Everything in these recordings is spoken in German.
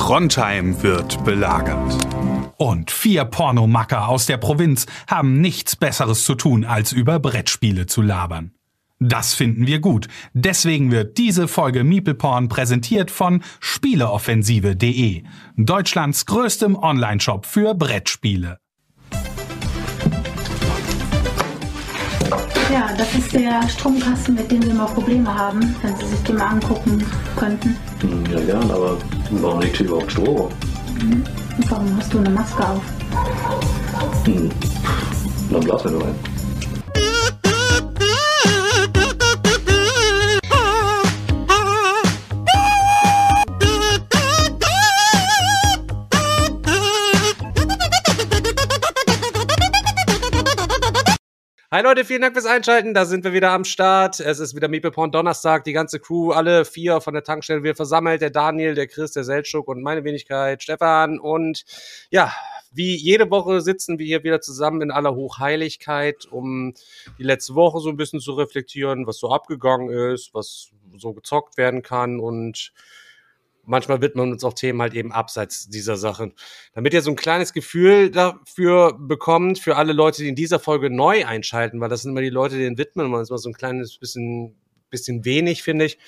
Trondheim wird belagert. Und vier Pornomacker aus der Provinz haben nichts Besseres zu tun, als über Brettspiele zu labern. Das finden wir gut. Deswegen wird diese Folge Miepelporn präsentiert von Spieleoffensive.de, Deutschlands größtem Onlineshop für Brettspiele. Ja, das ist der Stromkasten, mit dem wir mal Probleme haben, wenn Sie sich den mal angucken könnten. Ja, gern, aber warum liegt hier überhaupt Strom? Und warum hast du eine Maske auf? Hm. Dann blasen wir nur ein. Hi Leute, vielen Dank fürs Einschalten. Da sind wir wieder am Start. Es ist wieder Meeple Donnerstag. Die ganze Crew, alle vier von der Tankstelle wir versammelt. Der Daniel, der Chris, der Seltschuk und meine Wenigkeit, Stefan. Und ja, wie jede Woche sitzen wir hier wieder zusammen in aller Hochheiligkeit, um die letzte Woche so ein bisschen zu reflektieren, was so abgegangen ist, was so gezockt werden kann und manchmal widmen wir uns auch Themen halt eben abseits dieser Sachen. Damit ihr so ein kleines Gefühl dafür bekommt, für alle Leute, die in dieser Folge neu einschalten, weil das sind immer die Leute, denen widmen wir uns mal so ein kleines bisschen, bisschen wenig, finde ich.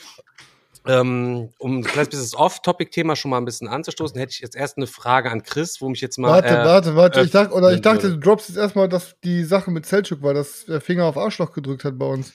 Ähm, um ein kleines bisschen das Off-Topic-Thema schon mal ein bisschen anzustoßen, hätte ich jetzt erst eine Frage an Chris, wo mich jetzt mal. Warte, äh, warte, warte. äh, ich dachte, oder ich dachte, du droppst jetzt erstmal dass die Sache mit Selchuk, weil das der Finger auf Arschloch gedrückt hat bei uns.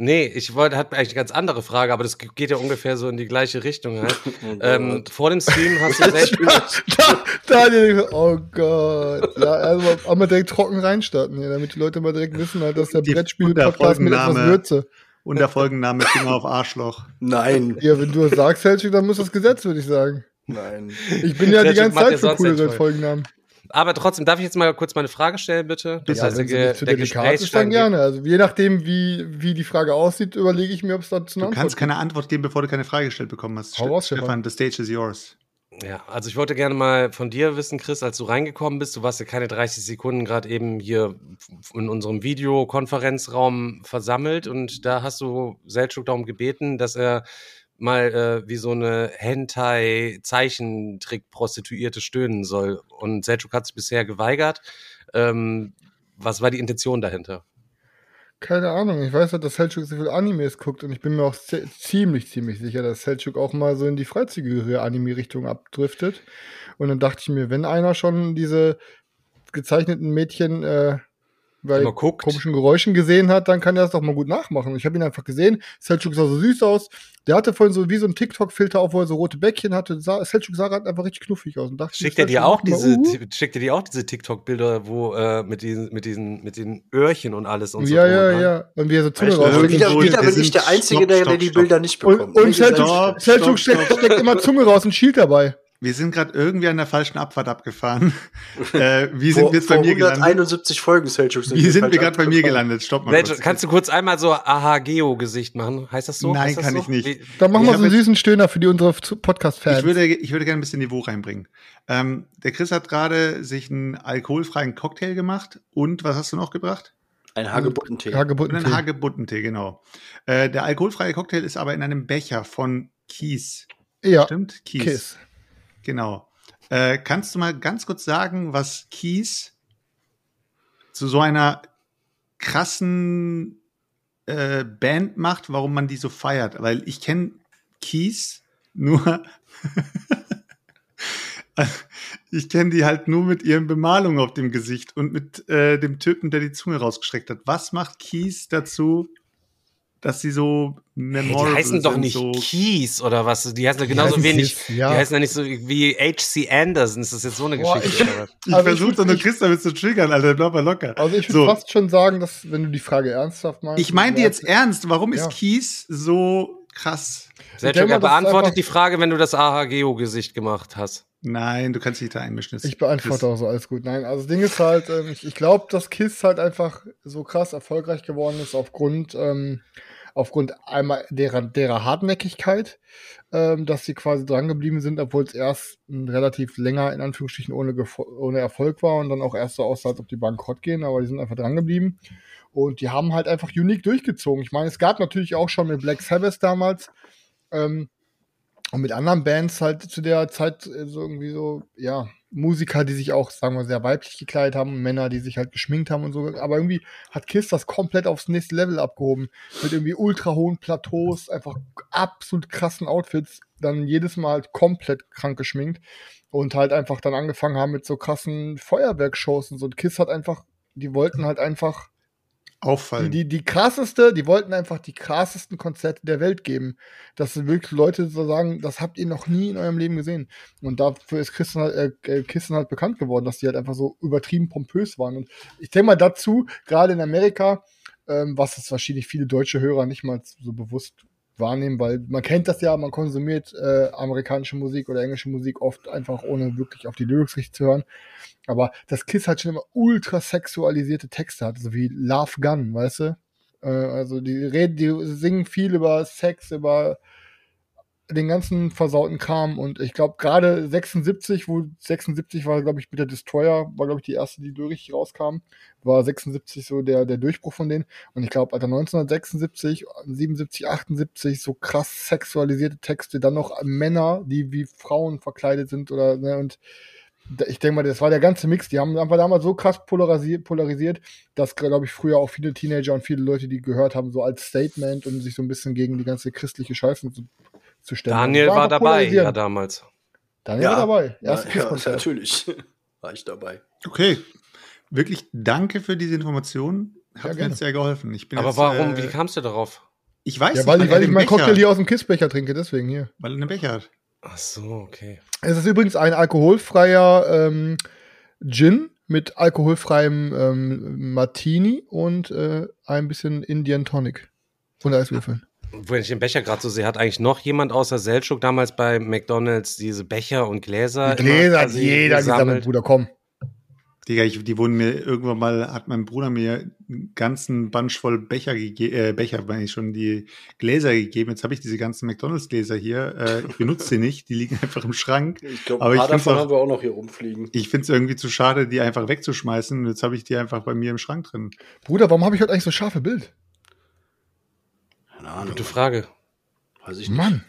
Nee, ich wollte, hat eigentlich eine ganz andere Frage, aber das geht ja ungefähr so in die gleiche Richtung halt. ähm, vor dem Stream hast du selbst. da, Daniel, oh Gott. Ja, also einmal direkt trocken reinstarten hier, damit die Leute mal direkt wissen, halt, dass der Die Brettspiel-Podcast mit etwas. Würze. Und der Folgenname Finger auf Arschloch. Nein, Ja, wenn du das sagst, Selchuk, dann muss das Gesetz, würde ich sagen. nein. Ich bin ja die ganze Zeit für voll. Folgennamen. Aber trotzdem, darf ich jetzt mal kurz meine Frage stellen, bitte? Das Ja, heißt, wenn sie der, nicht zu der delikat ist, dann Gesprächsstand gerne. Also je nachdem, wie, wie die Frage aussieht, überlege ich mir, ob es dazu eine Du kannst keine Antwort geben, bevor du keine Frage gestellt bekommen hast. Hau raus, Stefan, the stage is yours. Ja, also ich wollte gerne mal von dir wissen, Chris, als du reingekommen bist, du warst ja keine 30 Sekunden gerade eben hier in unserem Videokonferenzraum versammelt und da hast du Selchuk darum gebeten, dass er mal äh, wie so eine Hentai-Zeichentrick-Prostituierte stöhnen soll. Und Selchuk hat sich bisher geweigert. Ähm, was war die Intention dahinter? Keine Ahnung. Ich weiß halt, dass Selchuk so viel Animes guckt und ich bin mir auch zi- ziemlich, ziemlich sicher, dass Selchuk auch mal so in die freizügigere Anime-Richtung abdriftet. Und dann dachte ich mir, wenn einer schon diese gezeichneten Mädchen äh, Immer guckt. komischen Geräuschen gesehen hat, dann kann er das doch mal gut nachmachen. Ich habe ihn einfach gesehen. Selchuk sah so süß aus. Der hatte vorhin so wie so ein TikTok-Filter auf, wo er so rote Bäckchen hatte. Selchuk sah halt einfach richtig knuffig aus. Und dachte, Schickt er dir auch mal, diese, uh. schickt er dir auch diese TikTok-Bilder, wo äh, mit diesen, mit diesen, mit den Öhrchen und alles und so. Ja, und ja, dran? ja. Und wie er so Zunge raussteckt. irgendwie- wieder, wieder bin ich der Einzige, Stopp, der, der stopp, die stopp. Bilder nicht Und, bekommt. und Nee, Selchuk, steckt immer Zunge raus und schielt dabei. Wir sind gerade irgendwie an der falschen Abfahrt abgefahren. äh, wie sind vor, wir jetzt bei mir gelandet? 171 Folgen Selchuk Wie sind wir gerade bei mir gelandet? Stopp mal Selchuk, kurz. kannst du kurz einmal so Aha-Geo-Gesicht machen? Heißt das so? Nein, das kann so? ich nicht. Wie- Dann machen wir so einen süßen Stöhner für die unsere Podcast-Fans. Ich würde, ich würde gerne ein bisschen Niveau reinbringen. Ähm, der Chris hat gerade sich einen alkoholfreien Cocktail gemacht und was hast du noch gebracht? Ein Hagebuttentee. Und Hagebuttentee. einen Hagebuttentee, genau. Äh, der alkoholfreie Cocktail ist aber in einem Becher von Kies. Ja, Stimmt? Kies. Kiss. Genau. Äh, kannst du mal ganz kurz sagen, was Kies zu so einer krassen äh, Band macht, warum man die so feiert? Weil ich kenne Kies nur. ich kenne die halt nur mit ihren Bemalungen auf dem Gesicht und mit äh, dem Typen, der die Zunge rausgestreckt hat. Was macht Kies dazu, dass sie so Hey, memorable die heißen doch nicht so Kies oder was? Die heißen doch genauso wenig. Kiss, ja. Die heißen ja nicht so wie H.C. Anderson. Ist das jetzt so eine Boah, Geschichte? ich- oder was? Ich Also versuche doch nur ich- Chris damit zu triggern, Alter. Bleib mal locker. Also ich würde So. fast schon sagen, dass wenn du die Frage ernsthaft meinst. Ich meinte jetzt ernst. Warum ist Ja. Kies so krass? Selchuk, er ist beantwortet die Frage, wenn du das Aha-Geo-Gesicht gemacht hast. Nein, du kannst dich da einmischen. Ich beantworte auch so alles gut. Nein, also das Ding ist halt, ähm, ich, ich glaube, dass Kiss halt einfach so krass erfolgreich geworden ist aufgrund, ähm, aufgrund einmal derer, derer Hartnäckigkeit, ähm, dass sie quasi drangeblieben sind, obwohl es erst relativ länger, in Anführungsstrichen, ohne, Gefo- ohne Erfolg war und dann auch erst so aussah, als ob die bankrott gehen, aber die sind einfach drangeblieben. Und die haben halt einfach unique durchgezogen. Ich meine, es gab natürlich auch schon mit Black Sabbath damals, ähm, Und mit anderen Bands halt zu der Zeit äh, so irgendwie so, ja, Musiker, die sich auch, sagen wir, sehr weiblich gekleidet haben, Männer, die sich halt geschminkt haben und so. Aber irgendwie hat Kiss das komplett aufs nächste Level abgehoben. Mit irgendwie ultra hohen Plateaus, einfach absolut krassen Outfits, dann jedes Mal halt komplett krank geschminkt und halt einfach dann angefangen haben mit so krassen Feuerwerkshows und so. Und Kiss hat einfach, die wollten halt einfach Auffallen. die, die krasseste, die wollten einfach die krassesten Konzerte der Welt geben. Dass wirklich Leute so sagen, das habt ihr noch nie in eurem Leben gesehen. Und dafür ist Kissen halt, äh, Kissen halt bekannt geworden, dass die halt einfach so übertrieben pompös waren. Und ich denke mal dazu, gerade in Amerika, ähm, was es wahrscheinlich viele deutsche Hörer nicht mal so bewusst wahrnehmen, weil man kennt das ja, man konsumiert äh, amerikanische Musik oder englische Musik oft einfach ohne wirklich auf die Lyrics richtig zu hören. Aber das Kiss halt schon immer ultra sexualisierte Texte hat, so wie Love Gun, weißt du? Äh, also die reden, die singen viel über Sex, über den ganzen versauten Kram und ich glaube gerade 76, wo 76 war, glaube ich, mit der Destroyer, war glaube ich die erste, die richtig rauskam, war 76 so der, der Durchbruch von denen und ich glaube, Alter, 1976, 77, 78 so krass sexualisierte Texte, dann noch Männer, die wie Frauen verkleidet sind oder, ne, und ich denke mal, das war der ganze Mix. Die haben einfach damals so krass polarisiert, polarisiert dass, glaube ich, früher auch viele Teenager und viele Leute, die gehört haben, so als Statement und sich so ein bisschen gegen die ganze christliche Scheiße zu, zu stellen. Daniel Das war einfach dabei, ja, damals. Daniel Ja. war dabei. Ja, Erstes ja, Kiss-Konzert. natürlich. War ich dabei. Okay. Wirklich danke für diese Information. Ja, Hat mir gerne. jetzt sehr geholfen. Ich bin Aber jetzt, warum, äh, wie kamst du darauf? Ich weiß Ja, nicht, weil, ich, er weil ich meinen Cocktail hier aus dem Kissbecher trinke, deswegen hier. Weil er einen Becher hat. Ach so, okay. Es ist übrigens ein alkoholfreier ähm, Gin mit alkoholfreiem ähm, Martini und äh, ein bisschen Indian Tonic. Und Eiswürfeln. Wenn ich den Becher gerade so sehe, hat eigentlich noch jemand außer Selchuk damals bei McDonalds diese Becher und Gläser Die Gläser hat jeder gesammelt, Bruder, komm. Digga, ich, die wurden mir irgendwann mal, hat mein Bruder mir einen ganzen Bunch voll Becher gegeben, äh, Becher, meine ich schon, die Gläser gegeben. Jetzt habe ich diese ganzen McDonalds-Gläser hier. Äh, ich benutze sie nicht, die liegen einfach im Schrank. Ich glaube, Aber ein ich paar davon auch- haben wir auch noch hier rumfliegen. Ich finde es irgendwie zu schade, die einfach wegzuschmeißen. Und jetzt habe ich die einfach bei mir im Schrank drin. Bruder, warum habe ich heute eigentlich so scharfe Bild? Keine Ahnung. Gute Frage. Weiß ich nicht. Mann.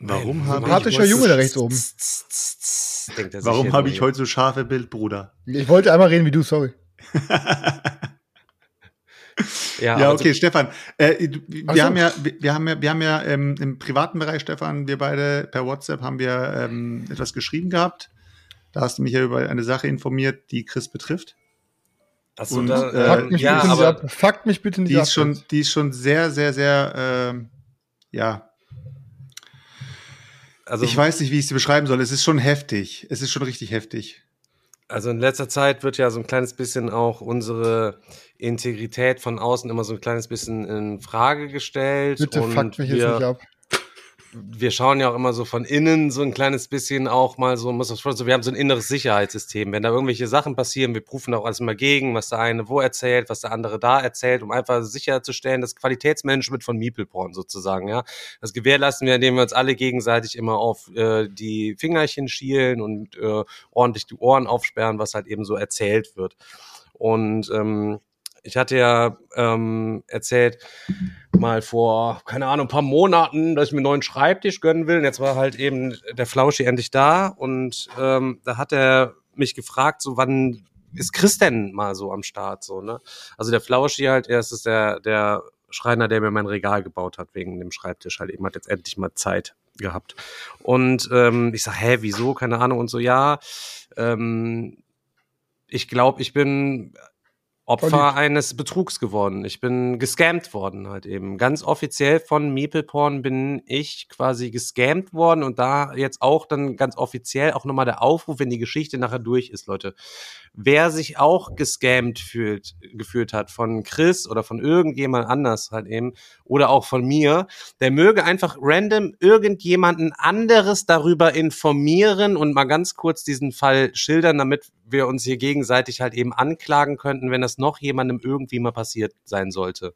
Warum habe ich, Sympathischer heute- Junge da rechts oben. Er warum habe ich heute so scharfe Bild, Bruder? Ich wollte einmal reden wie du, sorry. Ja, Ja, also- okay, Stefan. Äh, du- wir, Ach so. haben ja, wir, wir haben ja, wir haben ja ähm, im privaten Bereich, Stefan, wir beide per WhatsApp haben wir ähm, etwas geschrieben gehabt. Da hast du mich ja über eine Sache informiert, die Chris betrifft. Achso, und, da, äh, Fuckt mich, ja, bitte nicht ab. Fuckt mich bitte nicht Die ab. ist schon, die ist schon sehr, sehr, sehr, ähm, ja. also, ich weiß nicht, wie ich sie beschreiben soll. Es ist schon heftig. Es ist schon richtig heftig. also in letzter Zeit wird ja so ein kleines bisschen auch unsere Integrität von außen immer so ein kleines bisschen in Frage gestellt. Bitte und fuckt mich jetzt wir, nicht ab. Wir schauen ja auch immer so von innen so ein kleines bisschen auch mal so, muss das schon so, wir haben so ein inneres Sicherheitssystem. Wenn da irgendwelche Sachen passieren, wir prüfen auch alles mal gegen, was der eine wo erzählt, was der andere da erzählt, um einfach sicherzustellen, das Qualitätsmanagement von Meepleporn sozusagen, ja. Das gewährleisten wir, indem wir uns alle gegenseitig immer auf äh, die Fingerchen schielen und äh, ordentlich die Ohren aufsperren, was halt eben so erzählt wird. Und ähm, ich hatte ja ähm, erzählt, mal vor, keine Ahnung, ein paar Monaten, dass ich mir einen neuen Schreibtisch gönnen will. Und jetzt war halt eben der Flauschi endlich da und ähm, da hat er mich gefragt, so wann ist Chris denn mal so am Start, so, ne? Also der Flauschi halt, er ist der, der Schreiner, der mir mein Regal gebaut hat, wegen dem Schreibtisch halt eben, hat jetzt endlich mal Zeit gehabt. Und ähm, ich sag, hä, wieso? Keine Ahnung. Und so, ja, ähm, ich glaube, ich bin Opfer eines Betrugs geworden. Ich bin gescammt worden halt eben. Ganz offiziell von MeeplePorn bin ich quasi gescammt worden und da jetzt auch dann ganz offiziell auch nochmal der Aufruf, wenn die Geschichte nachher durch ist, Leute. Wer sich auch gescammt fühlt, gefühlt hat von Chris oder von irgendjemand anders halt eben oder auch von mir, der möge einfach random irgendjemanden anderes darüber informieren und mal ganz kurz diesen Fall schildern, damit wir uns hier gegenseitig halt eben anklagen könnten, wenn das noch jemandem irgendwie mal passiert sein sollte.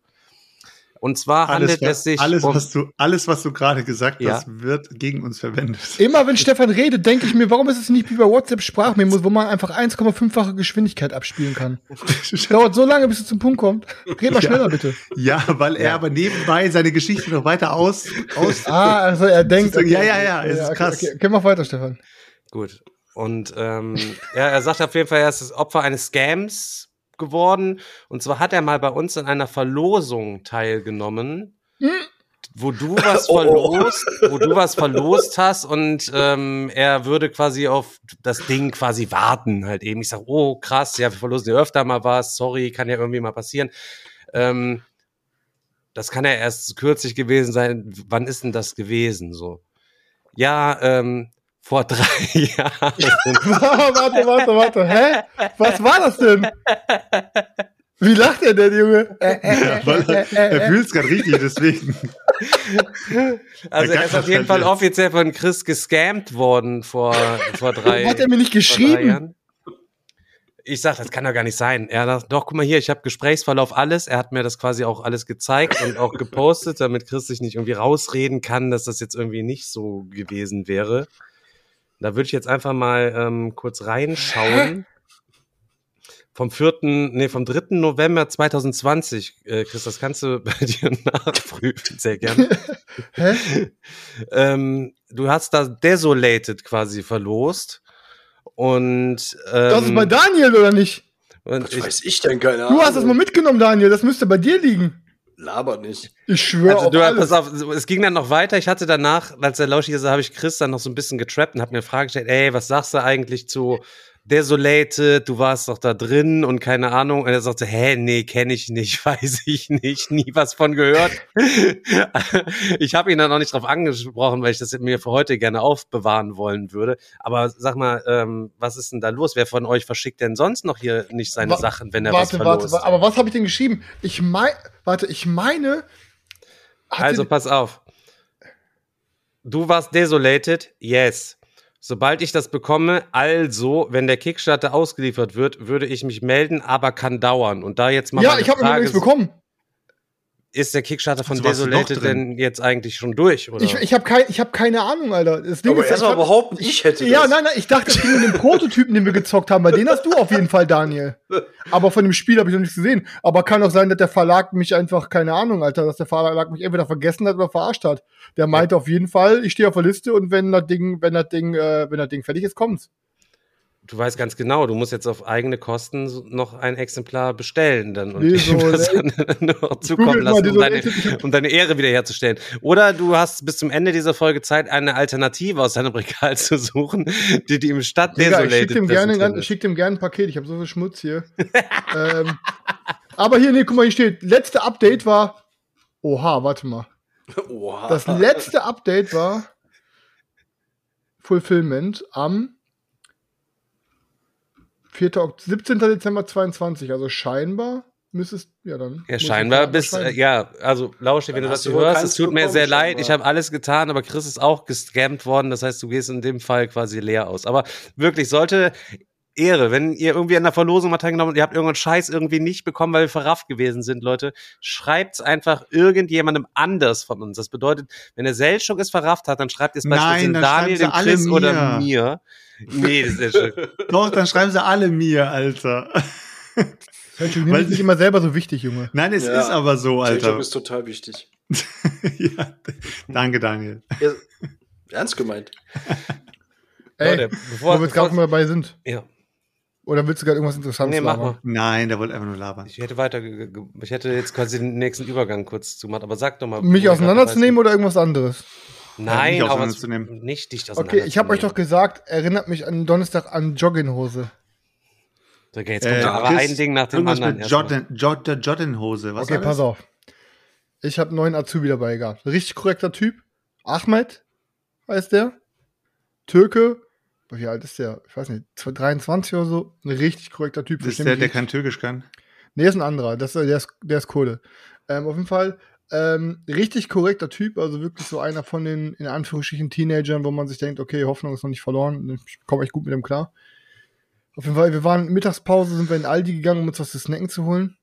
Und zwar Alles, handelt es was, sich alles, um. was du, alles, was du gerade gesagt Ja. hast, wird gegen uns verwendet. Immer wenn Stefan redet, denke ich mir, warum ist es nicht wie bei WhatsApp Sprachmemos, wo man einfach 1,5-fache Geschwindigkeit abspielen kann? Dauert so lange, bis es zum Punkt kommt. Red mal Ja. schneller, bitte. Ja, weil er aber nebenbei seine Geschichte noch weiter aus, aus Ah, also er denkt. ist- ja, ja, ja, es ist okay, krass. Okay, okay, mach weiter, Stefan. Gut. Und ähm, ja, er sagt auf jeden Fall, er ist das Opfer eines Scams geworden. Und zwar hat er mal bei uns an einer Verlosung teilgenommen, wo du was Oh, oh. verlost, wo du was verlost hast und ähm, er würde quasi auf das Ding quasi warten halt eben. Ich sag, oh krass, ja, wir verlosen ja öfter mal was, sorry, kann ja irgendwie mal passieren. Ähm, das kann ja erst kürzlich gewesen sein. Wann ist denn das gewesen? So. Ja, ähm, vor drei Jahren. warte, warte, warte. Hä? Was war das denn? Wie lacht er denn, Junge? Äh, äh, Ja, weil er, er fühlt es gerade richtig, deswegen. Also er ist auf jeden Fall offiziell von Chris gescammt worden vor, vor drei Hat er mir nicht geschrieben? Jahren. Ich sag, das kann doch gar nicht sein. Er sagt, doch, guck mal hier, ich habe Gesprächsverlauf alles. Er hat mir das quasi auch alles gezeigt und auch gepostet, damit Chris sich nicht irgendwie rausreden kann, dass das jetzt irgendwie nicht so gewesen wäre. Da würde ich jetzt einfach mal ähm, kurz reinschauen. Vom 4., nee, vom 3. November 2020, äh, Chris, das kannst du bei dir nachprüfen, sehr gerne. Hä? ähm, du hast da Desolated quasi verlost. Und, ähm, Das ist bei Daniel, oder nicht? und Was ich, weiß ich denn, keine Ahnung. Du hast das mal mitgenommen, Daniel. Das müsste bei dir liegen. Laber nicht. Ich schwöre also auf du, alles. pass auf, es ging dann noch weiter. Ich hatte danach, als der Lauschig ist, habe ich Chris dann noch so ein bisschen getrappt und habe mir eine Frage gestellt, ey, was sagst du eigentlich zu Desolated, du warst doch da drin und keine Ahnung. Und er sagte, hä, nee, kenne ich nicht, weiß ich nicht, nie was von gehört. ich habe ihn dann auch nicht drauf angesprochen, weil ich das mir für heute gerne aufbewahren wollen würde. Aber sag mal, ähm, was ist denn da los? Wer von euch verschickt denn sonst noch hier nicht seine Wa- Sachen, wenn er warte, was warte, verlost? warte, aber was habe ich denn geschrieben? Ich mein, warte, ich meine. Also pass auf. Du warst desolated, yes. Sobald ich das bekomme, also, wenn der Kickstarter ausgeliefert wird, würde ich mich melden, aber kann dauern. Und da jetzt mal ja, ich habe Frage, nichts bekommen. Ist der Kickstarter von Also drin? denn jetzt eigentlich schon durch? Oder? Ich, ich habe kein, ich hab keine Ahnung, Alter. Das Ding Aber ist, erstmal behaupten, ich hätte Ja, das. nein, nein, ich dachte, es ging um den Prototypen, den wir gezockt haben. Bei den hast du auf jeden Fall, Daniel. Aber von dem Spiel habe ich noch nichts gesehen. Aber kann auch sein, dass der Verlag mich einfach, keine Ahnung, Alter, dass der Verlag mich entweder vergessen hat oder verarscht hat. Der meinte auf jeden Fall, ich stehe auf der Liste und wenn das Ding, wenn das Ding, äh, wenn das Ding fertig ist, kommt's. Du weißt ganz genau, du musst jetzt auf eigene Kosten so- noch ein Exemplar bestellen dann und Wieso, ihm das dann noch zukommen lassen, um deine, um deine Ehre wiederherzustellen. Oder du hast bis zum Ende dieser Folge Zeit, eine Alternative aus deinem Regal zu suchen, die die im Stadt Digga, ich Desolated schick dem gerne, ich schick dem gerne ein Paket. Ich habe so viel Schmutz hier. ähm, aber hier, nee, guck mal, hier steht, letzte Update war, oha, warte mal. Oha. Das letzte Update war Fulfillment am 4. Ok 17. Dezember 22. Also scheinbar müsste es, ja dann. Ja, scheinbar bis, äh, ja, also Lausche, wenn du das du hörst, es tut mir sehr leid, scheinbar. ich habe alles getan, aber Chris ist auch gescammt worden, das heißt, du gehst in dem Fall quasi leer aus. Aber wirklich, sollte Ehre, wenn ihr irgendwie an der Verlosung mal teilgenommen habt, ihr habt irgendeinen Scheiß irgendwie nicht bekommen, weil wir verrafft gewesen sind, Leute, schreibt's einfach irgendjemandem anders von uns. Das bedeutet, wenn der Seltschuk es verrafft hat, dann schreibt ihr es Nein, beispielsweise dann Daniel, dem Chris oder mir. mir. Nee, das ist ja schön. Doch, dann schreiben sie alle mir, Alter. Selchuk, nimm weil- dich nicht immer selber so wichtig, Junge. Nein, es Ja. ist aber so, Selchuk Alter. ist total wichtig. ja. Danke, Daniel. Ja, ernst gemeint. Ey, Leute, wo bevor, wir jetzt gerade mal dabei sind. ja. Oder willst du gerade irgendwas Interessantes Nee, mach labern? mal. Nein, der wollte einfach nur labern. Ich hätte weiter, ich hätte jetzt quasi den nächsten Übergang kurz zu machen, aber sag doch mal. Mich auseinanderzunehmen oder irgendwas anderes? Nein, nicht aber auseinanderzunehmen. nicht dich Okay, ich habe euch doch gesagt, erinnert mich an Donnerstag an Jogginghose. Okay, jetzt kommt Äh, aber ein Ding nach dem anderen. mit. Jordan, Jordan, Jordan-Hose. Was okay, pass auf. Ich habe einen neuen Azubi dabei gehabt. Richtig korrekter Typ. Ahmed heißt der. Türke. Wie alt ist der? Ich weiß nicht, 23 oder so. Ein richtig korrekter Typ. Das ist der, der kein Türkisch kann. Nee, ist ein anderer. Das, der, ist, der ist Kohle. Ähm, auf jeden Fall ähm, richtig korrekter Typ. Also wirklich so einer von den, in Anführungsstrichen, Teenagern, wo man sich denkt, okay, Hoffnung ist noch nicht verloren. Ich komme echt gut mit dem klar. Auf jeden Fall, wir waren Mittagspause, sind wir in Aldi gegangen, um uns was zu snacken zu holen.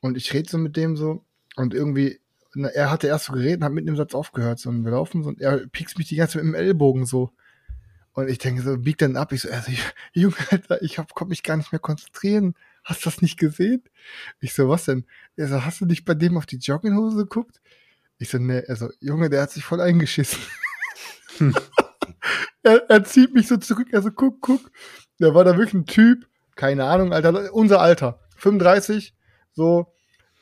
Und ich rede so mit dem so. Und irgendwie Und er hatte erst so geredet und hat mitten im Satz aufgehört. So, und wir laufen so, und er piekst mich die ganze Zeit mit dem Ellbogen so. Und ich denke so, biegt dann ab. Ich so, also, Junge, Alter, ich hab, konnte mich gar nicht mehr konzentrieren. Hast du das nicht gesehen? Ich so, was denn? Er so, hast du nicht bei dem auf die Jogginghose geguckt? Ich so, nee, also, Junge, der hat sich voll eingeschissen. er, er zieht mich so zurück, er so, guck, guck. Da war da wirklich ein Typ, keine Ahnung, Alter, unser Alter, 35, so,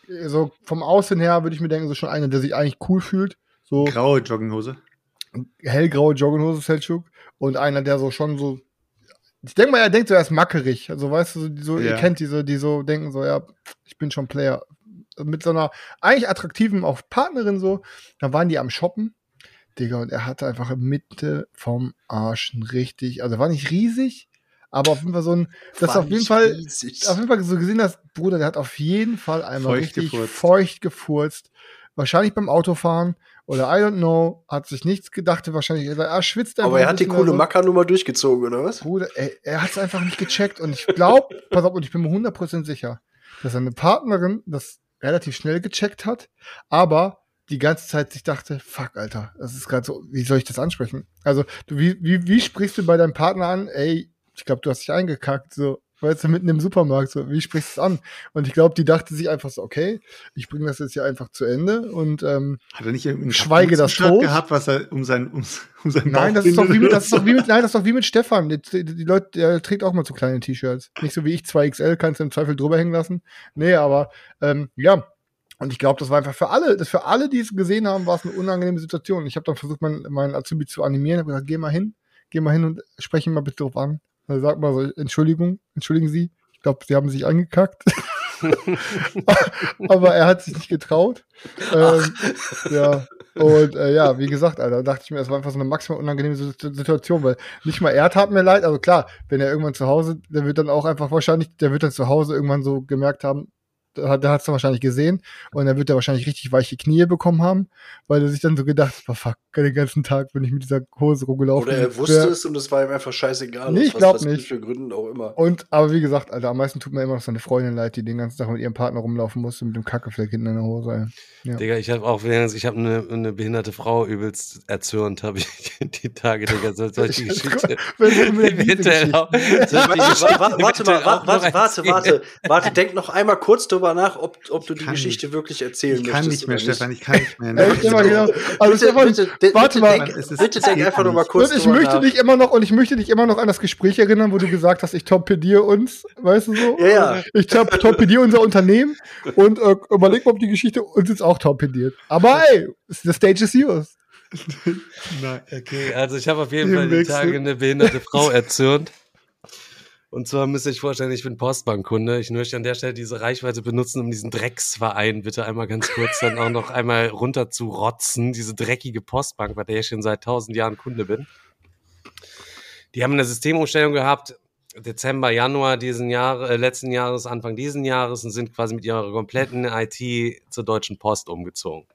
so vom Aussehen her würde ich mir denken, so schon einer, der sich eigentlich cool fühlt. So Graue Jogginghose. hellgraue Jogginghose Selchuk und einer, der so schon so. Ich denke mal, er denkt so, er ist mackerig. Also weißt du, so, die so ihr Ja. kennt diese, die so denken so, ja, ich bin schon Player. Mit so einer eigentlich attraktiven auch Partnerin so. Dann waren die am Shoppen. Digga, und er hatte einfach Mitte vom Arsch ein richtig, also war nicht riesig, aber auf jeden Fall so ein, das War auf jeden Fall, riesig. auf jeden Fall so gesehen hast, Bruder, der hat auf jeden Fall einmal Feucht richtig gefurzt. feucht gefurzt. Wahrscheinlich beim Autofahren oder I don't know, hat sich nichts gedacht, wahrscheinlich, er schwitzt einfach Aber er hat die coole. Mackernummer durchgezogen, oder was? Bruder, er, er hat es einfach nicht gecheckt und ich glaube, pass auf, und ich bin mir 100% sicher, dass seine Partnerin das relativ schnell gecheckt hat, aber die ganze Zeit sich dachte, fuck, Alter, das ist gerade so, wie soll ich das ansprechen? Also, du, wie, wie, wie sprichst du bei deinem Partner an, ey, ich glaube, du hast dich eingekackt, so, weißt du, mitten im Supermarkt, so, wie sprichst du es an? Und ich glaube, die dachte sich einfach so, okay, ich bringe das jetzt hier einfach zu Ende und ähm, Hat er nicht irgendein Schweige das tot? gehabt, was er um sein, um, um sein Nein, das ist doch wie mit, das ist doch wie mit, nein, das ist doch wie mit Stefan. Die, die, die Leute, der trägt auch mal so kleine T-Shirts. Nicht so wie ich 2XL, kannst du im Zweifel drüber hängen lassen. Nee, aber, ähm, ja. Und ich glaube, das war einfach für alle, das für alle, die es gesehen haben, war es eine unangenehme Situation. Ich habe dann versucht, meinen, meinen Azubi zu animieren, habe gesagt, geh mal hin, geh mal hin und sprech ihn mal bitte drauf an. Also sag mal so, Entschuldigung, entschuldigen Sie. Ich glaube, Sie haben sich angekackt. aber er hat sich nicht getraut. Ähm, ja. Und äh, ja, wie gesagt, Alter, dachte ich mir, es war einfach so eine maximal unangenehme Situ- Situation, weil nicht mal er tat mir leid. Also klar, wenn er irgendwann zu Hause, der wird dann auch einfach wahrscheinlich, der wird dann zu Hause irgendwann so gemerkt haben, der hat es wahrscheinlich gesehen und dann wird er wahrscheinlich richtig weiche Knie bekommen haben, weil er sich dann so gedacht hat, "Oh, fuck, den ganzen Tag bin ich mit dieser Hose rumgelaufen. Oder er wusste es und es war ihm einfach scheißegal. Nee, ich was- glaub was nicht. Für Gründen auch immer. Und, aber wie gesagt, Alter, am meisten tut mir immer noch seine Freundin leid, die den ganzen Tag mit ihrem Partner rumlaufen musste, mit dem Kackefleck hinten in der Hose. Ja. Digga, ich habe auch, ich habe eine, eine behinderte Frau übelst erzürnt, habe ich die Tage, Digga. Ich die Geschichte? Warte, Geschichte warte, warte mal, warte, warte, warte, warte, denk noch einmal kurz drüber nach, ob, ob du die kann Geschichte wirklich erzählen Ich kann möchtest. nicht mehr, Stefan, ich kann nicht mehr. Echt immer genau. Also bitte, Stefan, bitte, warte bitte, mal. denk, Es ist- bitte denk einfach noch mal nicht. kurz und ich drüber möchte nach. dich immer noch und ich möchte dich immer noch an das Gespräch erinnern, wo du gesagt hast, ich torpediere uns, weißt du so? Ja, ja. Ich tor torpediere unser Unternehmen und äh, überleg mal, ob die Geschichte uns jetzt auch torpediert. Aber ey, the stage is yours. Nein. Okay, also ich habe auf jeden Im Fall die. Tage eine behinderte Frau erzürnt. Und zwar müsst ihr euch vorstellen, ich bin Postbankkunde. Ich möchte an der Stelle diese Reichweite benutzen, um diesen Drecksverein bitte einmal ganz kurz dann auch noch einmal runter zu rotzen. Diese dreckige Postbank, bei der ich schon seit tausend Jahren Kunde bin. Die haben eine Systemumstellung gehabt, Dezember, Januar diesen Jahr, äh, letzten Jahres, Anfang diesen Jahres und sind quasi mit ihrer kompletten IT zur Deutschen Post umgezogen.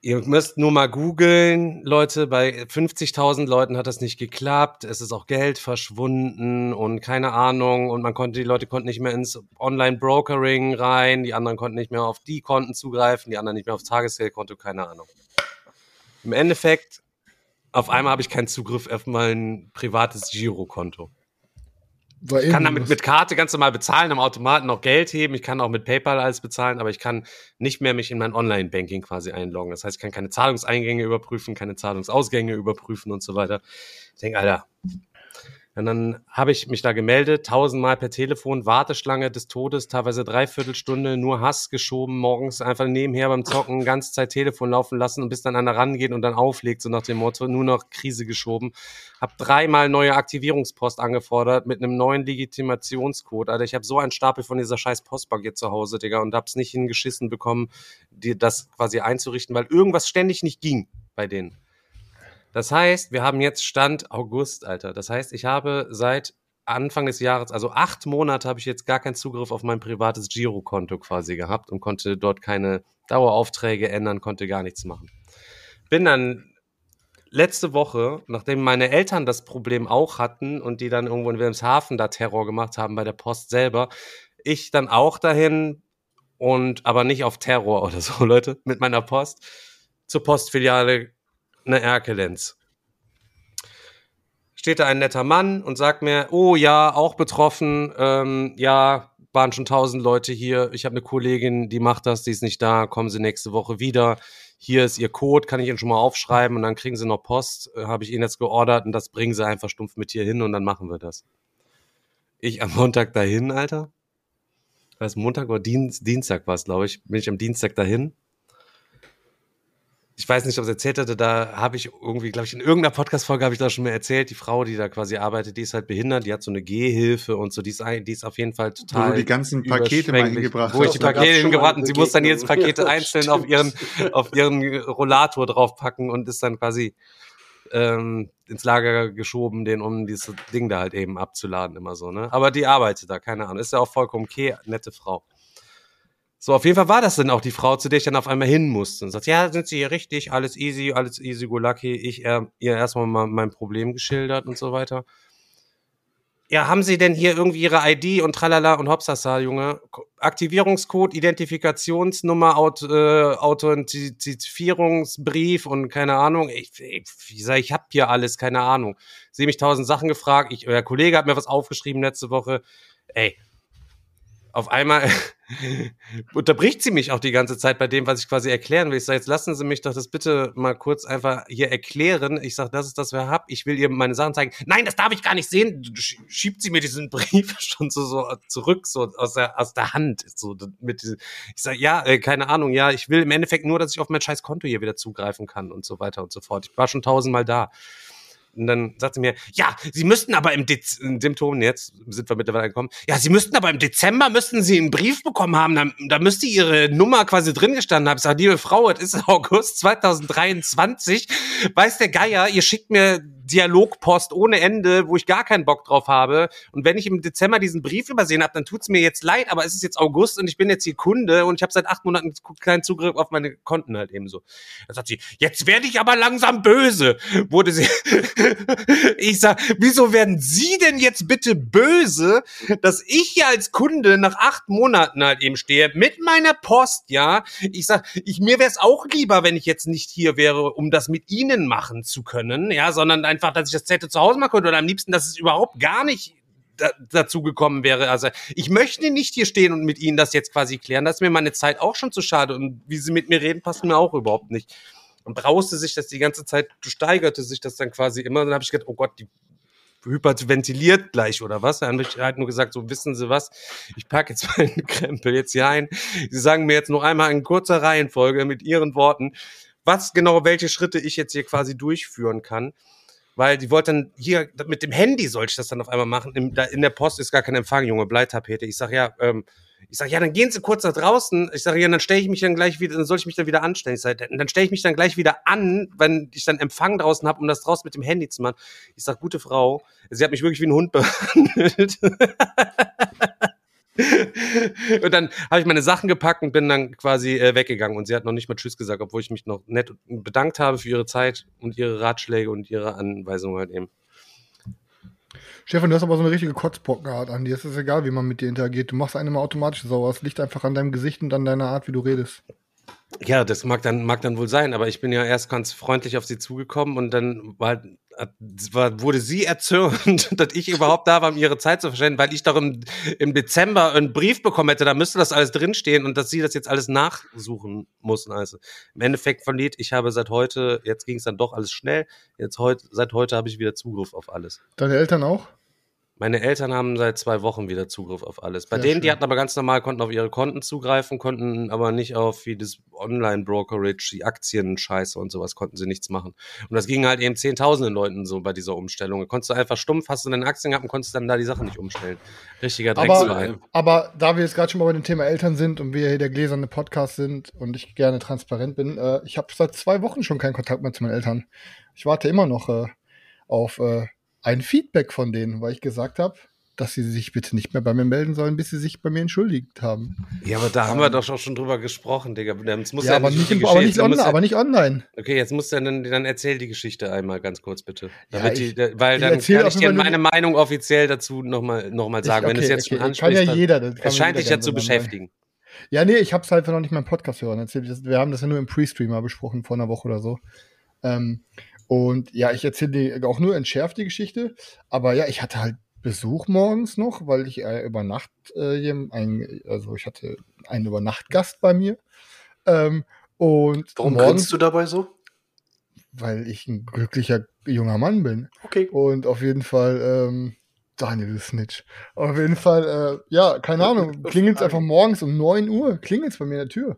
Ihr müsst nur mal googeln, Leute, bei 50.000 Leuten hat das nicht geklappt, es ist auch Geld verschwunden und keine Ahnung. Und man konnte, die Leute konnten nicht mehr ins Online-Brokering rein, die anderen konnten nicht mehr auf die Konten zugreifen, die anderen nicht mehr aufs Tagesgeldkonto, keine Ahnung. Im Endeffekt, auf einmal habe ich keinen Zugriff auf mein privates Girokonto. War Ich kann damit was. mit Karte ganz normal bezahlen, am Automaten auch Geld heben. Ich kann auch mit PayPal alles bezahlen, aber ich kann nicht mehr mich in mein Online-Banking quasi einloggen. Das heißt, ich kann keine Zahlungseingänge überprüfen, keine Zahlungsausgänge überprüfen und so weiter. Ich denke, Alter. Und dann habe ich mich da gemeldet, tausendmal per Telefon, Warteschlange des Todes, teilweise dreiviertel Stunde, nur Hass geschoben, morgens einfach nebenher beim Zocken, ganze Zeit Telefon laufen lassen und bis dann einer rangeht und dann auflegt, so nach dem Motto, nur noch Krise geschoben. Hab dreimal neue Aktivierungspost angefordert mit einem neuen Legitimationscode. Alter, ich habe so einen Stapel von dieser scheiß Postbank jetzt zu Hause, Digga, und hab's nicht hingeschissen bekommen, die, das quasi einzurichten, weil irgendwas ständig nicht ging bei denen. Das heißt, wir haben jetzt Stand August, Alter. Das heißt, ich habe seit Anfang des Jahres, also acht Monate, habe ich jetzt gar keinen Zugriff auf mein privates Girokonto quasi gehabt und konnte dort keine Daueraufträge ändern, konnte gar nichts machen. Bin dann letzte Woche, nachdem meine Eltern das Problem auch hatten und die dann irgendwo in Wilhelmshaven da Terror gemacht haben bei der Post selber, ich dann auch dahin und aber nicht auf Terror oder so, Leute, mit meiner Post zur Postfiliale eine Erkelenz. Steht da ein netter Mann und sagt mir, oh ja, auch betroffen, ähm, ja, waren schon tausend Leute hier. Ich habe eine Kollegin, die macht das, die ist nicht da, kommen sie nächste Woche wieder. Hier ist ihr Code, kann ich Ihnen schon mal aufschreiben und dann kriegen sie noch Post, äh, habe ich Ihnen jetzt geordert und das bringen sie einfach stumpf mit hier hin und dann machen wir das. Ich am Montag dahin, Alter. Was Montag oder Dienst, Dienstag war es, glaube ich. Bin ich am Dienstag dahin. Ich weiß nicht, ob es erzählt hatte, da habe ich irgendwie, glaube ich, in irgendeiner Podcast-Folge habe ich da schon mal erzählt, die Frau, die da quasi arbeitet, die ist halt behindert, die hat so eine Gehhilfe und so, die ist, ein- die ist auf jeden Fall Wo total. du die ganzen Pakete mal hingebracht Wo ich die Pakete hingebracht und sie muss dann jedes. Pakete einzeln auf ihren, auf ihren Rollator draufpacken und ist dann quasi ähm, ins Lager geschoben, den um dieses Ding da halt eben abzuladen, immer so, ne? Aber die arbeitet da, keine Ahnung. Ist ja auch vollkommen okay, nette Frau. So, auf jeden Fall war das dann auch die Frau, zu der ich dann auf einmal hin musste und sagt, ja, sind Sie hier richtig, alles easy, alles easy go lucky. Ich äh, ihr erstmal mal mein Problem geschildert und so weiter. Ja, haben Sie denn hier irgendwie Ihre ID und tralala und hopsasa, Junge? Aktivierungscode, Identifikationsnummer, Aut äh, Authentifizierungsbrief und keine Ahnung. Ich, ich, ich sag, ich hab hier alles, keine Ahnung. Sie mich tausend Sachen gefragt. Ich, euer Kollege hat mir was aufgeschrieben letzte Woche. Ey, auf einmal unterbricht sie mich auch die ganze Zeit bei dem, was ich quasi erklären will. Ich sage, jetzt lassen Sie mich doch das bitte mal kurz einfach hier erklären. Ich sage, das ist das, was ich hab. Ich will ihr meine Sachen zeigen. Nein, das darf ich gar nicht sehen. Sch- Schiebt sie mir diesen Brief schon so, so zurück, so aus der, aus der Hand. So mit ich sage, ja, äh, keine Ahnung, ja, ich will im Endeffekt nur, dass ich auf mein scheiß Konto hier wieder zugreifen kann und so weiter und so fort. Ich war schon tausendmal da. Und dann sagt sie mir, ja, Sie müssten aber im Dez in dem jetzt sind wir mittlerweile angekommen, ja, Sie müssten aber im Dezember müssten Sie einen Brief bekommen haben, da, da müsste Ihre Nummer quasi drin gestanden haben. Ich sage, liebe Frau, es ist August 2023, weiß der Geier, ihr schickt mir Dialogpost ohne Ende, wo ich gar keinen Bock drauf habe. Und wenn ich im Dezember diesen Brief übersehen habe, dann tut's mir jetzt leid, aber es ist jetzt August und ich bin jetzt hier Kunde und ich habe seit acht Monaten keinen Zugriff auf meine Konten halt eben so. Da sagt sie, jetzt werde ich aber langsam böse. Wurde sie. ich sag, wieso werden Sie denn jetzt bitte böse, dass ich hier als Kunde nach acht Monaten halt eben stehe mit meiner Post, ja? Ich sag, ich mir wäre es auch lieber, wenn ich jetzt nicht hier wäre, um das mit Ihnen machen zu können, ja, sondern einfach, dass ich das Zettel zu Hause machen könnte oder am liebsten, dass es überhaupt gar nicht da, dazu gekommen wäre. Also ich möchte nicht hier stehen und mit Ihnen das jetzt quasi klären. Das ist mir meine Zeit auch schon zu schade. Und wie Sie mit mir reden, passt mir auch überhaupt nicht. Und brauste sich das die ganze Zeit, steigerte sich das dann quasi immer. Dann habe ich gedacht, oh Gott, die hyperventiliert gleich oder was? Dann habe ich halt nur gesagt, so wissen Sie was, ich packe jetzt meinen Krempel jetzt hier ein. Sie sagen mir jetzt noch einmal in kurzer Reihenfolge mit Ihren Worten, was genau, welche Schritte ich jetzt hier quasi durchführen kann weil die wollte dann hier mit dem Handy soll ich das dann auf einmal machen. In, da, in der Post ist gar kein Empfang, Junge, Bleitapete. Ich sag ja, ähm, ich sag ja, dann gehen Sie kurz nach draußen. Ich sage ja, dann stelle ich mich dann gleich wieder, dann soll ich mich dann wieder anstellen. Ich sag, dann stelle ich mich dann gleich wieder an, wenn ich dann Empfang draußen habe, um das draußen mit dem Handy zu machen. Ich sag, gute Frau, sie hat mich wirklich wie ein Hund behandelt. und dann habe ich meine Sachen gepackt und bin dann quasi äh, weggegangen. Und sie hat noch nicht mal Tschüss gesagt, obwohl ich mich noch nett bedankt habe für ihre Zeit und ihre Ratschläge und ihre Anweisungen halt eben. Stefan, du hast aber so eine richtige Kotzpockenart an dir. Es ist egal, wie man mit dir interagiert. Du machst einen immer automatisch sauer. Es liegt einfach an deinem Gesicht und an deiner Art, wie du redest. Ja, das mag dann, mag dann wohl sein, aber ich bin ja erst ganz freundlich auf sie zugekommen und dann war, war, wurde sie erzürnt, dass ich überhaupt da war, um ihre Zeit zu verschwenden, weil ich doch im, im Dezember einen Brief bekommen hätte, da müsste das alles drinstehen und dass sie das jetzt alles nachsuchen mussten. Also im Endeffekt verliert, ich habe seit heute, jetzt ging es dann doch alles schnell, jetzt heute, seit heute habe ich wieder Zugriff auf alles. Deine Eltern auch? Meine Eltern haben seit zwei Wochen wieder Zugriff auf alles. Bei Sehr denen, die schön. hatten aber ganz normal, konnten auf ihre Konten zugreifen, konnten aber nicht auf wie das Online-Brokerage, die Aktien-Scheiße und sowas, konnten sie nichts machen. Und das ging halt eben zehntausenden Leuten so bei dieser Umstellung. Da konntest du einfach stumpf, hast du deine Aktien gehabt und konntest dann da die Sachen nicht umstellen. Richtiger Aber, Drecksverein. aber da wir jetzt gerade schon mal bei dem Thema Eltern sind und wir hier der gläserne Podcast sind und ich gerne transparent bin, äh, ich habe seit zwei Wochen schon keinen Kontakt mehr zu meinen Eltern. Ich warte immer noch äh, auf äh, ein Feedback von denen, weil ich gesagt habe, dass sie sich bitte nicht mehr bei mir melden sollen, bis sie sich bei mir entschuldigt haben. Ja, aber da haben wir doch schon, schon drüber gesprochen, Digga. Jetzt muss ja, aber, nicht, im, aber, Geschichte- nicht online, ja- aber nicht online. Okay, jetzt musst du dann, dann erzähl die Geschichte einmal ganz kurz bitte. Ja, ich- die, weil ich dann kann ich dir meine Meinung offiziell dazu nochmal noch mal sagen. Ich- Wenn es okay, jetzt okay, schon kann ja jeder, das kann es scheint dich ja zu beschäftigen. Ja, nee, ich hab's halt noch nicht mal im Podcast hören. erzählt. Wir haben das ja nur im Pre-Streamer besprochen vor einer Woche oder so. Ähm, und ja, ich erzähle auch nur entschärft die Geschichte. Aber ja, ich hatte halt Besuch morgens noch, weil ich äh, über Nacht äh, ein, also ich hatte einen Übernachtgast bei mir. Ähm, und Warum morgens, du dabei so? weil ich ein glücklicher junger Mann bin. Okay. Und auf jeden Fall, ähm, Daniel ist Snitch. Auf jeden Fall, äh, ja, keine Ahnung, klingelt einfach morgens um 9 Uhr, klingelt bei mir an der Tür.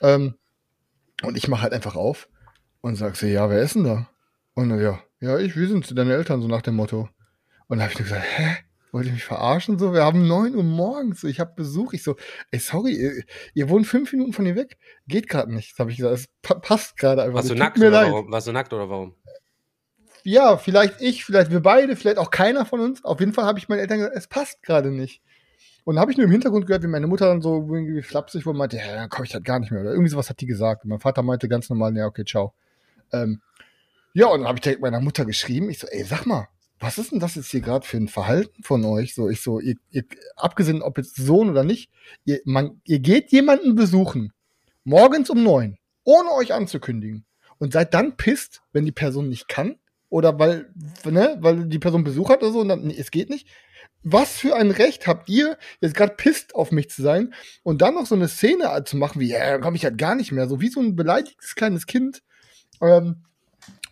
Ähm, und ich mache halt einfach auf und sag so, ja, wer ist denn da? Und dann, ja, ja, ich, wir sind deine Eltern, so nach dem Motto. Und da habe ich nur gesagt, hä? Wollt ihr mich verarschen? So, wir haben 9 Uhr morgens, so, ich habe Besuch. Ich so, ey, sorry, ihr, ihr wohnt fünf Minuten von hier weg. Geht gerade nicht, habe ich gesagt. Es pa passt gerade einfach. Warst du nicht. nackt oder leid warum? Warst du nackt oder warum? ja, vielleicht ich, vielleicht wir beide, vielleicht auch keiner von uns. Auf jeden Fall habe ich meinen Eltern gesagt, es passt gerade nicht. Und dann habe ich nur im Hintergrund gehört, wie meine Mutter dann so irgendwie flapsig wohl meinte, ja, dann komme ich halt gar nicht mehr. Oder irgendwie sowas hat die gesagt. Und mein Vater meinte ganz normal, ja, okay, ciao. Ähm, ja, und dann habe ich direkt meiner Mutter geschrieben. Ich so, ey, sag mal, was ist denn das jetzt hier gerade für ein Verhalten von euch? So, ich so, ihr, ihr, abgesehen, ob jetzt Sohn oder nicht, ihr, man, ihr geht jemanden besuchen, morgens um neun, ohne euch anzukündigen. Und seid dann pisst, wenn die Person nicht kann oder weil, ne, weil die Person Besuch hat oder so und dann, nee, es geht nicht. Was für ein Recht habt ihr, jetzt gerade pisst auf mich zu sein und dann noch so eine Szene zu machen, wie, ja, dann komme ich halt gar nicht mehr, so wie so ein beleidigtes kleines Kind. Ähm,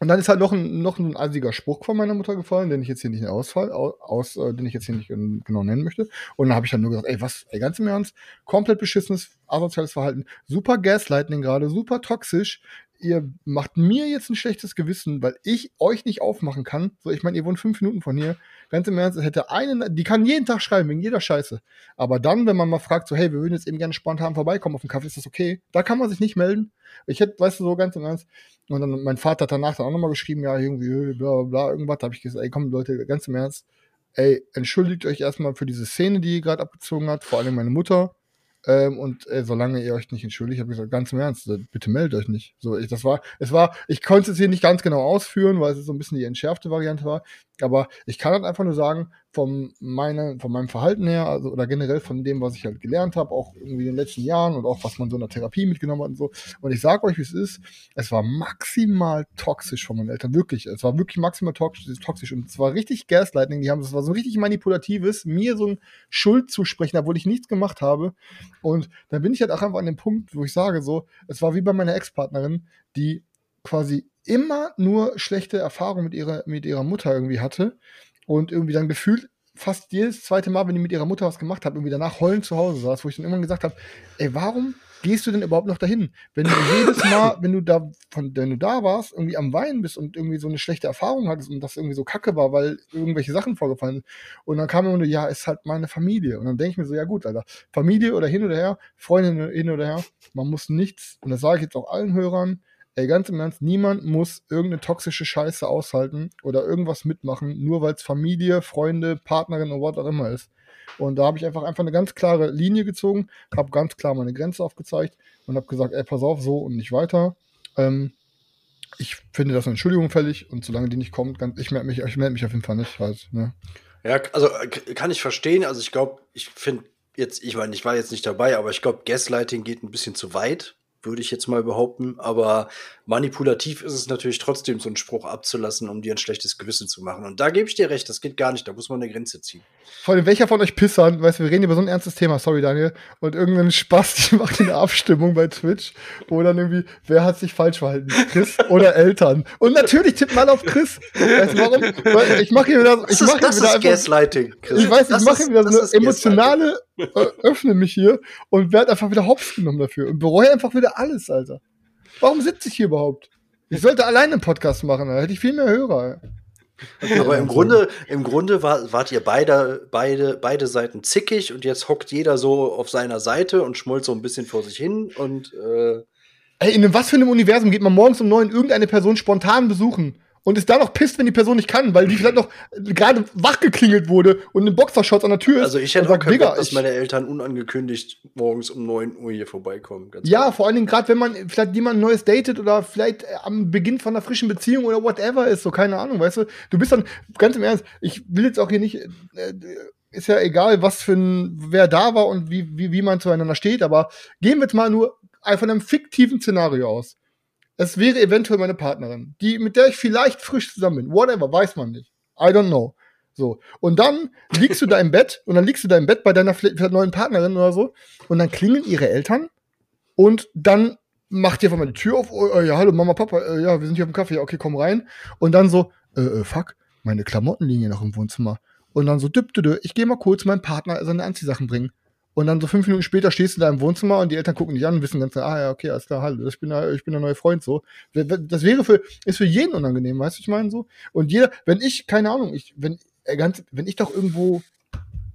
und dann ist halt noch ein, noch ein assiger Spruch von meiner Mutter gefallen, den ich jetzt hier nicht ausfall, aus, aus äh, den ich jetzt hier nicht ähm, genau nennen möchte. Und dann habe ich dann nur gesagt, ey, was, ey, ganz im Ernst, komplett beschissenes, asoziales Verhalten, super Gaslighting gerade, super toxisch. Ihr macht mir jetzt ein schlechtes Gewissen, weil ich euch nicht aufmachen kann. So, ich meine, ihr wohnt fünf Minuten von hier. Ganz im Ernst, hätte einen, die kann jeden Tag schreiben, wegen jeder Scheiße. Aber dann, wenn man mal fragt, so, hey, wir würden jetzt eben gerne spontan vorbeikommen auf den Kaffee, ist das okay? Da kann man sich nicht melden. Ich hätte, weißt du, so ganz im Ernst. Und dann, mein Vater hat danach dann auch nochmal geschrieben, ja, irgendwie, äh, bla, bla, bla, irgendwas. Da habe ich gesagt, ey, komm, Leute, ganz im Ernst. Ey, entschuldigt euch erstmal für diese Szene, die ihr gerade abgezogen hat, vor allem meine Mutter. Ähm, und äh, solange ihr euch nicht entschuldigt, habe ich gesagt, ganz im Ernst, äh, bitte meldet euch nicht. So, ich, das war, es war, ich konnte es hier nicht ganz genau ausführen, weil es so ein bisschen die entschärfte Variante war. Aber ich kann halt einfach nur sagen, von, meine, von meinem Verhalten her, also oder generell von dem, was ich halt gelernt habe, auch irgendwie in den letzten Jahren und auch was man so in der Therapie mitgenommen hat und so. Und ich sage euch, wie es ist, es war maximal toxisch von meinen Eltern, wirklich. Es war wirklich maximal toxisch, toxisch und es war richtig Gaslighting. Die haben, es war so richtig manipulatives, mir so ein Schuld zusprechen, obwohl ich nichts gemacht habe. Und da bin ich halt auch einfach an dem Punkt, wo ich sage so, es war wie bei meiner Ex-Partnerin, die quasi immer nur schlechte Erfahrungen mit ihrer, mit ihrer Mutter irgendwie hatte und irgendwie dann gefühlt fast jedes zweite Mal, wenn die mit ihrer Mutter was gemacht hat, irgendwie danach heulend zu Hause saß, wo ich dann immer gesagt habe, ey, warum gehst du denn überhaupt noch dahin? Wenn du jedes Mal, wenn du da, von, wenn du da warst, irgendwie am Weinen bist und irgendwie so eine schlechte Erfahrung hattest und das irgendwie so kacke war, weil irgendwelche Sachen vorgefallen sind. Und dann kam immer nur, ja, ist halt meine Familie. Und dann denke ich mir so, ja gut, Alter, Familie oder hin oder her, Freundin hin oder her, man muss nichts, und das sage ich jetzt auch allen Hörern, Ey, ganz im Ernst, niemand muss irgendeine toxische Scheiße aushalten oder irgendwas mitmachen, nur weil es Familie, Freunde, Partnerin oder was auch immer ist. Und da habe ich einfach, einfach eine ganz klare Linie gezogen, habe ganz klar meine Grenze aufgezeigt und habe gesagt, ey, pass auf, so und nicht weiter. Ähm, ich finde das eine Entschuldigung fällig und solange die nicht kommt, ganz, ich melde mich, ich melde mich auf jeden Fall nicht halt. Ne? Ja, also kann ich verstehen. Also ich glaube, ich finde jetzt, ich meine, ich war jetzt nicht dabei, aber ich glaube, Gaslighting geht ein bisschen zu weit, würde ich jetzt mal behaupten. Aber manipulativ ist es natürlich trotzdem, so einen Spruch abzulassen, um dir ein schlechtes Gewissen zu machen. Und da gebe ich dir recht, das geht gar nicht. Da muss man eine Grenze ziehen. Vor allem, welcher von euch Pissern, weißt du, wir reden über so ein ernstes Thema, sorry Daniel, und irgendein Spaß, die macht eine Abstimmung bei Twitch, wo dann irgendwie, wer hat sich falsch verhalten, Chris oder Eltern? Und natürlich tippen alle auf Chris. Weißt du warum? Weil ich mache hier wieder, ich Das mache ist, hier das wieder ist einfach, Gaslighting, Chris. ich weiß, ich mache wieder das so emotionale, öffne mich hier und werde einfach wieder hops genommen dafür und bereue einfach wieder alles, Alter. Warum sitze ich hier überhaupt? Ich sollte alleine einen Podcast machen, da hätte ich viel mehr Hörer. ey. Aber im Grunde, im Grunde war, wart ihr beide, beide, beide Seiten zickig und jetzt hockt jeder so auf seiner Seite und schmollt so ein bisschen vor sich hin und äh, Ey, in was für einem Universum geht man morgens um neun irgendeine Person spontan besuchen und ist da noch pisst, wenn die Person nicht kann, weil die vielleicht noch gerade wach geklingelt wurde und ein Boxershot an der Tür ist. also ich hätte auch sagt, keinen Bock, dass meine Eltern unangekündigt morgens um 9 Uhr hier vorbeikommen. Ja, ehrlich. vor allen Dingen gerade, wenn man vielleicht jemand Neues datet oder vielleicht äh, am Beginn von einer frischen Beziehung oder whatever ist, so keine Ahnung, weißt du. Du bist dann, ganz im Ernst, ich will jetzt auch hier nicht äh, ist ja egal, was für ein, wer da war und wie, wie, wie man zueinander steht, aber gehen wir jetzt mal nur von einem fiktiven Szenario aus. Es wäre eventuell meine Partnerin, die, mit der ich vielleicht frisch zusammen bin. Whatever, weiß man nicht. I don't know. So. Und dann liegst du da im Bett und dann liegst du da im Bett bei deiner neuen Partnerin oder so und dann klingeln ihre Eltern und dann macht ihr einfach mal die Tür auf. Oh, oh, ja, hallo Mama, Papa, äh, ja, wir sind hier auf dem Kaffee. Okay, komm rein. Und dann so, äh, äh, fuck, meine Klamotten liegen hier noch im Wohnzimmer. Und dann so, düpp, düpp, ich gehe mal kurz meinen Partner seine Anziehsachen bringen. Und dann so fünf Minuten später stehst du da im Wohnzimmer und die Eltern gucken dich an und wissen ganz klar, ah ja, okay, alles klar, hallo, ich bin, der, ich bin der neue Freund so. Das wäre für, ist für jeden unangenehm, weißt du, ich meine so. Und jeder, wenn ich, keine Ahnung, ich, wenn, äh, ganz, wenn ich doch irgendwo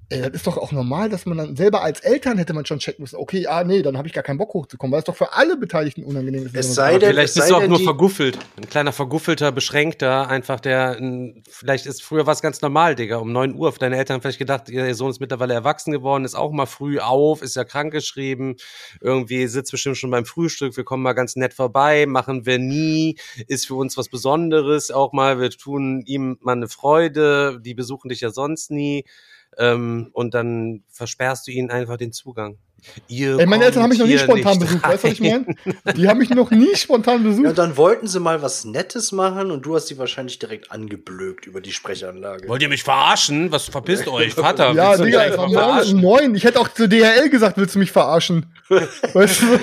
Ey, das ist doch auch normal, dass man dann selber als Eltern hätte man schon checken müssen, okay, ah, nee, dann habe ich gar keinen Bock hochzukommen, weil es doch für alle Beteiligten unangenehm ist. Es sei denn, vielleicht bist du auch nur verguffelt. Ein kleiner verguffelter, beschränkter, einfach der, ein, vielleicht ist früher was ganz normal, Digga, um neun Uhr. Für deine Eltern vielleicht gedacht, ihr Sohn ist mittlerweile erwachsen geworden, ist auch mal früh auf, ist ja krankgeschrieben, irgendwie sitzt bestimmt schon beim Frühstück, wir kommen mal ganz nett vorbei, machen wir nie, ist für uns was Besonderes, auch mal, wir tun ihm mal eine Freude, die besuchen dich ja sonst nie ähm, und dann versperrst du ihnen einfach den Zugang. Ihr Ey, meine Eltern haben mich noch nie spontan besucht, weißt du, was ich meine? Die haben mich noch nie spontan besucht. Ja, dann wollten sie mal was Nettes machen und du hast sie wahrscheinlich direkt angeblökt über die Sprechanlage. Wollt ihr mich verarschen? Was verpisst euch, Vater? Ja, Digga, es war neun. Ich hätte auch zu DHL gesagt, willst du mich verarschen? weißt du?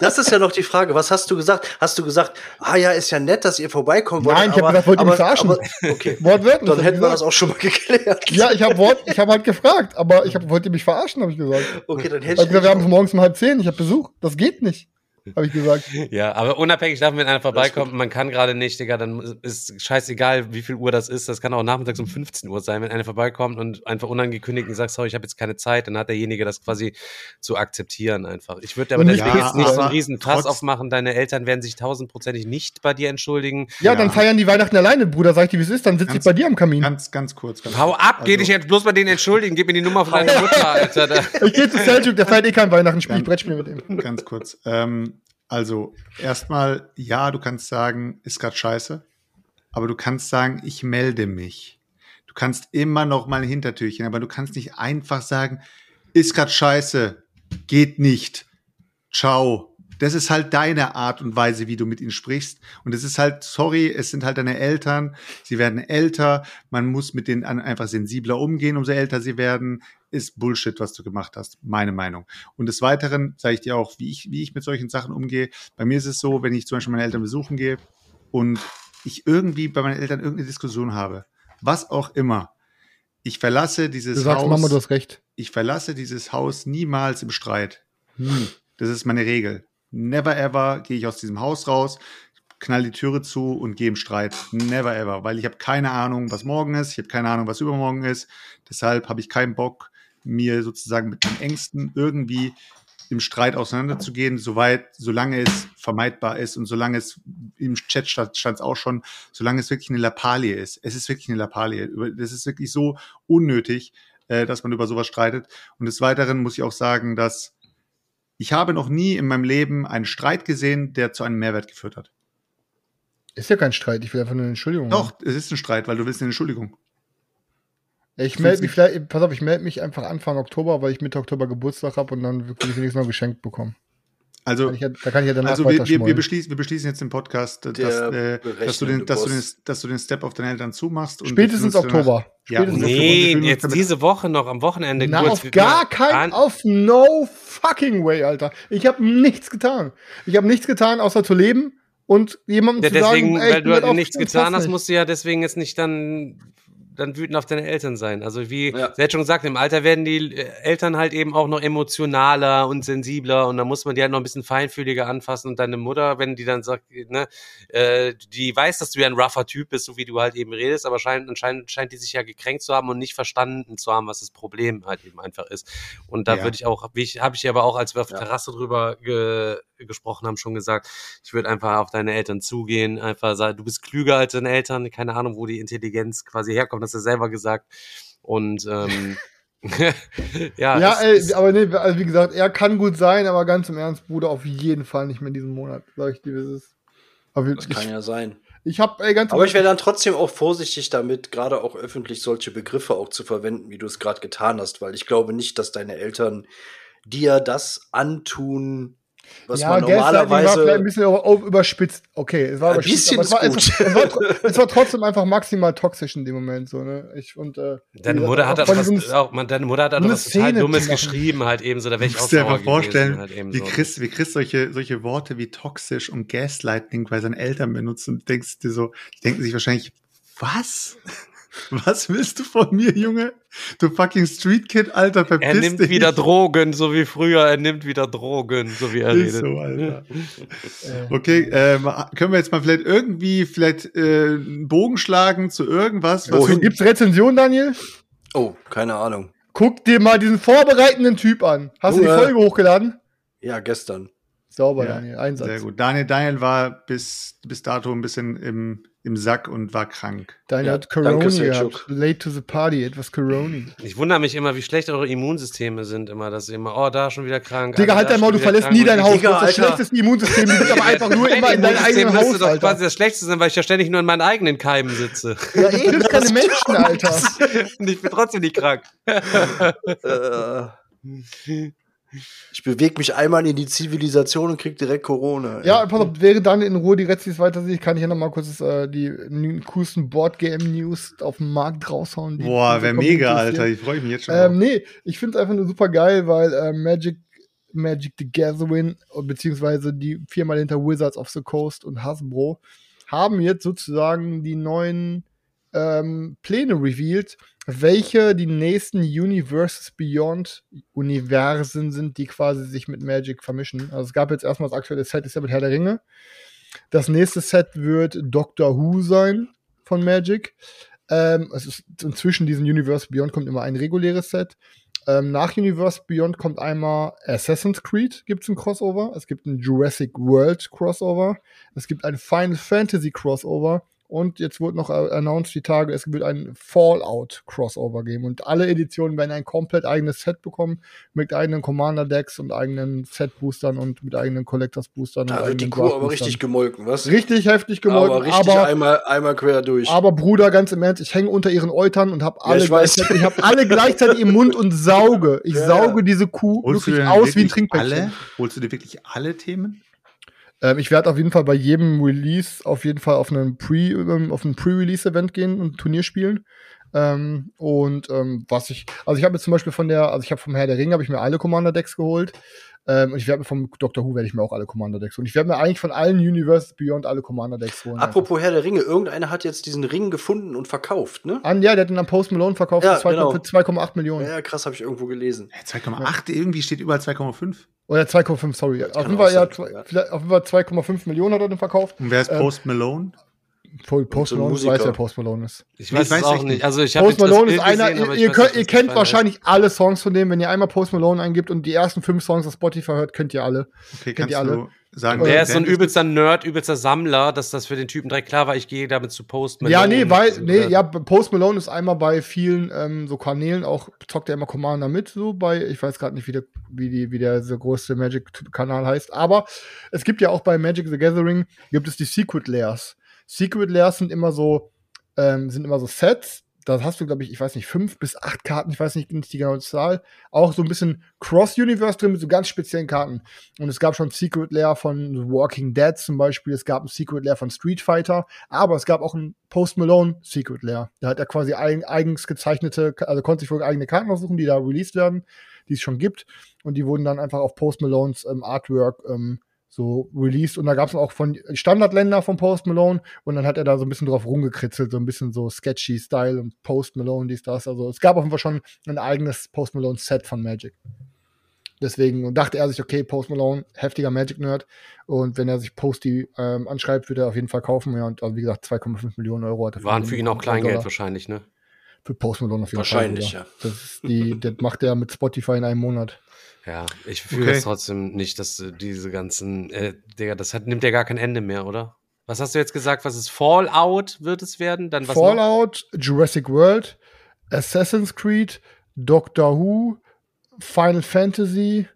Das ist ja noch die Frage. Was hast du gesagt? Hast du gesagt, ah ja, ist ja nett, dass ihr vorbeikommen wollt? Nein, ich habe gesagt, wollt ihr mich verarschen? Aber, okay. Wortwörtlich. Dann hätten wir das auch schon mal geklärt. Ja, ich habe Wort, ich habe halt gefragt, aber ich hab, wollt ihr mich verarschen, habe ich gesagt. Okay, dann hätte ich gesagt, wir haben morgens um halb zehn, ich habe Besuch. Das geht nicht. Habe ich gesagt. Ja, aber unabhängig davon, wenn einer vorbeikommt, man kann gerade nicht, Digga, dann ist scheißegal, wie viel Uhr das ist. Das kann auch nachmittags um 15 Uhr sein, wenn einer vorbeikommt und einfach unangekündigt und sagt, sorry, ich habe jetzt keine Zeit, dann hat derjenige das quasi zu akzeptieren einfach. Ich würde aber deswegen ja, jetzt nicht so einen riesen Fass aufmachen. Deine Eltern werden sich tausendprozentig nicht bei dir entschuldigen. Ja, ja. dann feiern die Weihnachten alleine, Bruder. Sag ich dir, wie es ist, dann sitze ich bei dir am Kamin. Ganz, ganz kurz. Ganz Hau ab, also. geh dich jetzt bloß bei denen entschuldigen. Gib mir die Nummer von deiner Mutter, Alter. ich gehe zu Seljuk, der feiert eh kein Weihnachten, spiel ich Brettspiel mit ihm. Ganz kurz. Ähm, also erstmal, ja, du kannst sagen, ist gerade scheiße, aber du kannst sagen, ich melde mich. Du kannst immer noch mal ein Hintertürchen, aber du kannst nicht einfach sagen, ist gerade scheiße, geht nicht, ciao. Das ist halt deine Art und Weise, wie du mit ihnen sprichst. Und es ist halt, sorry, es sind halt deine Eltern, sie werden älter, man muss mit denen einfach sensibler umgehen, umso älter sie werden ist Bullshit, was du gemacht hast, meine Meinung. Und des Weiteren sage ich dir auch, wie ich, wie ich mit solchen Sachen umgehe. Bei mir ist es so, wenn ich zum Beispiel meine Eltern besuchen gehe und ich irgendwie bei meinen Eltern irgendeine Diskussion habe, was auch immer, ich verlasse dieses du sagst, Haus. Mama, du hast recht. Ich verlasse dieses Haus niemals im Streit. Hm. Das ist meine Regel. Never ever gehe ich aus diesem Haus raus, knall die Türe zu und gehe im Streit. Never ever, weil ich habe keine Ahnung, was morgen ist. Ich habe keine Ahnung, was übermorgen ist. Deshalb habe ich keinen Bock, mir sozusagen mit meinen Ängsten irgendwie im Streit auseinanderzugehen, soweit, solange es vermeidbar ist und solange es im Chat stand es auch schon, solange es wirklich eine Lappalie ist. Es ist wirklich eine Lappalie. Das ist wirklich so unnötig, äh, dass man über sowas streitet. Und des Weiteren muss ich auch sagen, dass ich habe noch nie in meinem Leben einen Streit gesehen, der zu einem Mehrwert geführt hat. Ist ja kein Streit, ich will einfach nur eine Entschuldigung. Doch, es ist ein Streit, weil du willst eine Entschuldigung. Ich melde mich vielleicht, pass auf, ich melde mich einfach Anfang Oktober, weil ich Mitte Oktober Geburtstag habe und dann wirklich wenigstens noch geschenkt bekommen. Also, da kann ich, da kann ich ja danach also wir, wir, wir, beschließen, wir beschließen jetzt den Podcast, dass, äh, dass, du den, dass, du den, dass du den Step auf deine Eltern zumachst. Spätestens Oktober. Spätestens ja. Nee, Oktober. jetzt diese Woche noch, am Wochenende. Na, kurz, auf gar kein, auf no fucking way, Alter. Ich habe nichts getan. Ich habe nichts getan, außer zu leben und jemandem ja, zu deswegen, sagen, ey, weil du nichts getan hast, musst du ja deswegen jetzt nicht dann dann wütend auf deine Eltern sein. Also wie ja. hat schon gesagt, im Alter werden die äh, Eltern halt eben auch noch emotionaler und sensibler und da muss man die halt noch ein bisschen feinfühliger anfassen und deine Mutter, wenn die dann sagt, ne, äh, die weiß, dass du ja ein rougher Typ bist, so wie du halt eben redest, aber scheint, anscheinend scheint die sich ja gekränkt zu haben und nicht verstanden zu haben, was das Problem halt eben einfach ist. Und da ja. würde ich auch, wie ich, habe ich aber auch, als wir auf der. Terrasse drüber ge, gesprochen haben, schon gesagt, ich würde einfach auf deine Eltern zugehen, einfach sagen, du bist klüger als deine Eltern, keine Ahnung, wo die Intelligenz quasi herkommt, das hast du selber gesagt. Und ähm, ja, ja ey, aber nee, also wie gesagt, er kann gut sein, aber ganz im Ernst, Bruder, auf jeden Fall nicht mehr in diesem Monat, sag ich dir, wie es ist. Das ich, kann ja sein. Ich habe ey, ganz Aber ich wäre dann trotzdem auch vorsichtig damit, gerade auch öffentlich solche Begriffe auch zu verwenden, wie du es gerade getan hast, weil ich glaube nicht, dass deine Eltern dir das antun, was man Gaslighting war vielleicht ein normalerweise. bisschen über- überspitzt. Okay, es war Ein überspitzt, bisschen aber es war, ist es, war, es, war, es war trotzdem einfach maximal toxisch in dem Moment. So, ne? ich, und, äh, Deine wie Mutter hat auch halt was, diesem- auch, man, deine Mutter hat halt so eine was total Dummes geschrieben, halt eben so, da wäre ich Du auch musst dir einfach vorstellen, gewesen, halt eben wie so. Chris, wie Chris solche, solche Worte wie toxisch und Gaslighting bei seinen Eltern benutzt und denkst dir so, die denken sich wahrscheinlich, was? Was willst du von mir, Junge? Du fucking Street Kid, Alter, verpiss Er nimmt dich. wieder Drogen, so wie früher, er nimmt wieder Drogen, so wie er redet. so, Alter. Äh, Okay, ähm, können wir jetzt mal vielleicht irgendwie vielleicht äh, einen Bogen schlagen zu irgendwas? Was Wohin? Gibt's Rezension, Daniel? Oh, keine Ahnung. Guck dir mal diesen vorbereitenden Typ an. Hast du die Junge. Folge hochgeladen? Ja, gestern. Sauber, Ja, Daniel. Einsatz. Sehr gut. Daniel, Daniel war bis, bis dato ein bisschen im, im Sack und war krank. Daniel Ja, hat Corona gehabt. Late to the party, etwas Corona. Ich wundere mich immer, wie schlecht eure Immunsysteme sind immer, dass ihr immer, oh, da schon wieder krank. Digga, halt dein Maul, du verlässt krank. nie dein Haus. Digga, Du hast das Alter. schlechteste Immunsystem. Du bist aber einfach nur immer in deinem eigenen Haus, doch Alter. quasi das Schlechteste sein, weil ich ja ständig nur in meinen eigenen Keimen sitze. Ja, ey, du bist keine Menschen, Alter. Und ich bin trotzdem nicht krank. Ich bewege mich einmal in die Zivilisation und krieg direkt Corona. ey. Ja, pass auf, während dann in Ruhe die Rezis weiter sieht, kann ich ja noch mal kurz äh, die coolsten Board-Game-News auf den Markt raushauen. die Boah, wäre mega. Alter. Ich freue mich jetzt schon. Ähm, nee, ich finde es einfach nur super geil, weil äh, Magic, Magic the Gathering, beziehungsweise die Firma hinter Wizards of the Coast und Hasbro, haben jetzt sozusagen die neuen ähm, Pläne revealed, welche die nächsten Universes Beyond Universen sind, die quasi sich mit Magic vermischen. Also es gab jetzt erstmal das aktuelle Set, ist ja mit Herr der Ringe. Das nächste Set wird Doctor Who sein von Magic. Ähm, es ist inzwischen diesen Universe Beyond kommt immer ein reguläres Set. Ähm, nach Universe Beyond kommt einmal Assassin's Creed, gibt es ein Crossover. Es gibt ein Jurassic World Crossover. Es gibt ein Final Fantasy Crossover. Und jetzt wurde noch äh, announced die Tage, es wird ein Fallout Crossover geben. Und alle Editionen werden ein komplett eigenes Set bekommen. Mit eigenen Commander-Decks und eigenen Set-Boostern und mit eigenen Collectors-Boostern. und Da wird die Kuh aber richtig gemolken, was? Richtig heftig gemolken. aber richtig aber einmal, einmal quer durch. aber Bruder, ganz im Ernst, ich hänge unter ihren Eutern und habe alle, ich weiß. gleichzeitig- ich hab alle gleichzeitig im Mund und sauge. Ich Ja, sauge diese Kuh Holst wirklich aus wie ein Trinkpäckchen. alle? Holst du dir wirklich alle Themen? Ähm, ich werde auf jeden Fall bei jedem Release auf jeden Fall auf einen Pre, ähm, auf ein Pre-Release-Event gehen und ein Turnier spielen. Ähm, und ähm, was ich, also ich habe jetzt zum Beispiel von der, also ich habe vom Herr der Ringe habe ich mir alle Commander-Decks geholt. Ähm, und ich werde mir vom Doctor Who werde ich mir auch alle Commander-Decks holen. Ich werde mir eigentlich von allen Universes Beyond alle Commander-Decks holen. Apropos Herr der Ringe, irgendeiner hat jetzt diesen Ring gefunden und verkauft, ne? An, ja, der hat ihn am Post Malone verkauft Ja, für zwei- genau. für 2,8 Millionen. Ja, krass, habe ich irgendwo gelesen. Hey, 2,8, irgendwie steht überall 2,5. Oder 2,5, sorry. Auf jeden, Fall, ja, auf jeden Fall 2,5 Millionen hat er den verkauft. Und wer ist Ähm, Post Malone? Po- Post Malone, ich weiß, wer Post Malone ist. Ich weiß ich weiß es auch nicht. Also ich Post Malone ist einer, gesehen, ich ihr, weiß könnt, ihr kennt wahrscheinlich alle Songs von dem. Wenn ihr einmal Post Malone eingibt und die ersten fünf Songs auf Spotify hört, könnt ihr alle. Okay, kennt kannst ihr alle? Sagen, ist. Der ist so ein übelster Nerd, übelster Sammler, dass das für den Typen direkt klar war, ich gehe damit zu Post ja, Malone. nee, weil, nee, äh, ja, Post Malone ist einmal bei vielen ähm, so Kanälen auch, zockt er immer Commander mit, so bei, ich weiß gerade nicht, wie der, wie, die, wie der so große Magic-Kanal heißt, aber es gibt ja auch bei Magic the Gathering, gibt es die Secret Layers. Secret Layers sind immer so, ähm, sind immer so Sets, da hast du, glaube ich, ich weiß nicht, fünf bis acht Karten, ich weiß nicht, nicht die genaue Zahl, auch so ein bisschen Cross-Universe drin mit so ganz speziellen Karten. Und es gab schon Secret Lair von Walking Dead zum Beispiel, es gab ein Secret Lair von Street Fighter, aber es gab auch ein Post Malone Secret Lair. Da hat er quasi eigen, eigens gezeichnete, also konnte sich wohl eigene Karten aussuchen, die da released werden, die es schon gibt. Und die wurden dann einfach auf Post Malones ähm, Artwork ähm, so released. Und da gab es auch von Standardländer von Post Malone. Und dann hat er da so ein bisschen drauf rumgekritzelt, so ein bisschen so sketchy Style und Post Malone, dies, das. Also es gab auf jeden Fall schon ein eigenes Post Malone Set von Magic. Deswegen dachte er sich, okay, Post Malone, heftiger Magic-Nerd. Und wenn er sich Posty ähm, anschreibt, wird er auf jeden Fall kaufen. Ja, und also, wie gesagt, 2,5 Millionen Euro hat er Waren für ihn auch Kleingeld Dollar. wahrscheinlich, ne? Für Post Malone auf jeden Wahrscheinlich, Fall. ja. Das, ist die, das macht er mit Spotify in einem Monat. Ja, ich fühle Okay. es trotzdem nicht, dass äh, diese ganzen, äh, Digga, das hat, nimmt ja gar kein Ende mehr, oder? Was hast du jetzt gesagt? Was ist Fallout wird es werden? Dann was noch? Fallout, Jurassic World, Assassin's Creed, Doctor Who, Final Fantasy,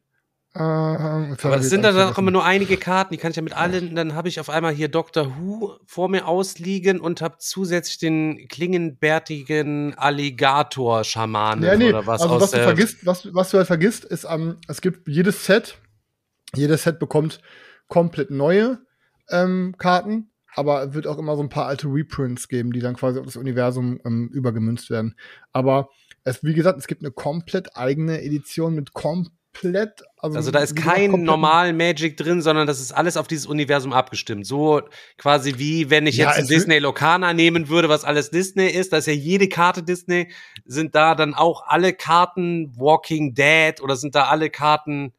Jetzt Aber das sind dann auch immer nur einige Karten, die kann ich ja mit allen, dann habe ich auf einmal hier Doctor Who vor mir ausliegen und habe zusätzlich den klingenbärtigen Alligator-Schamanen Ja, nee, oder was also aus was du vergisst, was, was du halt vergisst, ist, ähm, es gibt jedes Set, jedes Set bekommt komplett neue ähm, Karten, aber wird auch immer so ein paar alte Reprints geben, die dann quasi auf das Universum ähm, übergemünzt werden. Aber es, wie gesagt, es gibt eine komplett eigene Edition mit komplett, also, Also da ist kein komplett- normal Magic drin, sondern das ist alles auf dieses Universum abgestimmt. So quasi wie wenn ich Ja, jetzt Disney Locana nehmen würde, was alles Disney ist. Da ist ja jede Karte Disney. Sind da dann auch alle Karten Walking Dead oder sind da alle Karten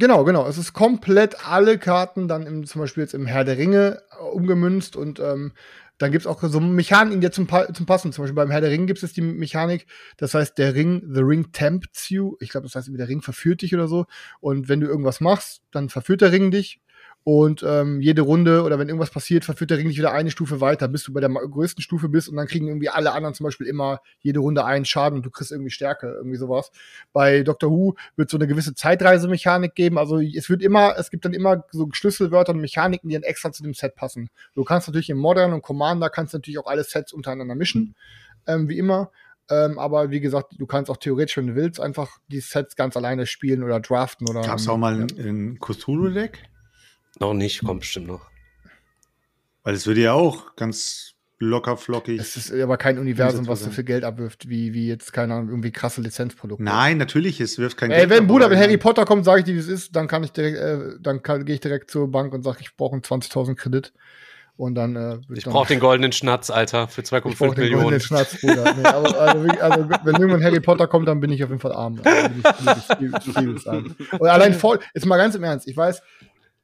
Genau, genau. Es ist komplett alle Karten dann im, zum Beispiel jetzt im Herr der Ringe äh, umgemünzt und ähm, dann gibt's auch so Mechaniken, die zum, zum Passen. Zum Beispiel beim Herr der Ringe gibt es die Mechanik, das heißt, der Ring, the ring tempts you. Ich glaube, das heißt, der Ring verführt dich oder so. Und wenn du irgendwas machst, dann verführt der Ring dich. Und ähm, jede Runde oder wenn irgendwas passiert, verführt der Ring dich wieder eine Stufe weiter, bis du bei der größten Stufe bist und dann kriegen irgendwie alle anderen zum Beispiel immer jede Runde einen Schaden und du kriegst irgendwie Stärke, irgendwie sowas. Bei Doctor Who wird so eine gewisse Zeitreisemechanik geben. Also es wird immer, es gibt dann immer so Schlüsselwörter und Mechaniken, die dann extra zu dem Set passen. Du kannst natürlich im Modern und Commander kannst du natürlich auch alle Sets untereinander mischen, ähm, wie immer. Ähm, aber wie gesagt, du kannst auch theoretisch, wenn du willst, einfach die Sets ganz alleine spielen oder draften oder. Gab es auch mal ein, ein Cthulhu-Deck? Noch nicht, kommt bestimmt noch. Weil es würde ja auch ganz locker flockig. Es ist aber kein Universum, was so viel Geld abwirft, wie, wie jetzt, keine Ahnung, irgendwie krasse Lizenzprodukte. Nein, natürlich, es wirft kein Ey, Geld wenn ab, Bruder, wenn Harry. Potter kommt, sage ich dir, wie es ist, dann kann ich direkt, äh, dann gehe ich direkt zur Bank und sage, ich brauche einen 20.000 Kredit. Und dann, äh, Ich dann, brauche den goldenen Schnatz, Alter, für ich brauch 2,5 den Millionen. goldenen Schnatz, Bruder. Nee, aber, also, wirklich, also, wenn irgendwann Harry Potter kommt, dann bin ich auf jeden Fall arm. Also, bin ich, bin ich viel, viel arm. Und allein voll, jetzt mal ganz im Ernst, ich weiß,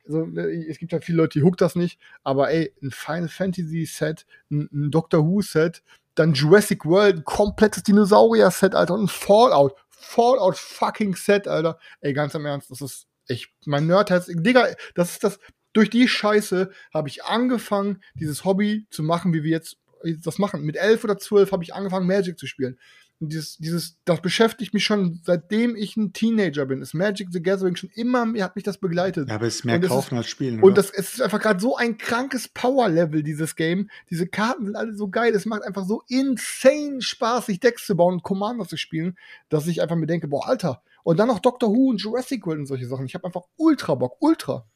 so, ne, es gibt ja viele Leute, die huckt das nicht, aber ey, ein Final Fantasy Set, ein, ein Doctor Who Set, dann Jurassic World, ein komplettes Dinosaurier Set, Alter, und ein Fallout, Fallout fucking Set, Alter. Ey, ganz im Ernst, das ist echt, mein Nerdherz, Digga, das ist das, durch die Scheiße habe ich angefangen, dieses Hobby zu machen, wie wir jetzt das machen. Mit elf oder zwölf habe ich angefangen, Magic zu spielen. Und dieses, dieses, das beschäftigt mich schon, seitdem ich ein Teenager bin. Ist Magic the Gathering schon immer, hat mich das begleitet. Ja, aber es ist mehr kaufen als spielen. Und oder? das es ist einfach gerade so ein krankes Power-Level, dieses Game. Diese Karten sind alle so geil. Es macht einfach so insane Spaß, sich Decks zu bauen und Commander zu spielen, dass ich einfach mir denke, boah, Alter. Und dann noch Doctor Who und Jurassic World und solche Sachen. Ich habe einfach ultra Bock, ultra.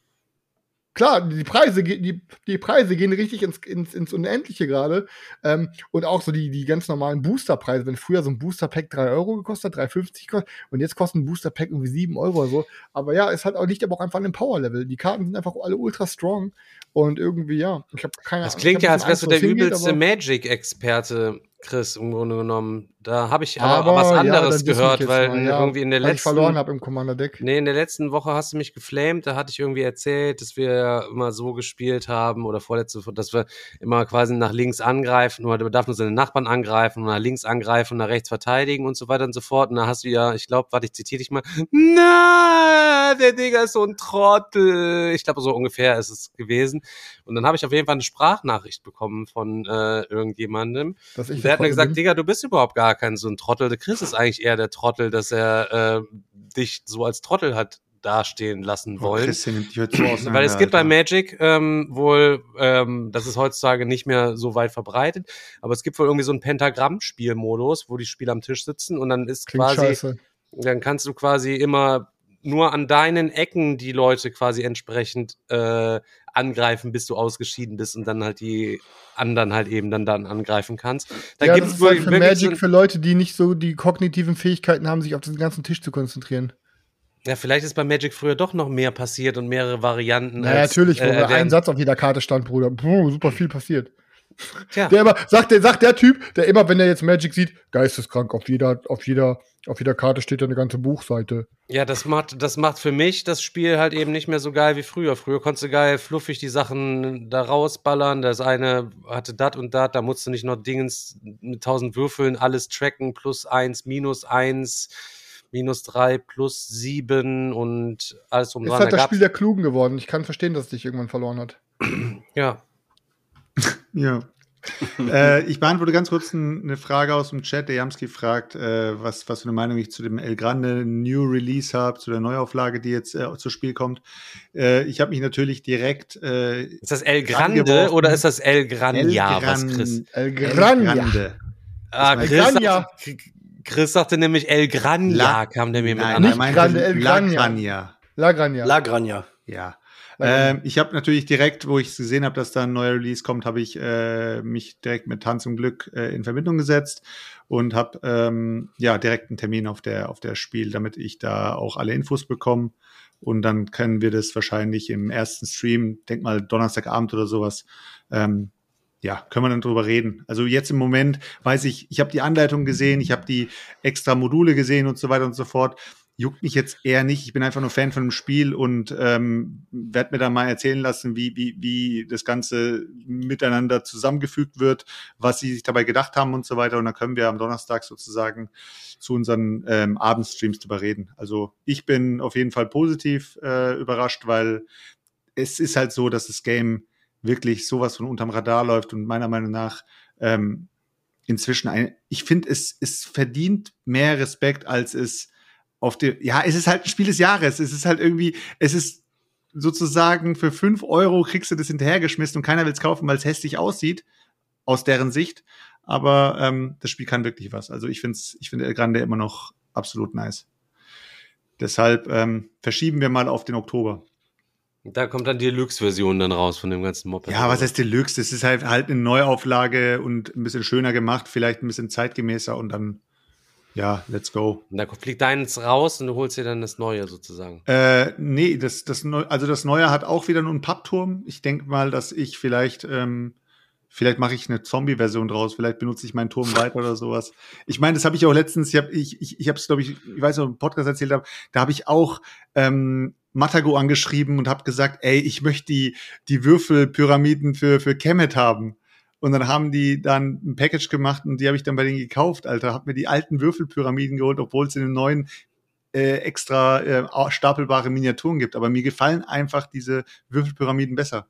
Klar, die Preise, die, die Preise gehen richtig ins, ins, ins Unendliche gerade. Ähm, und auch so die, die ganz normalen Boosterpreise. Wenn früher so ein Booster-Pack 3 Euro gekostet hat, 3,50 gekostet, und jetzt kostet ein Booster-Pack irgendwie 7 Euro oder so. Aber ja, es hat auch, liegt aber auch einfach an dem Power-Level. Die Karten sind einfach alle ultra strong. Und irgendwie, ja, ich habe keine Das ich klingt ja, als wärst du der übelste Magic-Experte, Chris, im Grunde genommen. Da habe ich aber, Aber, was ja, anderes mich gehört, weil mal, ja, irgendwie in der weil ich letzten verloren habe im Commander-Deck. Nee, in der letzten Woche hast du mich geflamed, da hatte ich irgendwie erzählt, dass wir ja immer so gespielt haben oder vorletzte, dass wir immer quasi nach links angreifen oder man darf nur seine Nachbarn angreifen und nach links angreifen und nach rechts verteidigen und so weiter und so fort. Und da hast du ja, ich glaube, warte, ich zitiere dich mal, na, der Digga ist so ein Trottel. Ich glaube, so ungefähr ist es gewesen. Und dann habe ich auf jeden Fall eine Sprachnachricht bekommen von äh, irgendjemandem. Der hat mir gesagt, bin. Digga, du bist überhaupt gar kein so ein Trottel. Der Chris ist eigentlich eher der Trottel, dass er äh, dich so als Trottel hat dastehen lassen Oh, wollen. Christian die heute so Weil es gibt bei Alter. Magic ähm, wohl, ähm, das ist heutzutage nicht mehr so weit verbreitet, aber es gibt wohl irgendwie so einen Pentagramm-Spielmodus, wo die Spieler am Tisch sitzen und dann ist Klingt quasi, scheiße. dann kannst du quasi immer nur an deinen Ecken die Leute quasi entsprechend äh, angreifen, bis du ausgeschieden bist und dann halt die anderen halt eben dann dann angreifen kannst. Da ja, gibt's das ist halt für Magic für Leute, die nicht so die kognitiven Fähigkeiten haben, sich auf den ganzen Tisch zu konzentrieren. ja, vielleicht ist bei Magic früher doch noch mehr passiert und mehrere Varianten. Naja, als, natürlich, wo äh, ein Satz auf jeder Karte stand, Bruder. Puh, super viel passiert. Tja. Der immer, sagt der, sagt der Typ, der immer, wenn er jetzt Magic sieht, geisteskrank, auf jeder, auf jeder, auf jeder Karte steht da eine ganze Buchseite. Ja, das macht, das macht für mich das Spiel halt eben nicht mehr so geil wie früher. Früher konntest du geil fluffig die Sachen da rausballern. Das eine hatte dat und dat, da musst du nicht noch Dingens mit tausend Würfeln alles tracken, plus eins, minus eins, minus drei, plus sieben und alles um Ist dran. halt Da das Spiel der Klugen geworden. Ich kann verstehen, dass es dich irgendwann verloren hat. ja. Ja. äh, ich beantworte ganz kurz ein, eine Frage aus dem Chat. Der Jamski fragt, äh, was, was für eine Meinung ich zu dem El Grande New Release habe, zu der Neuauflage, die jetzt äh, zu Spiel kommt. Äh, ich habe mich natürlich direkt. Äh, ist das El Grande oder ist das El Granja, El was Chris? El Granja. Grande. Ah, Chris, Granja. sagte, Chris sagte nämlich El Granja, La- kam der mir mit Nein, an. Nicht Grande, El. Granja. La Granja. La Granja. Ja. Ähm, ich habe natürlich direkt, wo ich gesehen habe, dass da ein neuer Release kommt, habe ich äh, mich direkt mit Tanz und Glück äh, in Verbindung gesetzt und habe ähm, ja direkt einen Termin auf der auf der Spiel, damit ich da auch alle Infos bekomme und dann können wir das wahrscheinlich im ersten Stream, denk mal Donnerstagabend oder sowas, ähm, ja, können wir dann drüber reden. Also jetzt im Moment weiß ich, ich habe die Anleitung gesehen, ich habe die extra Module gesehen und so weiter und so fort. Juckt mich jetzt eher nicht. Ich bin einfach nur Fan von dem Spiel und ähm, werde mir dann mal erzählen lassen, wie, wie, wie das Ganze miteinander zusammengefügt wird, was sie sich dabei gedacht haben und so weiter. Und dann können wir am Donnerstag sozusagen zu unseren ähm, Abendstreams drüber reden. Also ich bin auf jeden Fall positiv äh, überrascht, weil es ist halt so, dass das Game wirklich sowas von unterm Radar läuft und meiner Meinung nach ähm, inzwischen ein, ich finde, es, es verdient mehr Respekt, als es auf dem, ja, es ist halt ein Spiel des Jahres. Es ist halt irgendwie, es ist sozusagen für fünf Euro kriegst du das hinterhergeschmissen und keiner will es kaufen, weil es hässlich aussieht, aus deren Sicht. Aber ähm, das Spiel kann wirklich was. Also ich finde ich finde El Grande immer noch absolut nice. Deshalb ähm, verschieben wir mal auf den Oktober. Da kommt dann die Deluxe-Version dann raus von dem ganzen Moped. Ja, was heißt Deluxe? Das ist halt halt eine Neuauflage und ein bisschen schöner gemacht, vielleicht ein bisschen zeitgemäßer und dann, ja, let's go. Und da fliegt deins raus und du holst dir dann das Neue sozusagen. Äh, nee, das, das Neu also das Neue hat auch wieder nur einen Pappturm. Ich denke mal, dass ich vielleicht, ähm, vielleicht mache ich eine Zombie-Version draus, vielleicht benutze ich meinen Turm weiter oder sowas. Ich meine, das habe ich auch letztens, ich habe ich, ich, ich habe es, glaube ich, ich weiß nicht, ob ich im Podcast erzählt habe, da habe ich auch ähm, Matago angeschrieben und habe gesagt, ey, ich möchte die, die Würfelpyramiden für, für Kemet haben. Und dann haben die dann ein Package gemacht und die habe ich dann bei denen gekauft, Alter. Hab mir die alten Würfelpyramiden geholt, obwohl es in den neuen äh, extra äh, stapelbare Miniaturen gibt. Aber mir gefallen einfach diese Würfelpyramiden besser.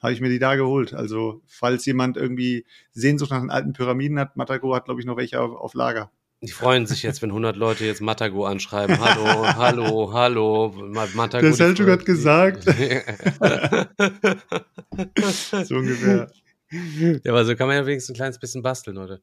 Habe ich mir die da geholt. Also, falls jemand irgendwie Sehnsucht nach den alten Pyramiden hat, Matago hat, glaube ich, noch welche auf, auf Lager. Die freuen sich jetzt, wenn 100 Leute jetzt Matago anschreiben. Hallo, hallo, hallo. Ma- Matago. Der Seljuk hat gesagt. So ungefähr. ja, aber so kann man ja wenigstens ein kleines bisschen basteln, Leute.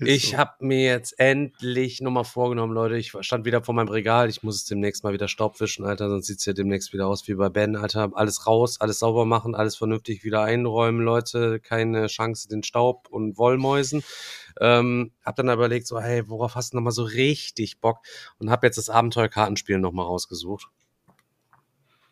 Ist Ich so. habe mir jetzt endlich nochmal vorgenommen, Leute. Ich stand wieder vor meinem Regal. Ich muss es demnächst mal wieder Staub wischen, Alter. Sonst sieht's ja demnächst wieder aus wie bei Ben, Alter. Alles raus, alles sauber machen, alles vernünftig wieder einräumen, Leute. Keine Chance, den Staub und Wollmäusen. Ähm, hab dann überlegt, so, hey, worauf hast du nochmal so richtig Bock? Und hab jetzt das Abenteuerkartenspiel nochmal rausgesucht.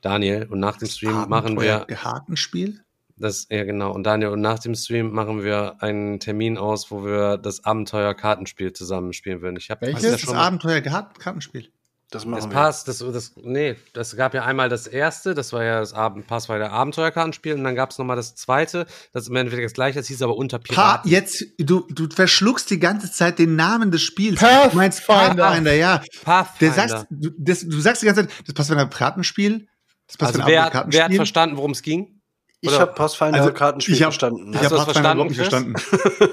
Daniel, und nach dem Stream machen wir Kartenspiel? Das, ja genau. Und Daniel, und nach dem Stream machen wir einen Termin aus, wo wir das Abenteuer-Kartenspiel zusammen spielen würden. Ich habe Welches? Was ist das Abenteuer Kartenspiel? Das das machen wir. passt, das, das, nee, das gab ja einmal das erste, das war ja das Abend, Pass war der Abenteuerkartenspiel und dann gab es nochmal das zweite, das ist im Endeffekt das gleiche, das hieß aber unter Pa Piraten. jetzt, du, du verschluckst die ganze Zeit den Namen des Spiels. Pathfinder. Du meinst Pathfinder, ja. Der Pathfinder. sagst, du, das, du sagst die ganze Zeit, das passt für ein Kartenspiel. Das passt also wer, wer hat verstanden, worum es ging? Ich habe Pathfinder Also, Kartenspiel ich hab- verstanden. Ich Hast habe Pathfinder überhaupt nicht verstanden.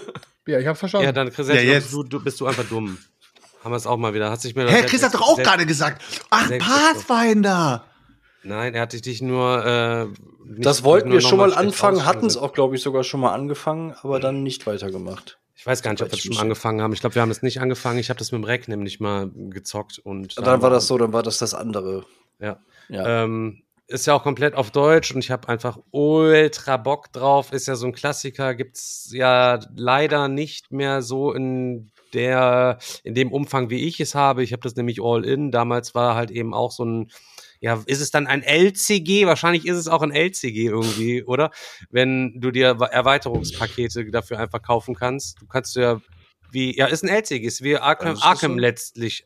Ja, ich hab's verstanden. Ja, dann Chris, Ja, jetzt du, du bist du einfach dumm. Haben wir es auch mal wieder. Hast dich mir Hä, Chris hat doch auch selbst- gerade gesagt. Ach, Pathfinder. Nein, er hatte dich nur. Äh, nicht- das wollten nur wir schon mal anfangen, hatten es auch, glaube ich, sogar schon mal angefangen, aber dann nicht weitergemacht. Ich weiß gar nicht, ob wir schon angefangen haben. Ich glaube, wir haben es nicht angefangen. Ich habe das mit dem Rec nämlich mal gezockt und Und dann war das so, dann war das das andere. Ja. Ja. Ähm, ist ja auch komplett auf Deutsch und ich habe einfach ultra Bock drauf. Ist ja so ein Klassiker, gibt's ja leider nicht mehr so in der in dem Umfang, wie ich es habe. Ich habe das nämlich all in. Damals war halt eben auch so ein ja, ist es dann ein LCG? Wahrscheinlich ist es auch ein LCG irgendwie, oder? Wenn du dir Erweiterungspakete dafür einfach kaufen kannst. Du kannst ja wie, ja, ist ein LCG, ist wie Arkham, ist Arkham so. letztlich.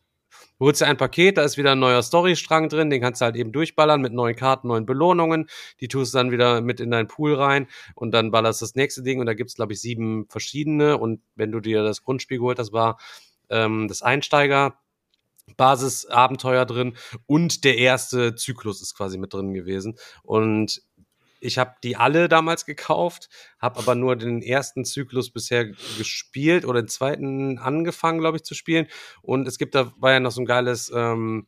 Du holst dir ein Paket, da ist wieder ein neuer Storystrang drin, den kannst du halt eben durchballern mit neuen Karten, neuen Belohnungen. Die tust du dann wieder mit in deinen Pool rein und dann ballerst das nächste Ding und da gibt's glaube ich, sieben verschiedene. Und wenn du dir das Grundspiel geholt hast, war ähm, das Einsteiger. Basisabenteuer drin und der erste Zyklus ist quasi mit drin gewesen. Und ich habe die alle damals gekauft, habe aber nur den ersten Zyklus bisher gespielt oder den zweiten angefangen, glaube ich, zu spielen. Und es gibt da war ja noch so ein geiles ähm,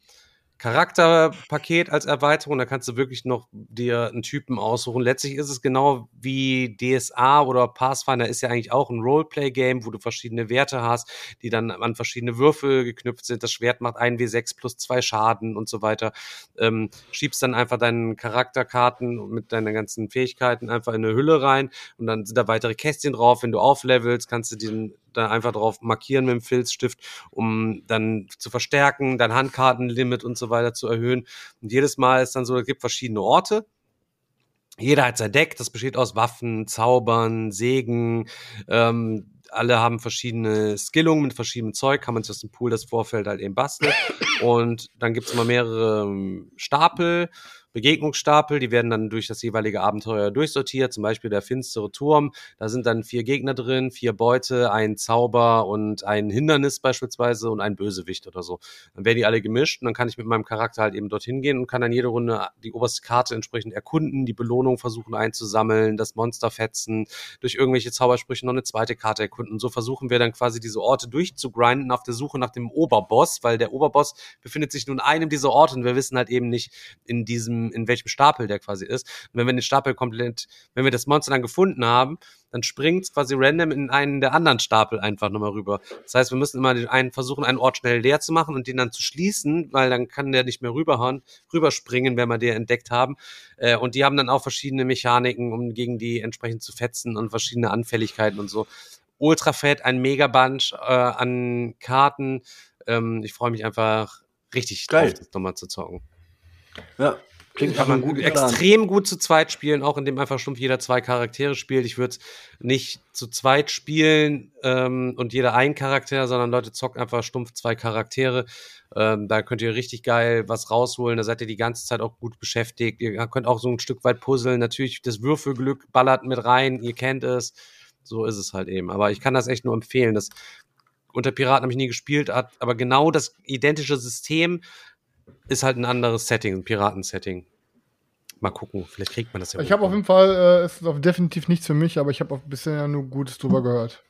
Charakterpaket als Erweiterung. Da kannst du wirklich noch dir einen Typen aussuchen. Letztlich ist es genau wie DSA oder Pathfinder ist ja eigentlich auch ein Roleplay-Game, wo du verschiedene Werte hast, die dann an verschiedene Würfel geknüpft sind. Das Schwert macht 1W6 plus zwei Schaden und so weiter. Ähm, schiebst dann einfach deinen Charakterkarten mit deinen ganzen Fähigkeiten einfach in eine Hülle rein und dann sind da weitere Kästchen drauf. Wenn du auflevelst, kannst du den da einfach drauf markieren mit dem Filzstift, um dann zu verstärken, dein Handkartenlimit und so weiter zu erhöhen. Und jedes Mal ist dann so, es gibt verschiedene Orte. Jeder hat sein Deck, das besteht aus Waffen, Zaubern, Segen, ähm, alle haben verschiedene Skillungen mit verschiedenem Zeug, kann man sich aus dem Pool das Vorfeld halt eben basteln. Und dann gibt's immer mehrere ähm, Stapel Begegnungsstapel, die werden dann durch das jeweilige Abenteuer durchsortiert, zum Beispiel der finstere Turm. Da sind dann vier Gegner drin, vier Beute, ein Zauber und ein Hindernis beispielsweise und ein Bösewicht oder so. Dann werden die alle gemischt und dann kann ich mit meinem Charakter halt eben dorthin gehen und kann dann jede Runde die oberste Karte entsprechend erkunden, die Belohnung versuchen einzusammeln, das Monster fetzen, durch irgendwelche Zaubersprüche noch eine zweite Karte erkunden. Und so versuchen wir dann quasi diese Orte durchzugrinden auf der Suche nach dem Oberboss, weil der Oberboss befindet sich nun in einem dieser Orte und wir wissen halt eben nicht in diesem in welchem Stapel der quasi ist. Und wenn wir den Stapel komplett, wenn wir das Monster dann gefunden haben, dann springt es quasi random in einen der anderen Stapel einfach nochmal rüber. Das heißt, wir müssen immer den einen versuchen, einen Ort schnell leer zu machen und den dann zu schließen, weil dann kann der nicht mehr rüberhauen, rüberspringen, wenn wir den entdeckt haben. Äh, und die haben dann auch verschiedene Mechaniken, um gegen die entsprechend zu fetzen und verschiedene Anfälligkeiten und so. Ultra fett, ein Megabunch äh, an Karten. Ähm, ich freue mich einfach richtig Geil. drauf, das nochmal zu zocken. Ja, klingt Kann man gut, extrem gut zu zweit spielen, auch indem einfach stumpf jeder zwei Charaktere spielt. Ich würde es nicht zu zweit spielen ähm, und jeder ein Charakter, sondern Leute zockt einfach stumpf zwei Charaktere. Ähm, da könnt ihr richtig geil was rausholen. Da seid ihr die ganze Zeit auch gut beschäftigt. Ihr könnt auch so ein Stück weit puzzeln. Natürlich, das Würfelglück ballert mit rein. Ihr kennt es. So ist es halt eben. Aber ich kann das echt nur empfehlen. Das unter Piraten habe ich nie gespielt, hat aber genau das identische System ist halt ein anderes Setting, ein Piraten-Setting. Mal gucken, vielleicht kriegt man das ja. Ich habe auf jeden Fall, äh, es ist auch definitiv nichts für mich, aber ich habe auch bisher ja nur Gutes drüber gehört.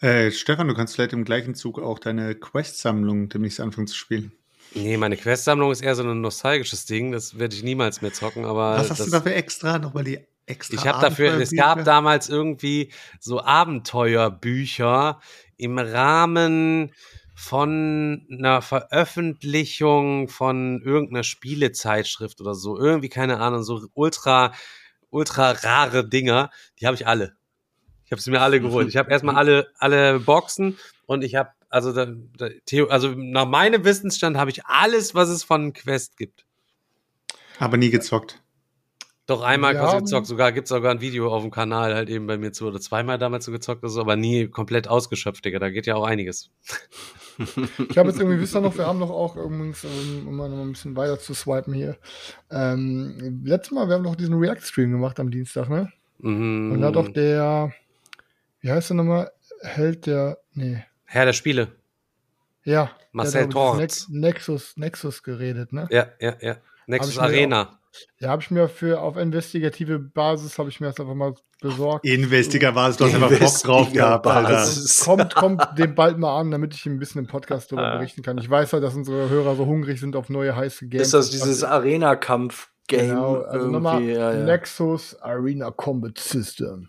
Äh, Stefan, du kannst vielleicht im gleichen Zug auch deine Quest-Sammlung demnächst anfangen zu spielen. Nee, meine Quest-Sammlung ist eher so ein nostalgisches Ding. Das werde ich niemals mehr zocken. Aber Was hast das, du dafür extra? Nochmal die extra Ich habe dafür, es gab damals irgendwie so Abenteuerbücher im Rahmen von einer Veröffentlichung von irgendeiner Spielezeitschrift oder so. Irgendwie, keine Ahnung, so ultra, ultra rare Dinger. Die habe ich alle. Ich habe sie mir alle geholt. Ich habe erstmal alle, alle Boxen und ich habe, also, da, da, also nach meinem Wissensstand habe ich alles, was es von Quest gibt. Aber nie gezockt. Doch einmal haben- gezockt, sogar gibt's sogar ein Video auf dem Kanal halt eben bei mir zu oder zweimal damals so gezockt so, aber nie komplett ausgeschöpft, Digga. Da geht ja auch einiges. Ich habe jetzt irgendwie, wisst ihr noch, wir haben noch auch übrigens, ähm, um mal noch ein bisschen weiter zu swipen hier. Ähm, letztes Mal, wir haben doch diesen React-Stream gemacht am Dienstag, ne? Mhm. Und da hat doch der, wie heißt der nochmal? Held der, nee, Herr der Spiele. ja. Marcel dieses Nex Nexus, Nexus geredet, ne? Ja, ja, ja. Nexus Arena. Ja, habe ich mir für, auf investigative Basis, habe ich mir das einfach mal besorgt. Investiger war es, du hast einfach Bock drauf gehabt, Alter. Basis. kommt, kommt dem bald mal an, damit ich ein bisschen im Podcast darüber Ah. berichten kann. Ich weiß halt, dass unsere Hörer so hungrig sind auf neue heiße Games. Ist das dieses Arena-Kampf-Game? Genau, also nochmal irgendwie? ja, ja. Nexus Arena Combat System.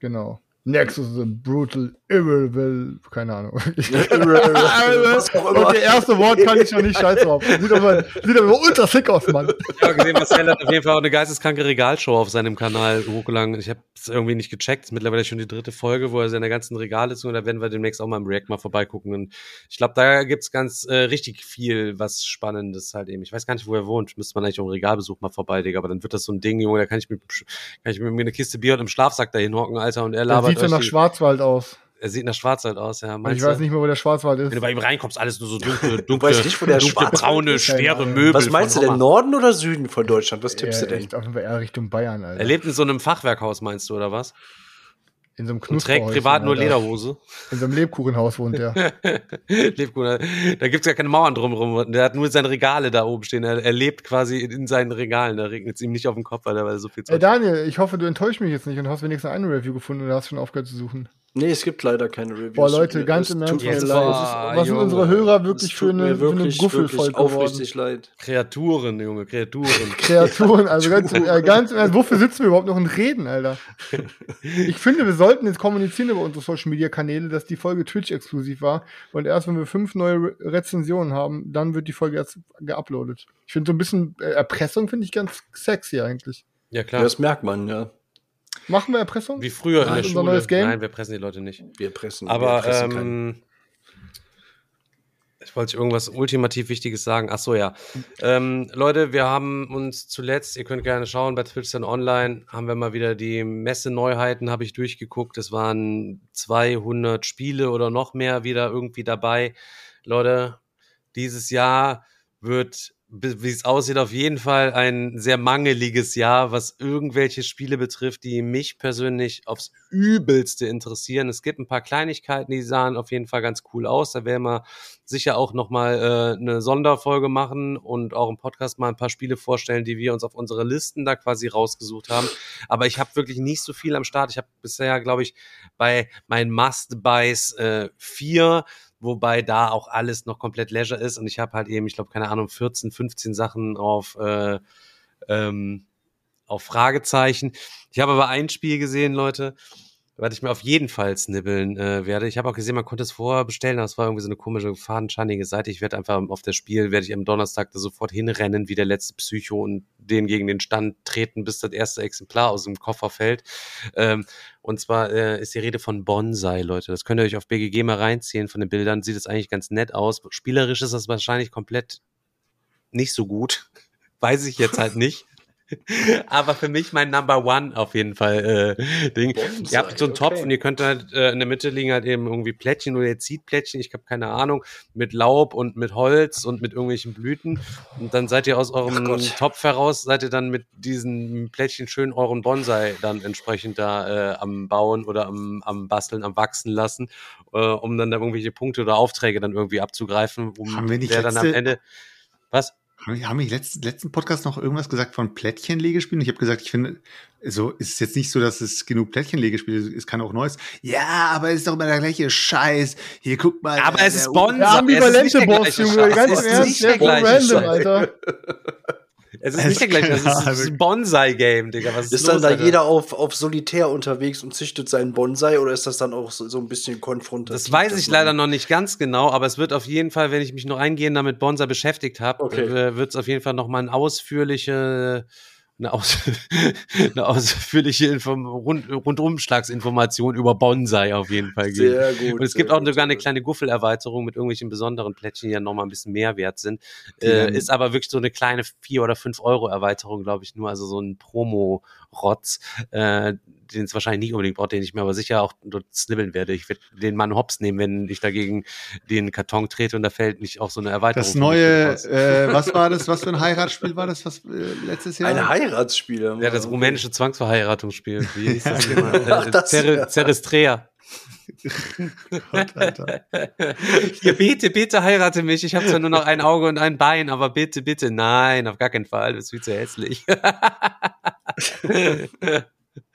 Genau. Nexus is a brutal, evil, keine Ahnung. Und das erste Wort kann ich noch nicht scheiß drauf. Sieht aber, sieht aber ultra sick aus, Mann. Ich habe gesehen, Marcel hat auf jeden Fall auch eine geisteskranke Regalshow auf seinem Kanal hochgeladen. Ich habe es irgendwie nicht gecheckt. Ist mittlerweile schon die dritte Folge, wo er seine ganzen Regale zu. Und da werden wir demnächst auch mal im React mal vorbeigucken. Und ich glaube, da gibt's ganz äh, richtig viel, was Spannendes halt eben. Ich weiß gar nicht, wo er wohnt. Müsste man eigentlich auch einen Regalbesuch mal vorbei, Digga. Aber dann wird das so ein Ding, Junge, da kann ich, mit, kann ich mir eine Kiste Bier und im Schlafsack dahin hocken, Alter. Und er Der labert sieht so nach Schwarzwald aus. Er sieht nach Schwarzwald aus, ja. Meinst ich weiß nicht mehr, wo der Schwarzwald Wenn du ist. bei ihm reinkommst, alles nur so dunkle, dunkle, weißt nicht, wo der dunkle Schwarzwald braune, ist? schwere. Möbel. Was meinst du denn. Norden oder Süden von Deutschland? Was tippst Ja, du denn? auf jeden Fall eher Richtung Bayern, Alter. Er lebt in so einem Fachwerkhaus, meinst du, oder was? In so einem Und trägt privat nur. Lederhose. In so einem Lebkuchenhaus wohnt der. Lebkuchen, da gibt's gar keine Mauern drumherum. Der hat nur seine Regale da oben stehen. Er, er lebt quasi in, in seinen Regalen. Da regnet es ihm nicht auf den Kopf, weil er so viel Ey, Zeug Daniel, ich hoffe, du enttäuschst mich jetzt nicht und hast wenigstens eine Review gefunden oder hast schon aufgehört zu suchen. Nee, es gibt leider keine Reviews. Boah, Leute, ganz im Ernst, mir leid. war- ist, was sind unsere Hörer wirklich für eine, mir für eine wirklich, wirklich geworden? aufrichtig leid. Kreaturen, Junge, Kreaturen. Kreaturen, also ganz, äh, ganz im Ernst, wofür sitzen wir überhaupt noch und reden, Alter? Ich finde, wir sollten jetzt kommunizieren über unsere Social Media Kanäle, dass die Folge Twitch exklusiv war und erst wenn wir fünf neue Re Rezensionen haben, dann wird die Folge erst geuploadet. Ich finde so ein bisschen äh, Erpressung finde ich ganz sexy eigentlich. Ja, Ja, klar. das merkt man, ja. Machen wir Erpressung? Wie früher in Nein, der unser Schule. neues Game? Nein, wir pressen die Leute nicht. Wir pressen. wir Aber pressen keinen. ähm, ich wollte irgendwas ultimativ Wichtiges sagen. Ach so, ja. Ähm, Leute, wir haben uns zuletzt, ihr könnt gerne schauen, bei Twitch dann online, haben wir mal wieder die Messe-Neuheiten, habe ich durchgeguckt. Es waren 200 Spiele oder noch mehr wieder irgendwie dabei. Leute, dieses Jahr wird, wie es aussieht, auf jeden Fall ein sehr mangeliges Jahr, was irgendwelche Spiele betrifft, die mich persönlich aufs Übelste interessieren. Es gibt ein paar Kleinigkeiten, die sahen auf jeden Fall ganz cool aus. Da werden wir sicher auch nochmal äh, eine Sonderfolge machen und auch im Podcast mal ein paar Spiele vorstellen, die wir uns auf unsere Listen da quasi rausgesucht haben. Aber ich habe wirklich nicht so viel am Start. Ich habe bisher, glaube ich, bei meinen Must-Buys äh, vier wobei da auch alles noch komplett Leisure ist und ich habe halt eben, ich glaube, keine Ahnung, 14, 15 Sachen auf, äh, ähm, auf Fragezeichen. Ich habe aber ein Spiel gesehen, Leute, was ich mir auf jeden Fall snibbeln äh, werde. Ich habe auch gesehen, man konnte es vorher bestellen, aber es war irgendwie so eine komische, fadenscheinige Seite. Ich werde einfach auf das Spiel, werde ich am Donnerstag da sofort hinrennen, wie der letzte Psycho und den gegen den Stand treten, bis das erste Exemplar aus dem Koffer fällt. Ähm, und zwar äh, ist die Rede von Bonsai, Leute. Das könnt ihr euch auf BGG mal reinziehen von den Bildern. Sieht es eigentlich ganz nett aus. Spielerisch ist das wahrscheinlich komplett nicht so gut. Weiß ich jetzt halt nicht. Aber für mich mein Number One auf jeden Fall äh, Ding. Bonsai, ihr habt so einen Topf okay. und ihr könnt halt äh, in der Mitte liegen halt eben irgendwie Plättchen oder ihr zieht Plättchen, ich habe keine Ahnung, mit Laub und mit Holz und mit irgendwelchen Blüten. Und dann seid ihr aus eurem. Topf heraus, seid ihr dann mit diesen Plättchen schön euren Bonsai dann entsprechend da äh, am Bauen oder am, am Basteln, am Wachsen lassen, äh, um dann da irgendwelche Punkte oder Aufträge dann irgendwie abzugreifen, um nicht wer dann am letzte-Ende. Was? Haben wir letzten, letzten Podcast noch irgendwas gesagt von Plättchenlegespielen? Ich habe gesagt, ich finde, so ist es jetzt nicht so, dass es genug Plättchenlegespiele ist, es kann auch Neues. Ja, aber es ist doch immer der gleiche Scheiß. Hier guck mal. Aber es ist es ist ambivalente nicht der Boss, gleiche Junge, ganz im Ernst, der der random. Alter. Es ist nicht der gleiche, es ist ein Bonsai-Game, Digga. Was ist, Ist los, dann da Alter? jeder auf, auf Solitär unterwegs und züchtet seinen Bonsai oder ist das dann auch so, so ein bisschen konfrontativ? Das weiß ich leider noch nicht ganz genau, aber es wird auf jeden Fall, wenn ich mich noch eingehender mit Bonsai beschäftigt habe, Okay. äh, wird es auf jeden Fall noch mal eine ausführliche, eine, aus, eine ausführliche Inform Rund Rundumschlagsinformation über Bonsai auf jeden Fall geben. Sehr gut. Und es gibt auch gut, sogar eine kleine Guffelerweiterung mit irgendwelchen besonderen Plättchen, die ja noch mal ein bisschen mehr wert sind. Äh, ist aber wirklich so eine kleine 4 oder 5 Euro Erweiterung, glaube ich, nur. Also so ein Promo-Rotz, äh, den es wahrscheinlich nicht unbedingt braucht, den ich mir aber sicher auch dort snibbeln werde. Ich werde den Mann hops nehmen, wenn ich dagegen den Karton trete und da fällt nicht auch so eine Erweiterung. Das neue, äh, was war das? Was für ein Heiratsspiel war das? Was äh, letztes Jahr? Ein Heiratsspiel. ja, das rumänische Zwangsverheiratungsspiel. Wie hieß das Ja, nochmal? genau. Äh, Das- Cer Cerestrea. Gott, Alter. Ja, bitte, bitte heirate mich. Ich habe zwar nur noch ein Auge und ein Bein, aber bitte, bitte, nein, auf gar keinen Fall. Das ist viel zu hässlich.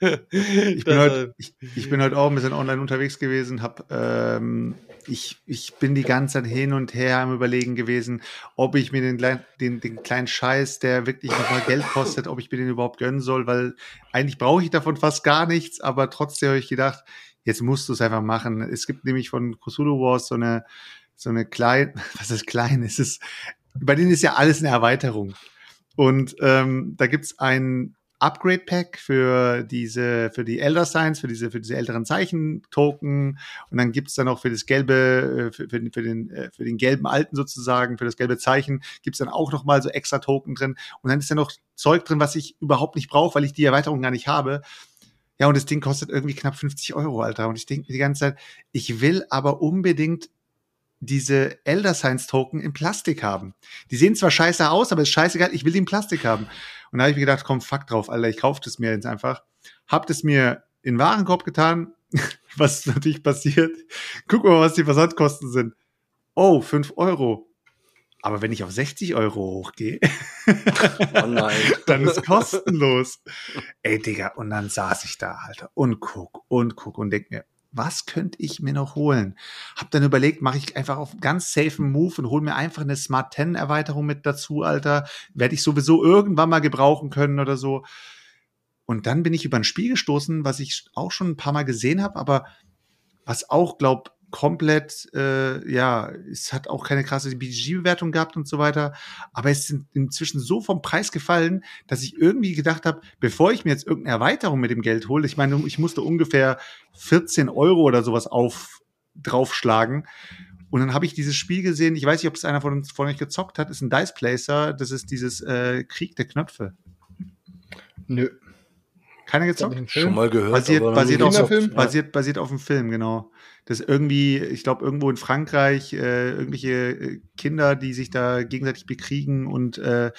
Ich bin, heute, ich, ich bin heute auch ein bisschen online unterwegs gewesen, hab, ähm, ich, ich bin die ganze Zeit hin und her am überlegen gewesen, ob ich mir den, den, den kleinen Scheiß, der wirklich nochmal Geld kostet, ob ich mir den überhaupt gönnen soll, weil eigentlich brauche ich davon fast gar nichts, aber trotzdem habe ich gedacht, jetzt musst du es einfach machen. Es gibt nämlich von Cthulhu Wars so eine, so eine klein, was ist klein? Es ist, bei denen ist ja alles eine Erweiterung. Und ähm, da gibt's ein Upgrade Pack für diese, für die Elder Signs, für diese, für diese älteren Zeichen-Token. Und dann gibt's dann auch für das gelbe, äh, für, für, den, für, den, äh, für den gelben alten sozusagen, für das gelbe Zeichen, gibt's dann auch nochmal so extra Token drin. Und dann ist da noch Zeug drin, was ich überhaupt nicht brauche, weil ich die Erweiterung gar nicht habe. Ja, und das Ding kostet irgendwie knapp 50 Euro, Alter. Und ich denke mir die ganze Zeit, ich will aber unbedingt diese Elder Science Token in Plastik haben. Die sehen zwar scheiße aus, aber ist scheißegal, ich will die in Plastik haben. Und da habe ich mir gedacht, komm, fuck drauf, Alter, ich kaufe das mir jetzt einfach. Hab das mir in Warenkorb getan, was natürlich passiert. Guck mal, was die Versandkosten sind. Oh, 5 Euro. Aber wenn ich auf 60 Euro hochgehe, Oh dann ist kostenlos. Ey, Digga, und dann saß ich da, Alter, und guck und guck und denk mir, was könnte ich mir noch holen? Hab dann überlegt, mache ich einfach auf ganz safe Move und hol mir einfach eine Smart 10 Erweiterung mit dazu, Alter. Werde ich sowieso irgendwann mal gebrauchen können oder so. Und dann bin ich über ein Spiel gestoßen, was ich auch schon ein paar Mal gesehen habe, aber was auch, glaub, komplett, äh, ja, es hat auch keine krasse BG-Bewertung gehabt und so weiter. Aber es sind inzwischen so vom Preis gefallen, dass ich irgendwie gedacht habe, bevor ich mir jetzt irgendeine Erweiterung mit dem Geld hole, ich meine, ich musste ungefähr 14 Euro oder sowas auf draufschlagen. Und dann habe ich dieses Spiel gesehen, ich weiß nicht, ob es einer von uns von euch gezockt hat, ist ein Dice Placer, das ist dieses äh, Krieg der Knöpfe. Nö. Keiner gezockt? Film? Schon mal gehört. Basiert, basiert, auf, Kinderfilm? gezockt. basiert, basiert auf dem Film, genau. Das irgendwie, ich glaube, irgendwo in Frankreich, äh, irgendwelche äh, Kinder, die sich da gegenseitig bekriegen und äh,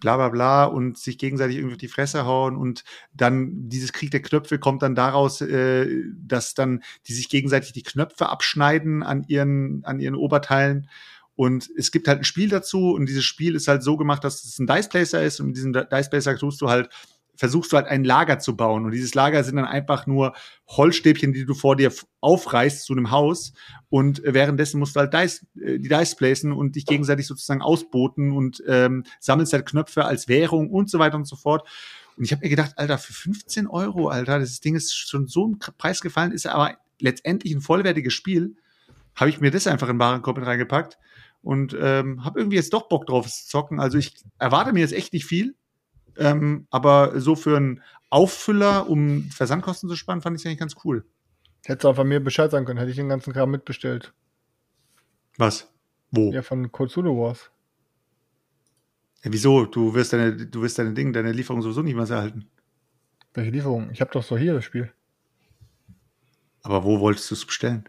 bla bla bla und sich gegenseitig irgendwie auf die Fresse hauen und dann dieses Krieg der Knöpfe kommt dann daraus, äh, dass dann die sich gegenseitig die Knöpfe abschneiden an ihren, an ihren Oberteilen. Und es gibt halt ein Spiel dazu und dieses Spiel ist halt so gemacht, dass es ein Dice Placer ist und mit diesem Dice Placer tust du halt versuchst du halt ein Lager zu bauen. Und dieses Lager sind dann einfach nur Holzstäbchen, die du vor dir aufreißt zu einem Haus. Und äh, währenddessen musst du halt Dice, äh, die Dice placen und dich gegenseitig sozusagen ausboten und ähm, sammelst halt Knöpfe als Währung und so weiter und so fort. Und ich habe mir gedacht, Alter, für 15 Euro, Alter, das Ding ist schon so im Preis gefallen, ist aber letztendlich ein vollwertiges Spiel. Habe ich mir das einfach in Warenkorb mit reingepackt und ähm, habe irgendwie jetzt doch Bock drauf zu zocken. Also ich erwarte mir jetzt echt nicht viel. Ähm, aber so für einen Auffüller, um Versandkosten zu sparen, fand ich eigentlich ganz cool. Hättest du einfach mir Bescheid sagen können, hätte ich den ganzen Kram mitbestellt. Was? Wo? Ja, von Zulu Wars. Ja, wieso? Du wirst deine, du wirst deine Dinge, deine Lieferung sowieso nicht mehr erhalten. Welche Lieferung? Ich habe doch so hier das Spiel. Aber wo wolltest du es bestellen?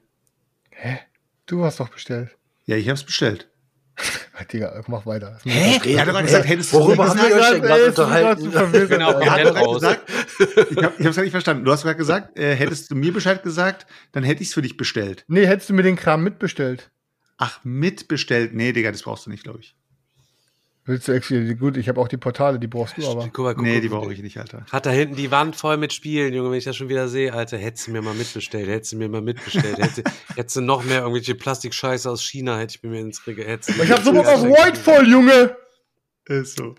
Hä? Du hast doch bestellt. Ja, ich habe es bestellt. Digga, mach weiter. Hä? Er hat doch gesagt, hättest du Worüber es haben wir denn gerade unterhalten? Genau. Er hat raus. gesagt, ich habe ich hab's gar nicht verstanden. Du hast gerade gesagt, äh, hättest du mir Bescheid gesagt, dann hätte ich es für dich bestellt. Nee, hättest du mir den Kram mitbestellt. Ach, mitbestellt? Nee, Digga, das brauchst du nicht, glaube ich. Willst du extra, gut, ich habe auch die Portale, die brauchst du aber. Guck mal, guck, Nee, guck, die brauche ich nicht, Alter. Hat da hinten die Wand voll mit Spielen, Junge, wenn ich das schon wieder sehe, Alter, hättest du mir mal mitbestellt, hättest du mir mal mitbestellt, hättest, hättest du noch mehr irgendwelche Plastikscheiße aus China, hätte ich mir ins Regal, Ich hab so Bock auf Voidfall, Junge! Ist so.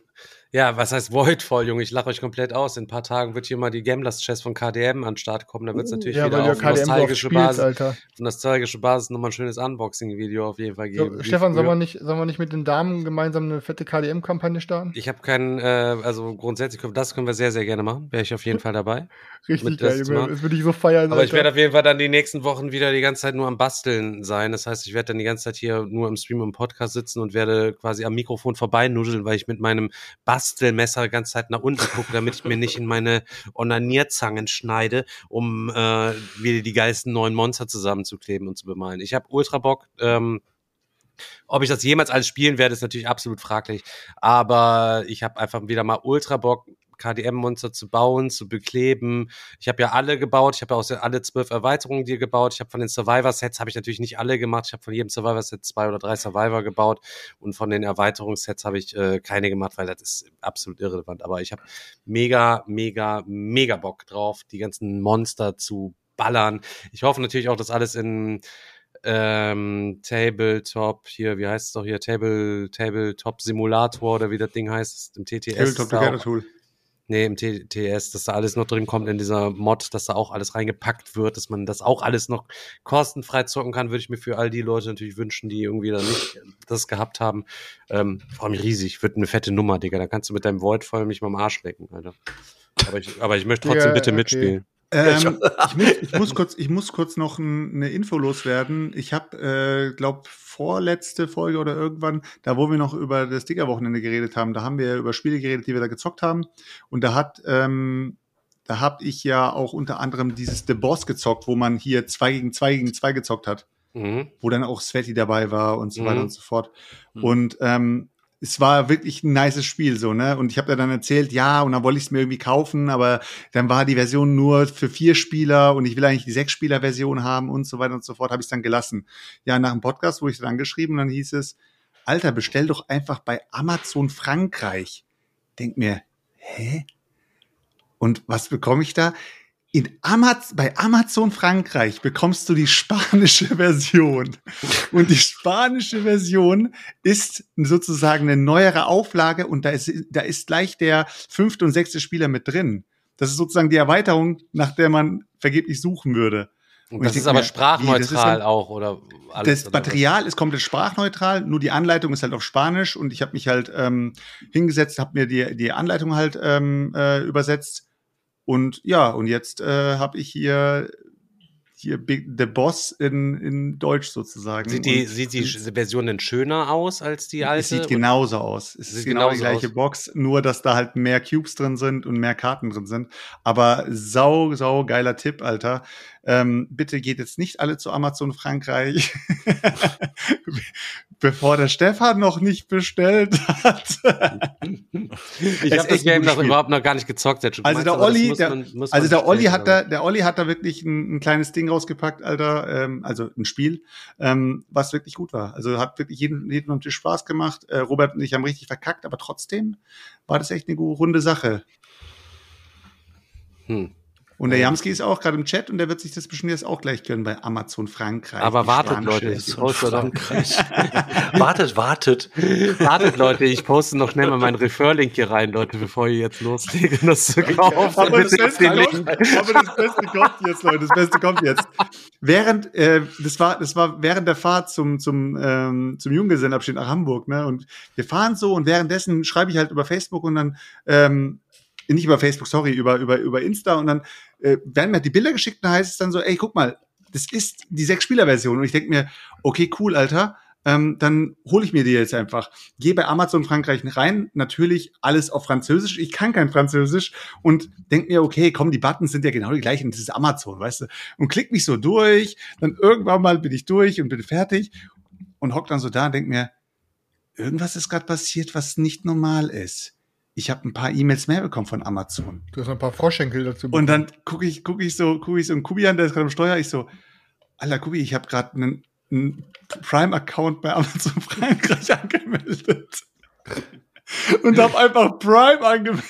Ja, was heißt Void voll, Junge? Ich lache euch komplett aus. In ein paar Tagen wird hier mal die Gamblers Chess von KDM an den Start kommen. Da wird es natürlich Ja, wieder auf KDM nostalgische spielst, Basis, Alter. nostalgische Basis nochmal ein schönes Unboxing-Video auf jeden Fall geben. So, Stefan, sollen wir, nicht, sollen wir nicht mit den Damen gemeinsam eine fette KDM-Kampagne starten? Ich habe keinen, äh, also grundsätzlich, das können wir sehr, sehr gerne machen. Wäre ich auf jeden Fall dabei. Richtig das geil, machen. Das würde ich so feiern, Aber ich Alter. werde auf jeden Fall dann die nächsten Wochen wieder die ganze Zeit nur am Basteln sein. Das heißt, ich werde dann die ganze Zeit hier nur im Stream und im Podcast sitzen und werde quasi am Mikrofon vorbeinuscheln, weil ich mit meinem Bastelmesser die ganze Zeit nach unten gucke, damit ich mir nicht in meine Onanierzangen schneide, um äh, wieder die geilsten neuen Monster zusammenzukleben und zu bemalen. Ich habe ultra Bock. Ähm, ob ich das jemals alles spielen werde, ist natürlich absolut fraglich. Aber ich habe einfach wieder mal ultra Bock, KDM-Monster zu bauen, zu bekleben. Ich habe ja alle gebaut. Ich habe ja auch alle zwölf Erweiterungen dir gebaut. Ich habe von den Survivor-Sets habe ich natürlich nicht alle gemacht. Ich habe von jedem Survivor-Set zwei oder drei Survivor gebaut und von den Erweiterungssets habe ich äh, keine gemacht, weil das ist absolut irrelevant. Aber ich habe mega, mega, mega Bock drauf, die ganzen Monster zu ballern. Ich hoffe natürlich auch, dass alles in ähm, Tabletop, hier, wie heißt es doch hier, Table, Tabletop Simulator oder wie das Ding heißt, im TTS. Tabletop auch- Tool. Nee, im TTS, dass da alles noch drin kommt in dieser Mod, dass da auch alles reingepackt wird, dass man das auch alles noch kostenfrei zocken kann, würde ich mir für all die Leute natürlich wünschen, die irgendwie da nicht das gehabt haben. Ähm, freue mich riesig, wird eine fette Nummer, Digga. Da kannst du mit deinem Void voll mich mal am Arsch lecken, Alter. Aber ich, aber ich möchte trotzdem Ja, bitte okay. mitspielen. Ähm, ich, muss, ich, muss kurz, ich muss kurz noch ein, eine Info loswerden. Ich habe, äh, glaube vorletzte Folge oder irgendwann, da wo wir noch über das Digger-Wochenende geredet haben, da haben wir über Spiele geredet, die wir da gezockt haben. Und da hat, ähm, da habe ich ja auch unter anderem dieses The Boss gezockt, wo man hier zwei gegen zwei gegen zwei gezockt hat Mhm. wo dann auch Sveti dabei war und so Mhm. weiter und so fort. Mhm. Und ähm, es war wirklich ein nices Spiel so, ne? Und ich habe dann erzählt, ja, und dann wollte ich es mir irgendwie kaufen, aber dann war die Version nur für vier Spieler und ich will eigentlich die sechs Spieler Version haben und so weiter und so fort, habe ich dann gelassen. Ja, nach dem Podcast wurde ich dann angeschrieben und dann hieß es, Alter, bestell doch einfach bei Amazon Frankreich. Denk mir, hä? Und was bekomme ich da? In Amaz bei Amazon Frankreich bekommst du die spanische Version. Und die spanische Version ist sozusagen eine neuere Auflage und da ist, da ist gleich der fünfte und sechste Spieler mit drin. Das ist sozusagen die Erweiterung, nach der man vergeblich suchen würde. Und Und das ist aber mir, sprachneutral dann- auch, oder alles? das Material ist komplett sprachneutral, nur die Anleitung ist halt auf Spanisch und ich habe mich halt ähm, hingesetzt, habe mir die, die Anleitung halt ähm, äh, übersetzt und ja, und jetzt äh, habe ich hier hier Big, The Boss in, in Deutsch sozusagen. Sieht die, Und sieht die Version denn schöner aus als die alte? es sieht genauso aus. Es ist genau die gleiche aus. Box, nur dass da halt mehr Cubes drin sind und mehr Karten drin sind. Aber sau, sau geiler Tipp, Alter. Ähm, bitte geht jetzt nicht alle zu Amazon Frankreich, bevor der Stefan noch nicht bestellt hat. Ich habe das Game noch überhaupt noch gar nicht gezockt. Also meinst der Olli, der, man- muss man also der Olli hat da, der Olli hat da wirklich ein, ein kleines Ding rausgepackt, Alter, ähm, also ein Spiel, ähm, was wirklich gut war. Also hat wirklich jeden, jeden am Tisch Spaß gemacht. Äh, Robert und ich haben richtig verkackt, aber trotzdem war das echt eine gute, runde Sache. Hm. Und der Jamski ist auch gerade im Chat und der wird sich das bestimmt jetzt auch gleich gönnen bei Amazon Frankreich. Aber wartet, Leute, Version. ich poste doch- Frankreich. wartet, wartet. Wartet, Leute, ich poste noch schnell mal meinen Refer-Link hier rein, Leute, bevor ihr jetzt loslegen, das zu kaufen. Aber das, Beste kommt, aber das Beste kommt jetzt, Leute. Das Beste kommt jetzt. Während, äh, das war, das war während der Fahrt zum, zum, ähm, zum Junggesellenabschied nach Hamburg, ne? Und wir fahren so und währenddessen schreibe ich halt über Facebook und dann, ähm, nicht über Facebook, sorry, über, über, über Insta und dann äh, werden mir die Bilder geschickt und heißt es dann so, ey, guck mal, das ist die Sechs-Spieler-Version. Und ich denke mir, okay, cool, Alter. Ähm, dann hole ich mir die jetzt einfach. Gehe bei Amazon Frankreich rein, natürlich alles auf Französisch. Ich kann kein Französisch und denk mir, okay, komm, die Buttons sind ja genau die gleichen. Das ist Amazon, weißt du? Und klick mich so durch. Dann irgendwann mal bin ich durch und bin fertig und hock dann so da und denk mir, irgendwas ist gerade passiert, was nicht normal ist. Ich habe ein paar E-Mails mehr bekommen von Amazon. Du hast noch ein paar Froschenkel dazu. Und dann gucke ich, gucke ich so, gucke ich so einen Kubi an, der ist gerade am Steuer. Ich so, Alter Kubi, ich habe gerade einen, einen Prime-Account bei Amazon Frankreich angemeldet. Und habe einfach Prime angemeldet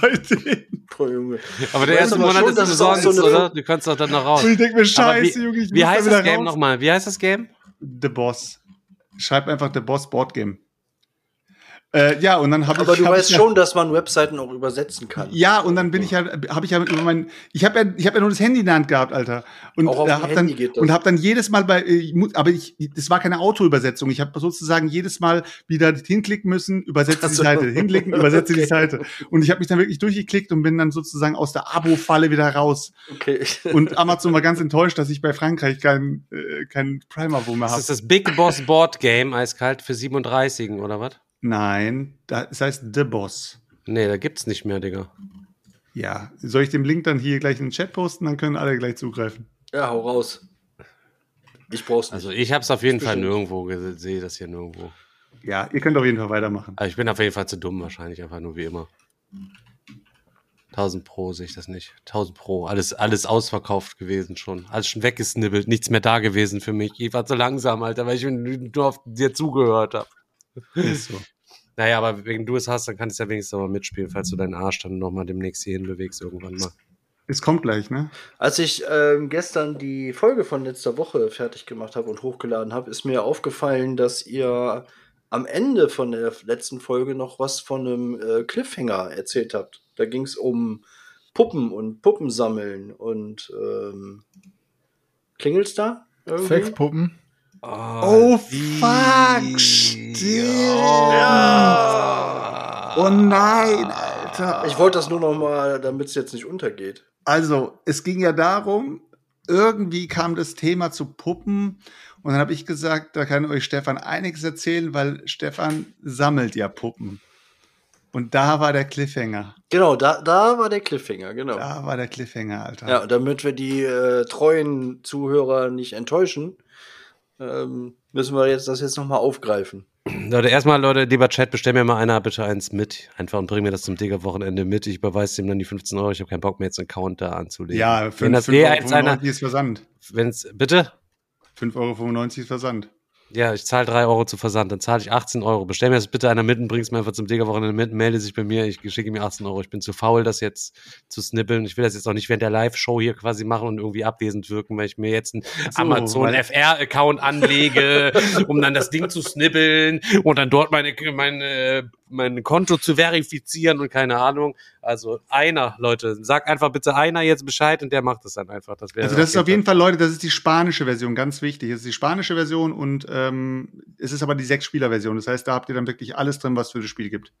bei denen. Boah, Junge. Aber der erste Monat schon, ist umsonst, so oder? Du kannst doch dann noch raus. Und ich denke mir, scheiße, wie, Junge, ich wie muss heißt da das Game nochmal? Wie heißt das Game? The Boss. Schreib einfach The Boss Board Game. Äh, ja, und dann habe ich. Aber du weißt ich, schon, dass man Webseiten auch übersetzen kann. Ja, und dann bin ich ja, habe ich ja über mein, ich habe ja, ich habe ja nur das Handy in der Hand gehabt, Alter. Und Auch auf äh, hab Handy dann geht das. und habe dann jedes Mal bei, äh, ich muss- aber ich, das war keine Autoübersetzung. Ich habe sozusagen jedes Mal wieder hinklicken müssen, übersetze die Ach so. Seite, hinklicken, übersetze die Okay. Seite. Und ich habe mich dann wirklich durchgeklickt und bin dann sozusagen aus der Abo-Falle wieder raus. Okay. Und Amazon war ganz enttäuscht, dass ich bei Frankreich kein, äh, kein Prime-Abo mehr Das habe. ist das Big Boss Board Game, eiskalt für 37, oder was? Nein, da- das heißt The Boss. Nee, da gibt's nicht mehr, Digga. Ja, soll ich den Link dann hier gleich in den Chat posten, dann können alle gleich zugreifen. Ja, hau raus. Ich brauch's nicht. Also ich hab's auf jeden Fall nirgendwo, ge- sehe das hier nirgendwo. Ja, ihr könnt auf jeden Fall weitermachen. Aber ich bin auf jeden Fall zu dumm wahrscheinlich, einfach nur wie immer. 1000 Pro sehe ich das nicht. 1000 Pro, alles, alles ausverkauft gewesen schon. Alles schon weggesnibbelt, nichts mehr da gewesen für mich. Ich war zu langsam, Alter, weil ich nur auf dir zugehört habe. Ist so. Naja, aber wenn du es hast, dann kannst du ja wenigstens mal mitspielen, falls du deinen Arsch dann nochmal demnächst hierhin bewegst irgendwann mal. Es kommt gleich, ne? Als ich ähm, gestern die Folge von letzter Woche fertig gemacht habe und hochgeladen habe, ist mir aufgefallen, dass ihr am Ende von der letzten Folge noch was von einem äh, Cliffhanger erzählt habt. Da ging es um Puppen und Puppensammeln und ähm, klingelt's da? irgendwie? Sexpuppen. Oh, fuck, stimmt. Oh nein, Alter. Ich wollte das nur noch mal, damit es jetzt nicht untergeht. Also, es ging ja darum, irgendwie kam das Thema zu Puppen und dann habe ich gesagt, da kann euch Stefan einiges erzählen, weil Stefan sammelt ja Puppen. Und da war der Cliffhanger. Genau, da, da war der Cliffhanger, genau. Da war der Cliffhanger, Alter. Ja, damit wir die äh, treuen Zuhörer nicht enttäuschen, ähm, müssen wir jetzt das jetzt noch mal aufgreifen. Leute, erstmal, Leute, lieber Chat, bestell mir mal einer bitte eins mit. Einfach und bring mir das zum Digger-Wochenende mit. Ich überweise ihm dann die 15 Euro. Ich habe keinen Bock mehr, jetzt einen Account da anzulegen. Ja, Wenn 5, das 5 eh Euro eins einer, 95 ist Versand. wenn's, bitte? 5,95 Euro ist Versand. Ja, ich zahle 3 Euro zu Versand, dann zahle ich 18 Euro. Bestell mir das bitte einer mit und bring's mir einfach zum Digger-Wochenende mit, melde sich bei mir, ich schicke mir 18 Euro. Ich bin zu faul, das jetzt zu snippeln. Ich will das jetzt auch nicht während der Live-Show hier quasi machen und irgendwie abwesend wirken, weil ich mir jetzt einen so, Amazon weil- FR-Account anlege, um dann das Ding zu snippeln und dann dort meine, meine, mein Konto zu verifizieren und keine Ahnung. Also einer, Leute, sag einfach bitte einer jetzt Bescheid und der macht es dann einfach. Das Also das ist auf jeden Fall, Leute, das ist die spanische Version, ganz wichtig. Das ist die spanische Version und ähm, es ist aber die Sechs-Spieler-Version. Das heißt, da habt ihr dann wirklich alles drin, was für das Spiel gibt.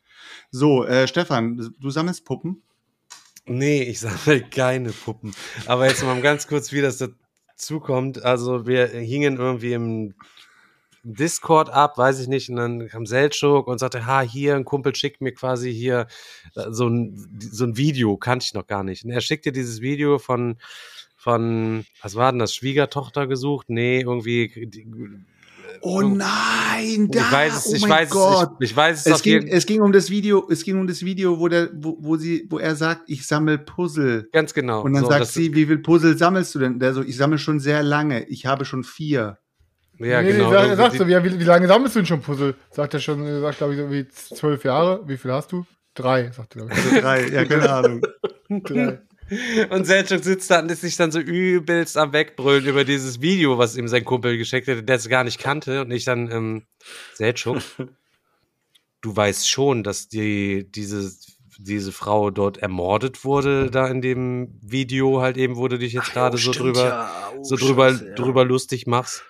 So, äh, Stefan, du sammelst Puppen. Nee, ich sammle keine Puppen. Aber jetzt mal ganz kurz, wie das dazu kommt. Also wir hingen irgendwie im Discord ab, weiß ich nicht, und dann kam Seltschuk und sagte, ha, hier, ein Kumpel schickt mir quasi hier äh, so ein, so ein Video, kannte ich noch gar nicht. Und er schickte dieses Video von, von, was war denn das, Schwiegertochter gesucht? Nee, irgendwie, die- Oh nein, da! ich weiß es, oh ich mein weiß Gott. es, ich, ich weiß es, Es ging, es ging um das Video, es ging um das Video, wo der, wo, wo sie, wo er sagt, ich sammle Puzzle. ganz genau. Und dann So, sagt sie, wie viel Puzzle sammelst du denn? Der so, ich sammle schon sehr lange. Ich habe schon vier. Ja, nee, genau. sag, sagst du, wie, wie, lange sammelst du denn schon Puzzle? Sagt er schon, er sagt, glaube ich, so wie zwölf Jahre. Wie viel hast du? Drei, sagt er, glaube Also drei, ja, keine Ahnung. ich. Drei. Und Selchuk sitzt da und ist sich dann so übelst am Wegbrüllen über dieses Video, was ihm sein Kumpel geschickt hat, der es gar nicht kannte. Und ich dann, ähm, Selchuk, du weißt schon, dass die, diese, diese Frau dort ermordet wurde, da in dem Video halt eben, wo du dich jetzt gerade so drüber, ja. Oh, so drüber, Scheiße, ja. drüber lustig machst.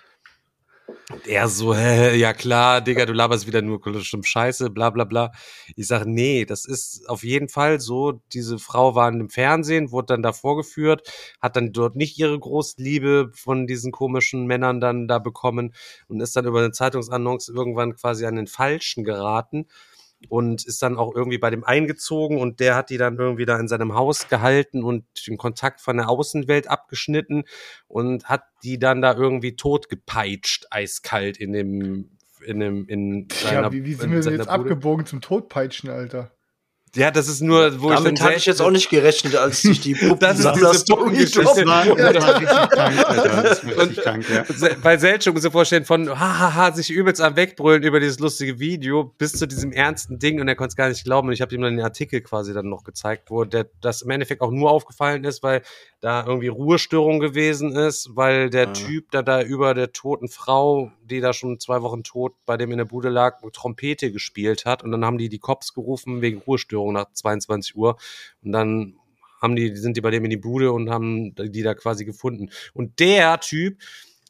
Und er so, hä, ja klar, Digga, du laberst wieder nur stimmt Scheiße, bla bla bla. Ich sag, nee, das ist auf jeden Fall so. Diese Frau war in dem Fernsehen, wurde dann da vorgeführt, hat dann dort nicht ihre Großliebe von diesen komischen Männern dann da bekommen und ist dann über eine Zeitungsannonce irgendwann quasi an den Falschen geraten und ist dann auch irgendwie bei dem eingezogen und der hat die dann irgendwie da in seinem Haus gehalten und den Kontakt von der Außenwelt abgeschnitten und hat die dann da irgendwie totgepeitscht, eiskalt in dem in dem in Ja, wie, wie sind in wir seiner jetzt Bude. abgebogen zum Todpeitschen, Alter? Ja, das ist nur, wo Damit ich dann hatte ich jetzt auch nicht gerechnet, als ich die Das ist diese Puppengeschichte. Ja. Bei Selchuk so vorstellen von hahaha sich übelst am wegbrüllen über dieses lustige Video bis zu diesem ernsten Ding und er konnte es gar nicht glauben und ich habe ihm dann den Artikel quasi dann noch gezeigt, wo der das im Endeffekt auch nur aufgefallen ist, weil da irgendwie Ruhestörung gewesen ist, weil der Ah. Typ da da über der toten Frau, die da schon zwei Wochen tot bei dem in der Bude lag, Trompete gespielt hat und dann haben die die Cops gerufen wegen Ruhestörung nach 22 Uhr und dann haben die, sind die bei dem in die Bude und haben die da quasi gefunden. Und der Typ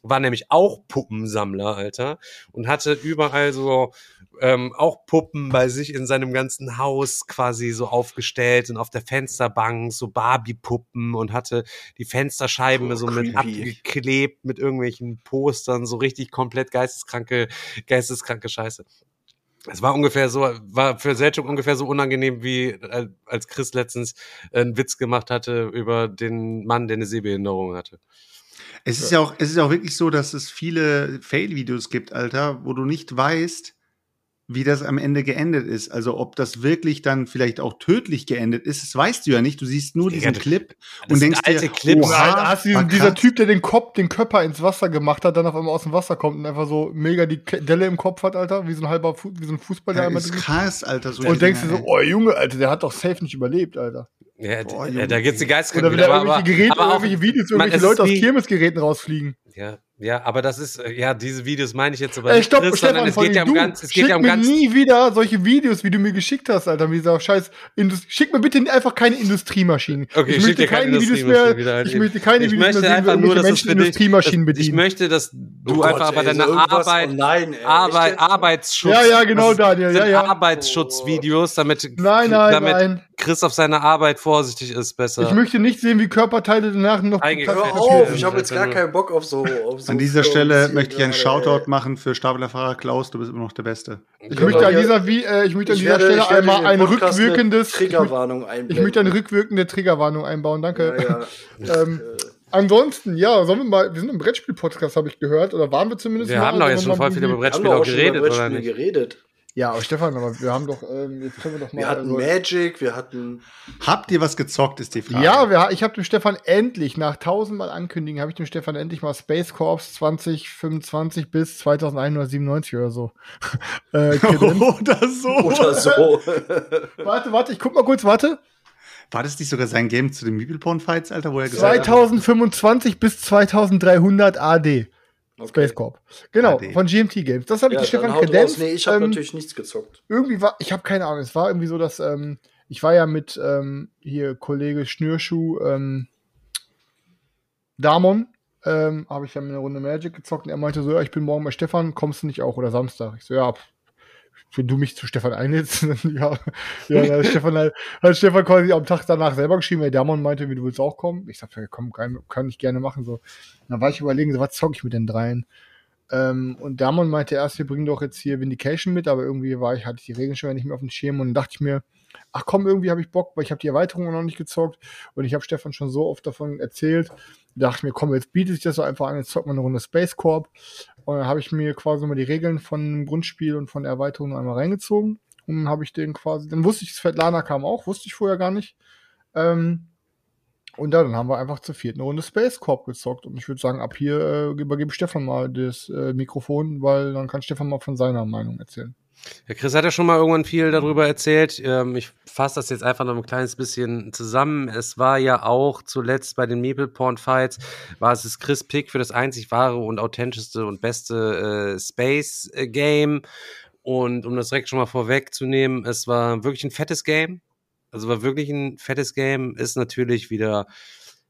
war nämlich auch Puppensammler, Alter, und hatte überall so ähm, auch Puppen bei sich in seinem ganzen Haus quasi so aufgestellt und auf der Fensterbank so Barbie-Puppen und hatte die Fensterscheiben Oh, so mit creepy. abgeklebt mit irgendwelchen Postern, so richtig komplett geisteskranke, geisteskranke Scheiße. Es war ungefähr so, war für Selchuk ungefähr so unangenehm, wie äh, als Chris letztens einen Witz gemacht hatte über den Mann, der eine Sehbehinderung hatte. Es ist ja auch, es ist ja auch wirklich so, dass es viele Fail-Videos gibt, Alter, wo du nicht weißt, wie das am Ende geendet ist. Also ob das wirklich dann vielleicht auch tödlich geendet ist, das weißt du ja nicht. Du siehst nur diesen Clip das und denkst alte dir, Clips. oha, Alter, hast du dieser. Typ, der den Kopf, den Körper ins Wasser gemacht hat, dann auf einmal aus dem Wasser kommt und einfach so mega die Delle im Kopf hat, Alter, wie so ein halber Fu wie so ein Fußball, der Ja, ist krass, Alter. So Und denkst du so, oh Junge, Alter, der hat doch safe nicht überlebt, Alter. Ja, Boah, da gibt's die Oder Geistkranken. wenn da aber- irgendwelche Geräte, aber auch- irgendwelche Videos, irgendwelche Leute aus Kirmesgeräten rausfliegen. Ja, ja, aber das ist, äh, ja, diese Videos meine ich jetzt aber Ey, nicht, stopp, Chris, Stefan, es vor geht ja um du, ganz, es schick geht ja um mir ganz, nie wieder solche Videos, wie du mir geschickt hast, Alter, wie dieser scheiß Indust Schick mir bitte einfach keine Industriemaschinen. Okay, ich schick möchte dir keine keine Videos mehr, wieder halt ich möchte keine ich Videos möchte mehr sehen, einfach nur, dass Menschen dich, Industriemaschinen ich bedienen. möchte, dass du Oh einfach Gott, aber ey, deine so irgendwas- Arbeit, oh nein, ey, Arbeit? Arbeitsschutz. Ja, ja, genau, ist- Daniel, ja, ja. Arbeitsschutzvideos, damit, Nein, nein, damit nein. Chris auf seine Arbeit vorsichtig ist, besser. Ich möchte nicht sehen, wie Körperteile danach noch Eigentlich- Hör auf, ich habe jetzt gar keinen Bock auf so. So An dieser Stelle möchte ich einen Shoutout ey. machen für Staplerfahrer Klaus, du bist immer noch der Beste. Ich möchte an dieser, wie, äh, ich möchte an Ich dieser werde- Stelle einmal ein rückwirkendes, Triggerwarnung einblenden. ich möchte eine rückwirkende Triggerwarnung einbauen, danke. Ja, ja. ähm, ansonsten, ja, sollen wir mal, wir sind im Brettspiel-Podcast, habe ich gehört, oder waren wir zumindest Wir mal? haben doch jetzt schon voll viel über doch auch auch schon über geredet, oder nicht? geredet. Ja, aber Stefan, aber wir haben doch, ähm, jetzt können wir doch mal. Wir hatten also- Magic, wir hatten. Habt ihr was gezockt, ist die Frage. Ja, wir, ich habe dem Stefan endlich, nach tausendmal ankündigen, habe ich dem Stefan endlich mal Space Corps 2025 bis 2197 oder so. äh. Oder so. Oder so. warte, warte, ich guck mal kurz, warte. War das nicht sogar sein Game zu den Meeple-Porn-Fights, Alter, wo er gesagt hat? 2025 bis 2300 AD. Space Corp. Genau, AD. von GMT Games. Das habe ich Ja, Stefan kredenzt. Nee, ich habe Ähm, natürlich nichts gezockt. irgendwie war, ich habe keine Ahnung, es war irgendwie so, dass ähm, ich war ja mit ähm, hier Kollege Schnürschuh, ähm, Damon, ähm, habe ich ja mit einer Runde Magic gezockt und er meinte so, ja, ich bin morgen bei Stefan, kommst du nicht auch oder Samstag? Ich so, ja, pff, wenn du mich zu Stefan einlädst, dann ja, ja, da hat Stefan, halt- hat Stefan quasi am Tag danach selber geschrieben, der Damon meinte, wie du willst auch kommen. Ich sagte, komm, kann, kann ich gerne machen, so. Dann war ich überlegen, so, was zocke ich mit den dreien? Ähm, und Damon meinte erst, wir bringen doch jetzt hier Vindication mit, aber irgendwie war ich, hatte ich die Regeln schon nicht mehr auf dem Schirm und dann dachte ich mir, ach komm, irgendwie habe ich Bock, weil ich habe die Erweiterung noch nicht gezockt und ich habe Stefan schon so oft davon erzählt. Da dachte ich mir, komm, jetzt bietet sich das so einfach an, jetzt zockt man eine Runde Space Corp. Und dann habe ich mir quasi mal die Regeln von Grundspiel und von der Erweiterung einmal reingezogen. Und dann habe ich den quasi, dann wusste ich, Svetlana kam auch, wusste ich vorher gar nicht. Ähm, und dann haben wir einfach zur vierten Runde Space Corp gezockt. Und ich würde sagen, ab hier äh, übergebe ich Stefan mal das äh, Mikrofon, weil dann kann Stefan mal von seiner Meinung erzählen. Ja, Chris hat ja schon mal irgendwann viel darüber erzählt. Ähm, ich fasse das jetzt einfach noch ein kleines bisschen zusammen. Es war ja auch zuletzt bei den Meeple Porn Fights, war es das Chris Pick für das einzig wahre und authentischste und beste äh, Space äh, Game. Und um das direkt schon mal vorwegzunehmen, es war wirklich ein fettes Game. Also war wirklich ein fettes Game, ist natürlich wieder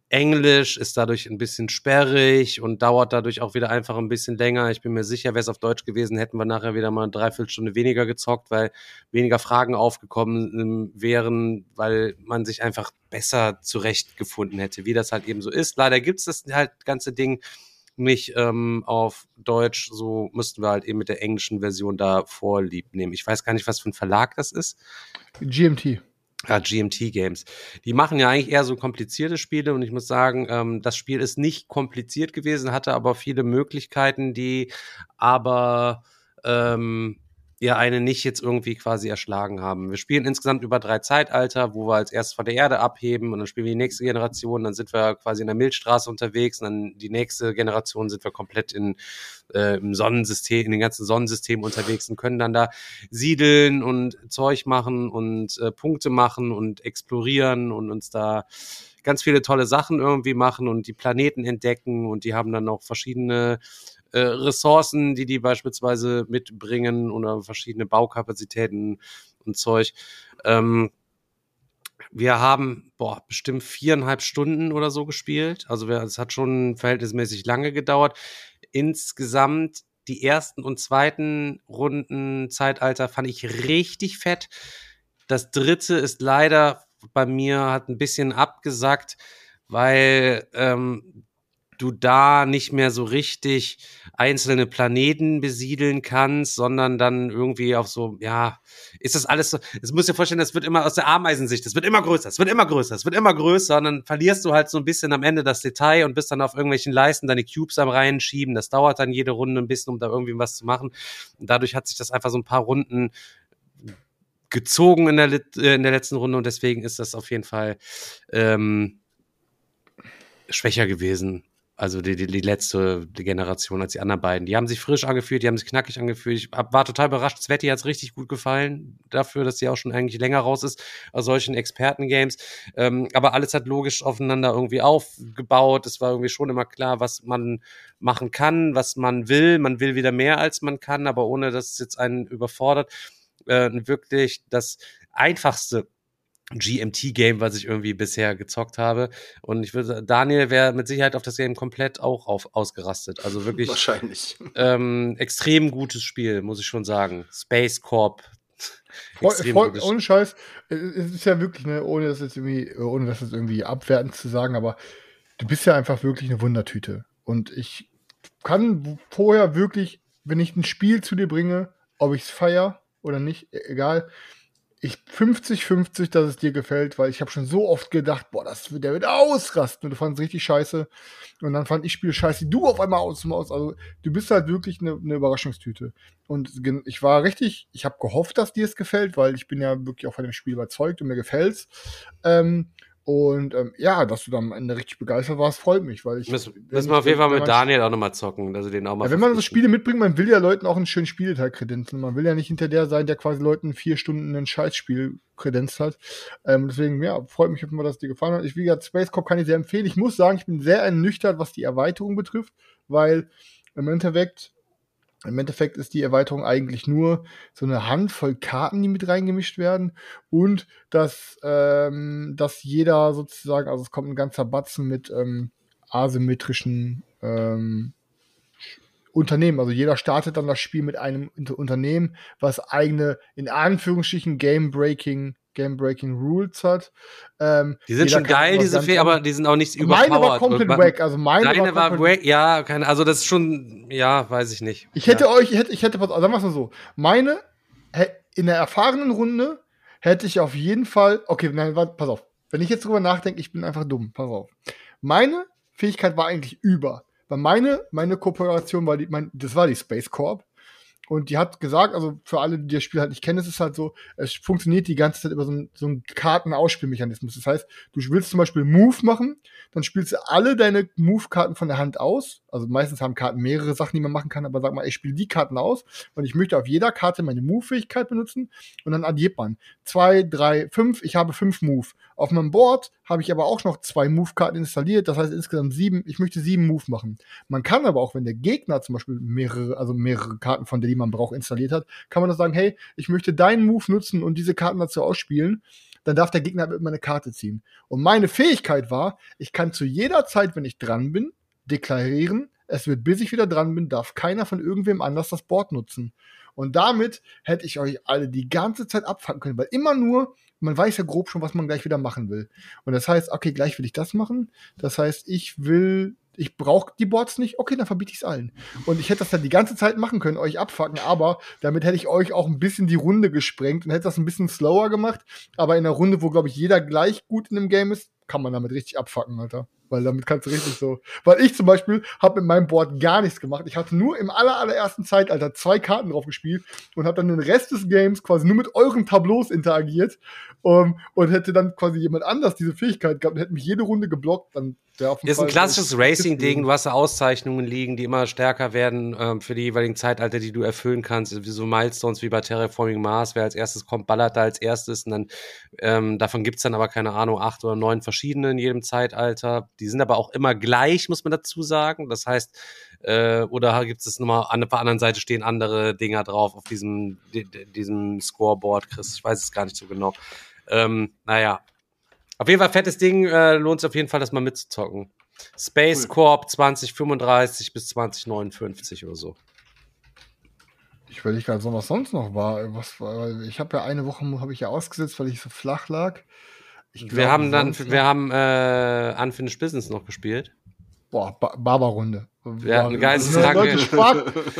Englisch, ist dadurch ein bisschen sperrig und dauert dadurch auch wieder einfach ein bisschen länger. Ich bin mir sicher, wäre es auf Deutsch gewesen, hätten wir nachher wieder mal eine Dreiviertelstunde weniger gezockt, weil weniger Fragen aufgekommen ähm, wären, weil man sich einfach besser zurechtgefunden hätte, wie das halt eben so ist. Leider gibt's das halt ganze Ding nicht ähm, auf Deutsch, so müssten wir halt eben mit der englischen Version da vorlieb nehmen. Ich weiß gar nicht, was für ein Verlag das ist. GMT. Ja, GMT Games. Die machen ja eigentlich eher so komplizierte Spiele und ich muss sagen, ähm, das Spiel ist nicht kompliziert gewesen, hatte aber viele Möglichkeiten, die aber ähm, ja eine nicht jetzt irgendwie quasi erschlagen haben. Wir spielen insgesamt über drei Zeitalter, wo wir als erstes von der Erde abheben und dann spielen wir die nächste Generation, dann sind wir quasi in der Milchstraße unterwegs und dann die nächste Generation sind wir komplett in äh, im Sonnensystem, in den ganzen Sonnensystemen unterwegs und können dann da siedeln und Zeug machen und äh, Punkte machen und explorieren und uns da ganz viele tolle Sachen irgendwie machen und die Planeten entdecken und die haben dann auch verschiedene äh, Ressourcen, die die beispielsweise mitbringen oder verschiedene Baukapazitäten und Zeug. Ähm, wir haben, boah, bestimmt viereinhalb Stunden oder so gespielt. Also es hat schon verhältnismäßig lange gedauert. Insgesamt die ersten und zweiten Runden Zeitalter fand ich richtig fett. Das dritte ist leider bei mir hat ein bisschen abgesackt, weil ähm, du da nicht mehr so richtig einzelne Planeten besiedeln kannst, sondern dann irgendwie auf so, ja, ist das alles so, es muss dir vorstellen, das wird immer aus der Ameisensicht, das wird immer größer, es wird immer größer, es wird immer größer und dann verlierst du halt so ein bisschen am Ende das Detail und bist dann auf irgendwelchen Leisten deine Cubes am reinschieben, das dauert dann jede Runde ein bisschen, um da irgendwie was zu machen und dadurch hat sich das einfach so ein paar Runden gezogen in der, äh, in der letzten Runde und deswegen ist das auf jeden Fall ähm, schwächer gewesen. Also die, die, die letzte Generation als die anderen beiden. Die haben sich frisch angefühlt, die haben sich knackig angefühlt. Ich war total überrascht. Sveti hat es richtig gut gefallen dafür, dass sie auch schon eigentlich länger raus ist aus solchen Experten-Games. Ähm, aber alles hat logisch aufeinander irgendwie aufgebaut. Es war irgendwie schon immer klar, was man machen kann, was man will. Man will wieder mehr, als man kann, aber ohne dass es jetzt einen überfordert. Äh, wirklich das einfachste GMT-Game, was ich irgendwie bisher gezockt habe. Und ich würde, Daniel wäre mit Sicherheit auf das Game komplett auch auf, ausgerastet. Also wirklich Wahrscheinlich. ähm, extrem gutes Spiel, muss ich schon sagen. Space Corp. Voll, voll, ohne Scheiß, es es ist ja wirklich, ne, ohne das jetzt irgendwie, ohne das jetzt irgendwie abwertend zu sagen, aber du bist ja einfach wirklich eine Wundertüte. Und ich kann vorher wirklich, wenn ich ein Spiel zu dir bringe, ob ich es feier oder nicht, e- egal, ich 50-50, dass es dir gefällt, weil ich habe schon so oft gedacht, boah, das, der wird ausrasten. Und du fandest es richtig scheiße. Und dann fand ich Spiele scheiße, du auf einmal aus dem Aus. Also du bist halt wirklich eine, eine Überraschungstüte. Und ich war richtig, ich habe gehofft, dass dir es gefällt, weil ich bin ja wirklich auch von dem Spiel überzeugt und mir gefällt's. Ähm, und ähm, ja, dass du dann am Ende richtig begeistert warst, freut mich, weil ich. Müssen, müssen wir auf jeden Fall mit Daniel auch nochmal zocken, also den auch mal ja, wenn man so. Spiele mitbringt, man will ja Leuten auch einen schönen Spielteil kredenzen. Man will ja nicht hinter der sein, der quasi Leuten vier Stunden ein Scheißspiel kredenzt hat. Ähm, deswegen, ja, freut mich, wenn das dir gefallen hat. Ich, wie gesagt, Space Cop kann ich sehr empfehlen. Ich muss sagen, ich bin sehr ernüchtert, was die Erweiterung betrifft, weil im Endeffekt, im Endeffekt ist die Erweiterung eigentlich nur so eine Handvoll Karten, die mit reingemischt werden und dass, ähm, dass jeder sozusagen, also es kommt ein ganzer Batzen mit ähm, asymmetrischen ähm, Unternehmen. Also jeder startet dann das Spiel mit einem Unter- Unternehmen, was eigene, in Anführungsstrichen, Game-Breaking, Game-Breaking Rules hat. Ähm, Die sind schon geil, diese Fee, aber die sind auch nicht Meine war überpowered. komplett Wa- wack. Also meine Deine war, war wack, ja, keine, also das ist schon, ja, weiß ich nicht. Ich hätte ja. euch, ich hätte, ich hätte sagen wir es mal so. Meine, in der erfahrenen Runde hätte ich auf jeden Fall, okay, nein, warte, pass auf. Wenn ich jetzt drüber nachdenke, ich bin einfach dumm, pass auf. Meine Fähigkeit war eigentlich über. Weil meine, meine Kooperation war die, mein, das war die Space Corp. Und die hat gesagt, also für alle, die das Spiel halt nicht kennen, es ist halt so, es funktioniert die ganze Zeit über so einen, so einen Kartenausspielmechanismus. Das heißt, du willst zum Beispiel Move machen, dann spielst du alle deine Move-Karten von der Hand aus. Also meistens haben Karten mehrere Sachen, die man machen kann, aber sag mal, ich spiele die Karten aus und ich möchte auf jeder Karte meine Move-Fähigkeit benutzen und dann addiert man. Zwei, drei, fünf, ich habe fünf Move. Auf meinem Board habe ich aber auch noch zwei Move-Karten installiert, das heißt insgesamt sieben, ich möchte sieben Move machen. Man kann aber auch, wenn der Gegner zum Beispiel mehrere, also mehrere Karten von der, die man braucht, installiert hat, kann man das sagen, hey, ich möchte deinen Move nutzen und diese Karten dazu ausspielen, dann darf der Gegner halt immer eine Karte ziehen. Und meine Fähigkeit war, ich kann zu jeder Zeit, wenn ich dran bin, deklarieren, es wird, bis ich wieder dran bin, darf keiner von irgendwem anders das Board nutzen. Und damit hätte ich euch alle die ganze Zeit abfangen können, weil immer nur, man weiß ja grob schon, was man gleich wieder machen will. Und das heißt, okay, gleich will ich das machen. Das heißt, ich will, ich brauche die Boards nicht, okay, dann verbiete ich es allen. Und ich hätte das dann die ganze Zeit machen können, euch abfacken, aber damit hätte ich euch auch ein bisschen die Runde gesprengt und hätte das ein bisschen slower gemacht. Aber in einer Runde, wo, glaube ich, jeder gleich gut in dem Game ist, kann man damit richtig abfacken, Alter. Weil damit kannst du richtig so. Weil ich zum Beispiel habe mit meinem Board gar nichts gemacht. Ich hatte nur im aller, allerersten Zeitalter zwei Karten drauf gespielt und habe dann den Rest des Games quasi nur mit euren Tableaus interagiert um, und hätte dann quasi jemand anders diese Fähigkeit gehabt und hätte mich jede Runde geblockt. Dann Ist ein klassisches Racing-Ding. Du hast da Auszeichnungen liegen, die immer stärker werden ähm, für die jeweiligen Zeitalter, die du erfüllen kannst. Wie so Milestones wie bei Terraforming Mars. Wer als erstes kommt, ballert da als erstes. Und dann, ähm, davon gibt's dann aber, keine Ahnung, acht oder neun verschiedene in jedem Zeitalter. Die sind aber auch immer gleich, muss man dazu sagen. Das heißt, äh, oder gibt es nochmal, an der anderen Seite stehen andere Dinger drauf auf diesem, di- di- diesem Scoreboard, Chris. Ich weiß es gar nicht so genau. Ähm, naja, auf jeden Fall fettes Ding, äh, lohnt sich auf jeden Fall, das mal mitzuzocken. Space Corp 2035 bis 2059 oder so. Ich will nicht gerade so, was sonst noch war. Was war ich habe ja eine Woche habe ich ja ausgesetzt, weil ich so flach lag. Ich Wir haben dann, wir haben äh, Unfinished Business noch gespielt. Boah, ba Barberrunde. Ja, ein geiles Ne, Tag. Leute, Spaß.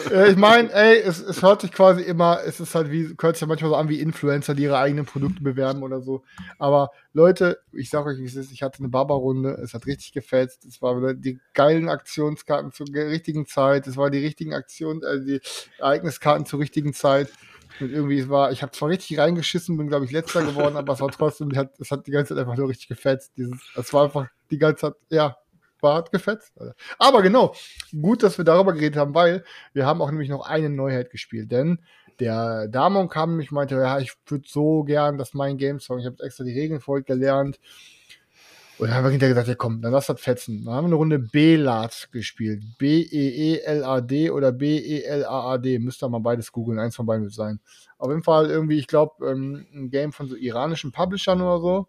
äh, ich meine, ey, es, es hört sich quasi immer, es ist halt wie, hört sich ja manchmal so an wie Influencer, die ihre eigenen Produkte bewerben oder so. Aber Leute, ich sag euch, wie es ist, ich hatte eine Barberrunde, es hat richtig gefetzt, es war wieder die geilen Aktionskarten zur ge- richtigen Zeit, es war die richtigen Aktionen, äh, die Ereigniskarten zur richtigen Zeit. Und irgendwie es war, ich habe zwar richtig reingeschissen, bin glaube ich letzter geworden, aber es war trotzdem, es hat, es hat die ganze Zeit einfach nur richtig gefetzt. Dieses, es war einfach die ganze Zeit, ja, war hat gefetzt. Aber genau, gut, dass wir darüber geredet haben, weil wir haben auch nämlich noch eine Neuheit gespielt, denn der Damon kam nämlich meinte, ja, ich würde so gern, dass mein Game Song, ich habe extra die Regeln heute gelernt. Und dann haben wir hinterher gesagt, ja komm, dann lass das fetzen. Dann haben wir eine Runde B-Lad gespielt. B-E-E-L-A-D oder B-E-L-A-A-D. Müsst ihr mal beides googeln, eins von beiden wird sein. Auf jeden Fall irgendwie, ich glaube, ähm, ein Game von so iranischen Publishern oder so.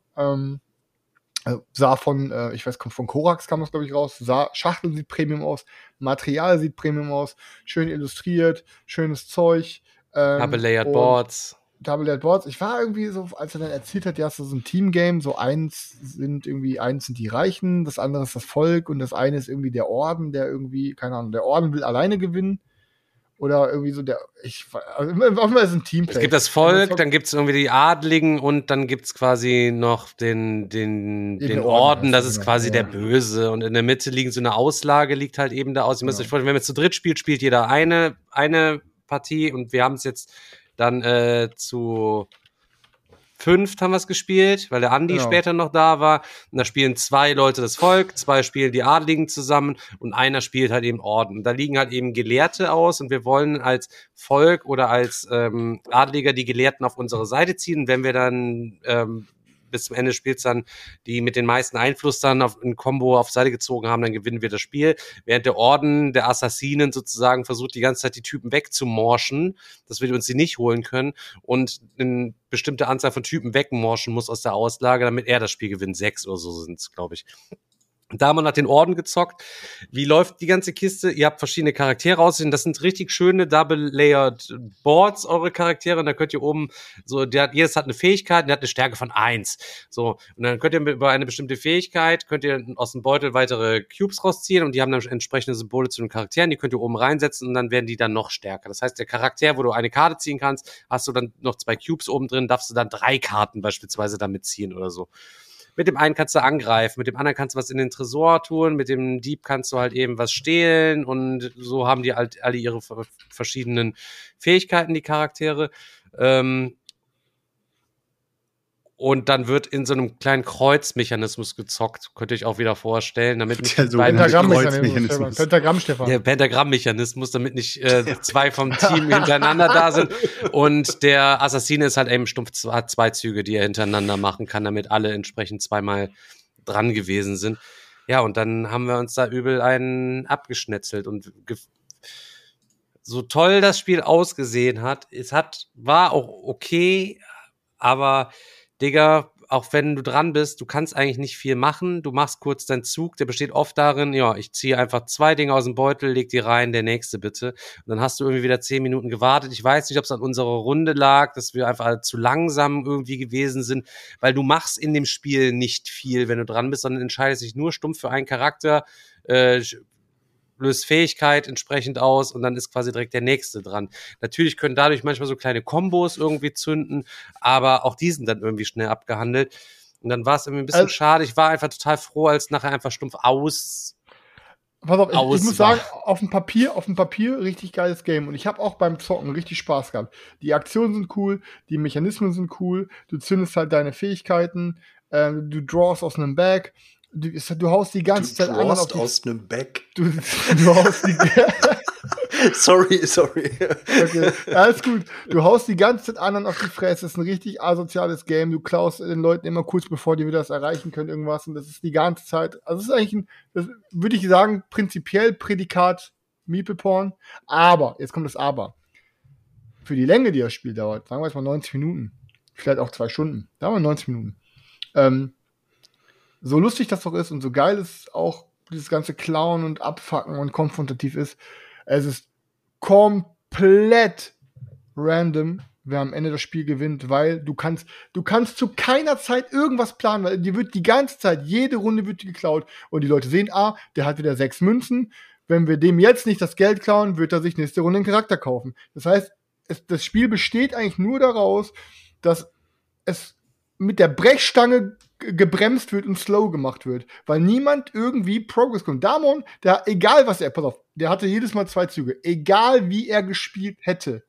Äh, sah von, äh, ich weiß, kommt von Korax kam das, glaube ich, raus. Sah, Schachtel sieht Premium aus, Material sieht Premium aus, schön illustriert, schönes Zeug. Ähm, Habe Layered Boards. Double Layered Boards. Ich war irgendwie so, als er dann erzählt hat, ja, es ist ein Teamgame, so eins sind irgendwie, eins sind die Reichen, das andere ist das Volk und das eine ist irgendwie der Orden, der irgendwie, keine Ahnung, der Orden will alleine gewinnen. Oder irgendwie so der, ich, also mal ist ein Teamplay. Es gibt das Volk, dann gibt es irgendwie die Adligen und dann gibt es quasi noch den, den, Den den Orden, Orden, das das ist ist quasi genau, der ja. Böse. Und in der Mitte liegt so eine Auslage, liegt halt eben da aus. Ihr müsst Genau. euch vorstellen, wenn man zu dritt spielt, spielt jeder eine, eine Partie und wir haben es jetzt dann äh, zu fünft haben wir es gespielt, weil der Andi Genau. später noch da war. Und da spielen zwei Leute das Volk, zwei spielen die Adligen zusammen und einer spielt halt eben Orden. Da liegen halt eben Gelehrte aus und wir wollen als Volk oder als ähm, Adliger die Gelehrten auf unsere Seite ziehen. Und wenn wir dann ähm, bis zum Ende des Spiels dann die mit den meisten Einfluss dann auf ein Combo auf Seite gezogen haben, dann gewinnen wir das Spiel. Während der Orden der Assassinen sozusagen versucht, die ganze Zeit die Typen wegzumorschen, dass wir uns sie nicht holen können und eine bestimmte Anzahl von Typen wegmorschen muss aus der Auslage, damit er das Spiel gewinnt. Sechs oder so sind es, glaube ich. Da wir nach den Orden gezockt. Wie läuft die ganze Kiste? Ihr habt verschiedene Charaktere aussehen. Das sind richtig schöne Double-Layered Boards, eure Charaktere. Und da könnt ihr oben so, der, jedes hat eine Fähigkeit, der hat eine Stärke von eins. So. Und dann könnt ihr über eine bestimmte Fähigkeit, könnt ihr aus dem Beutel weitere Cubes rausziehen und die haben dann entsprechende Symbole zu den Charakteren. Die könnt ihr oben reinsetzen und dann werden die dann noch stärker. Das heißt, der Charakter, wo du eine Karte ziehen kannst, hast du dann noch zwei Cubes oben drin, darfst du dann drei Karten beispielsweise damit ziehen oder so. Mit dem einen kannst du angreifen, mit dem anderen kannst du was in den Tresor tun, mit dem Dieb kannst du halt eben was stehlen und so haben die halt alle ihre ver- verschiedenen Fähigkeiten, die Charaktere. Ähm, und dann wird in so einem kleinen Kreuzmechanismus gezockt, könnte ich auch wieder vorstellen, damit nicht Der die beiden- sogenannte Pentagramm-Mechanismus. Pentagramm, Stefan. der Pentagramm-Mechanismus, damit nicht äh, zwei vom Team hintereinander da sind. Und der Assassine ist halt eben stumpf, zwei Züge, die er hintereinander machen kann, damit alle entsprechend zweimal dran gewesen sind. Ja, und dann haben wir uns da übel einen abgeschnetzelt und so toll das Spiel ausgesehen hat, es hat, war auch okay, aber Digga, auch wenn du dran bist, du kannst eigentlich nicht viel machen. Du machst kurz deinen Zug, der besteht oft darin, ja, ich ziehe einfach zwei Dinge aus dem Beutel, leg die rein, der nächste bitte. Und dann hast du irgendwie wieder zehn Minuten gewartet. Ich weiß nicht, ob es an unserer Runde lag, dass wir einfach zu langsam irgendwie gewesen sind, weil du machst in dem Spiel nicht viel, wenn du dran bist, sondern entscheidest dich nur stumpf für einen Charakter, äh, löst Fähigkeit entsprechend aus und dann ist quasi direkt der nächste dran. Natürlich können dadurch manchmal so kleine Kombos irgendwie zünden, aber auch die sind dann irgendwie schnell abgehandelt. Und dann war es irgendwie ein bisschen Also- schade. Ich war einfach total froh, als nachher einfach stumpf aus. Pass auf, ich, ich Aus muss sagen, auf dem Papier, auf dem Papier richtig geiles Game. Und ich habe auch beim Zocken richtig Spaß gehabt. Die Aktionen sind cool, die Mechanismen sind cool, du zündest halt deine Fähigkeiten, ähm, du drawst aus einem Bag, du, du haust die ganze Du Zeit drawst die, aus einem Back. du, du haust die, sorry, sorry. Okay, alles gut. Du haust die ganze Zeit anderen auf die Fresse. Das ist ein richtig asoziales Game. Du klaust den Leuten immer kurz bevor die wieder das erreichen können, irgendwas. Und das ist die ganze Zeit. Also, es ist eigentlich ein, das würde ich sagen, prinzipiell Prädikat Meeple Porn. Aber, jetzt kommt das Aber. Für die Länge, die das Spiel dauert, sagen wir jetzt mal 90 Minuten. Vielleicht auch zwei Stunden. Sagen wir 90 Minuten. Ähm, so lustig das doch ist und so geil es auch dieses ganze Klauen und Abfacken und konfrontativ ist, es ist komplett random, wer am Ende das Spiel gewinnt, weil du kannst, du kannst zu keiner Zeit irgendwas planen, weil dir wird die ganze Zeit, jede Runde wird dir geklaut und die Leute sehen, ah, der hat wieder sechs Münzen, wenn wir dem jetzt nicht das Geld klauen, wird er sich nächste Runde einen Charakter kaufen. Das heißt, es, das Spiel besteht eigentlich nur daraus, dass es mit der Brechstange gebremst wird und slow gemacht wird, weil niemand irgendwie Progress kommt. Damon, der, egal was er, pass auf, der hatte jedes Mal zwei Züge, egal wie er gespielt hätte.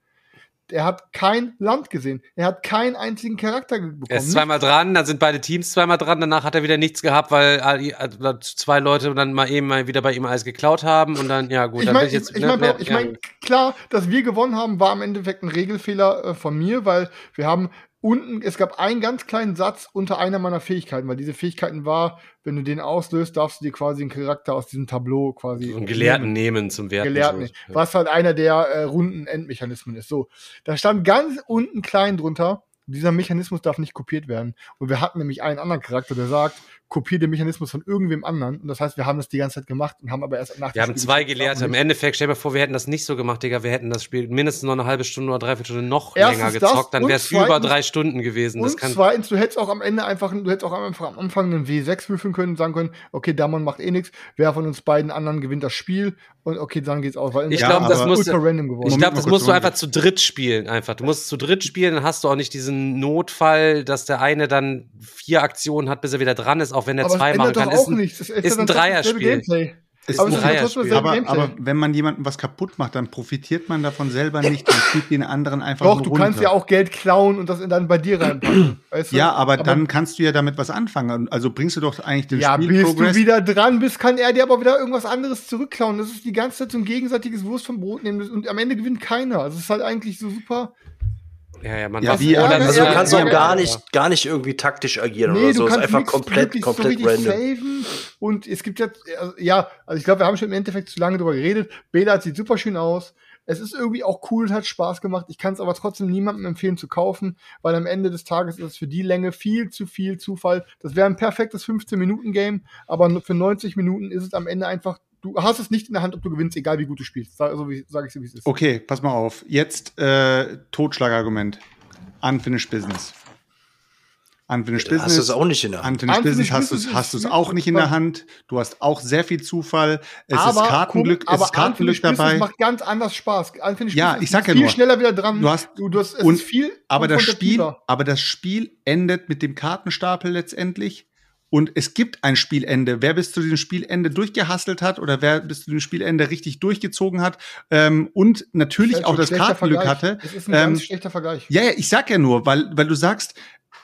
Er hat kein Land gesehen. Er hat keinen einzigen Charakter bekommen. Er ist zweimal dran, dann sind beide Teams zweimal dran, danach hat er wieder nichts gehabt, weil all- zwei Leute dann mal eben mal wieder bei ihm alles geklaut haben und dann, ja gut, ich dann meine, bin ich jetzt. ich, mein, ne, ich mein, klar, dass wir gewonnen haben, war im Endeffekt ein Regelfehler äh, von mir, weil wir haben unten, es gab einen ganz kleinen Satz unter einer meiner Fähigkeiten, weil diese Fähigkeiten war, wenn du den auslöst, darfst du dir quasi einen Charakter aus diesem Tableau quasi. so einen Gelehrten nehmen. nehmen zum Werten. Gelehrten, was halt einer der äh, runden Endmechanismen ist. So, da stand ganz unten klein drunter, Dieser Mechanismus darf nicht kopiert werden. Und wir hatten nämlich einen anderen Charakter, der sagt, kopier den Mechanismus von irgendwem anderen. Und das heißt, wir haben das die ganze Zeit gemacht und haben aber erst nach Wir haben zwei Gelehrte. Im Endeffekt, stell dir mal vor, wir hätten das nicht so gemacht, Digga. Wir hätten das Spiel mindestens noch eine halbe Stunde oder dreiviertel Stunde noch Erstens länger gezockt. Dann wäre es über drei Stunden gewesen. Das Und kann, zweitens, du hättest auch am Ende einfach, du hättest auch am Anfang, am Anfang einen W6 würfeln können und sagen können, okay, Damon macht eh nichts, wer von uns beiden anderen gewinnt das Spiel und okay, dann geht's aus. Weil Ich Ja, glaub, das aber- muss- ultra random geworden. ich glaube, mal das musst du einfach zu dritt spielen. Einfach. Du musst zu dritt spielen, dann hast du auch nicht diesen Notfall, dass der eine dann vier Aktionen hat, bis er wieder dran ist, auch wenn er aber zwei machen kann. Ist auch ein, nichts. Es ist ein Dreierspiel. Ist aber ein es ist ja trotzdem Dreierspiel. Aber, aber wenn man jemandem was kaputt macht, dann profitiert man davon selber nicht und schiebt den anderen einfach Doch, nur du runter. kannst ja auch Geld klauen und das dann bei dir reinpacken. Weißt du? Ja, aber, dann kannst du ja damit was anfangen. Also bringst du doch eigentlich den Ja, bis Spielprogress. du wieder dran bist, kann er dir aber wieder irgendwas anderes zurückklauen. Das ist die ganze Zeit so ein gegenseitiges Wurst vom Brot nehmen und am Ende gewinnt keiner. Also es ist halt eigentlich so super. Ja, ja, man Ja, wie- Ja, Also du kannst ja, auch gar nicht, gar nicht irgendwie taktisch agieren Nee, oder du so. Ist kannst einfach nix komplett, so komplett richtig random. saven. Und es gibt jetzt, also, ja, also ich glaube, wir haben schon im Endeffekt zu lange drüber geredet. Bela sieht super schön aus. Es ist irgendwie auch cool, hat Spaß gemacht. Ich kann es aber trotzdem niemandem empfehlen zu kaufen, weil am Ende des Tages ist es für die Länge viel zu viel Zufall. Das wäre ein perfektes 15-Minuten-Game, aber für 90 Minuten ist es am Ende einfach, du hast es nicht in der Hand, ob du gewinnst, egal wie gut du spielst. Sag- So wie sage ich so, wie es ist. Okay, pass mal auf. Jetzt äh, Totschlagargument. Unfinished Business. Unfinished Hast du es Business. auch nicht in der Hand. Unfinished Unfinished Business hast du Business hast du es ist- auch nicht in der Hand. Du hast auch sehr viel Zufall. Es aber, ist Kartenglück, guck, es ist Kartenglück Unfinished Business dabei. macht ganz anders Spaß. Unfinished Ja, Business, ich sag du ja bist viel nur. schneller wieder dran. Du hast- du, du hast, es und- ist viel Aber das Spiel, aber das Spiel endet mit dem Kartenstapel letztendlich. Und es gibt ein Spielende. Wer bis zu diesem Spielende durchgehasselt hat oder wer bis zu dem Spielende richtig durchgezogen hat ähm, und natürlich Das auch das Kartenglück Vergleich. hatte. Es ist ein Ähm, ganz schlechter Vergleich. ja, ja, ich sag ja nur, weil, weil du sagst,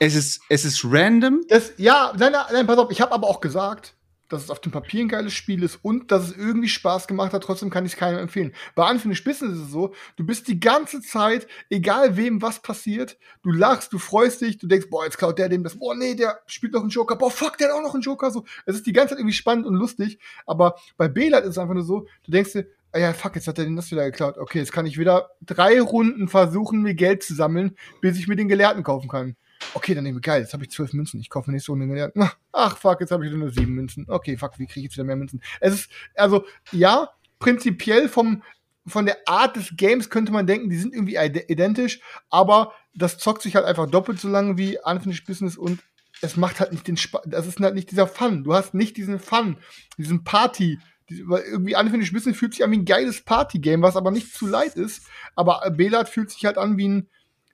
es ist, es ist random. Das, ja, nein, nein, nein, pass auf, ich habe aber auch gesagt, dass es auf dem Papier ein geiles Spiel ist und dass es irgendwie Spaß gemacht hat, trotzdem kann ich es keinem empfehlen. Bei Unfinished Business ist es so, du bist die ganze Zeit, egal wem was passiert, du lachst, du freust dich, du denkst, boah, jetzt klaut der dem das, boah, nee, der spielt noch einen Joker, boah, fuck, der hat auch noch einen Joker, so. Es ist die ganze Zeit irgendwie spannend und lustig, aber bei Belat ist es einfach nur so, du denkst dir, ah ja, fuck, jetzt hat er den das wieder geklaut. Okay, jetzt kann ich wieder drei Runden versuchen, mir Geld zu sammeln, bis ich mir den Gelehrten kaufen kann. Okay, dann nehme ich geil, jetzt habe ich zwölf Münzen. Ich kaufe mir nächste Runde den Gelehrten. Ach, fuck, jetzt habe ich nur sieben Münzen. Okay, fuck, wie kriege ich jetzt wieder mehr Münzen? Es ist, also, ja, prinzipiell vom, von der Art des Games könnte man denken, die sind irgendwie ide- identisch, aber das zockt sich halt einfach doppelt so lange wie Unfinished Business und es macht halt nicht den Spaß, das ist halt nicht dieser Fun. Du hast nicht diesen Fun, diesen Party, irgendwie Unfinished Business fühlt sich an wie ein geiles Party-Game, was aber nicht zu light ist, aber Belat fühlt sich halt an wie ein,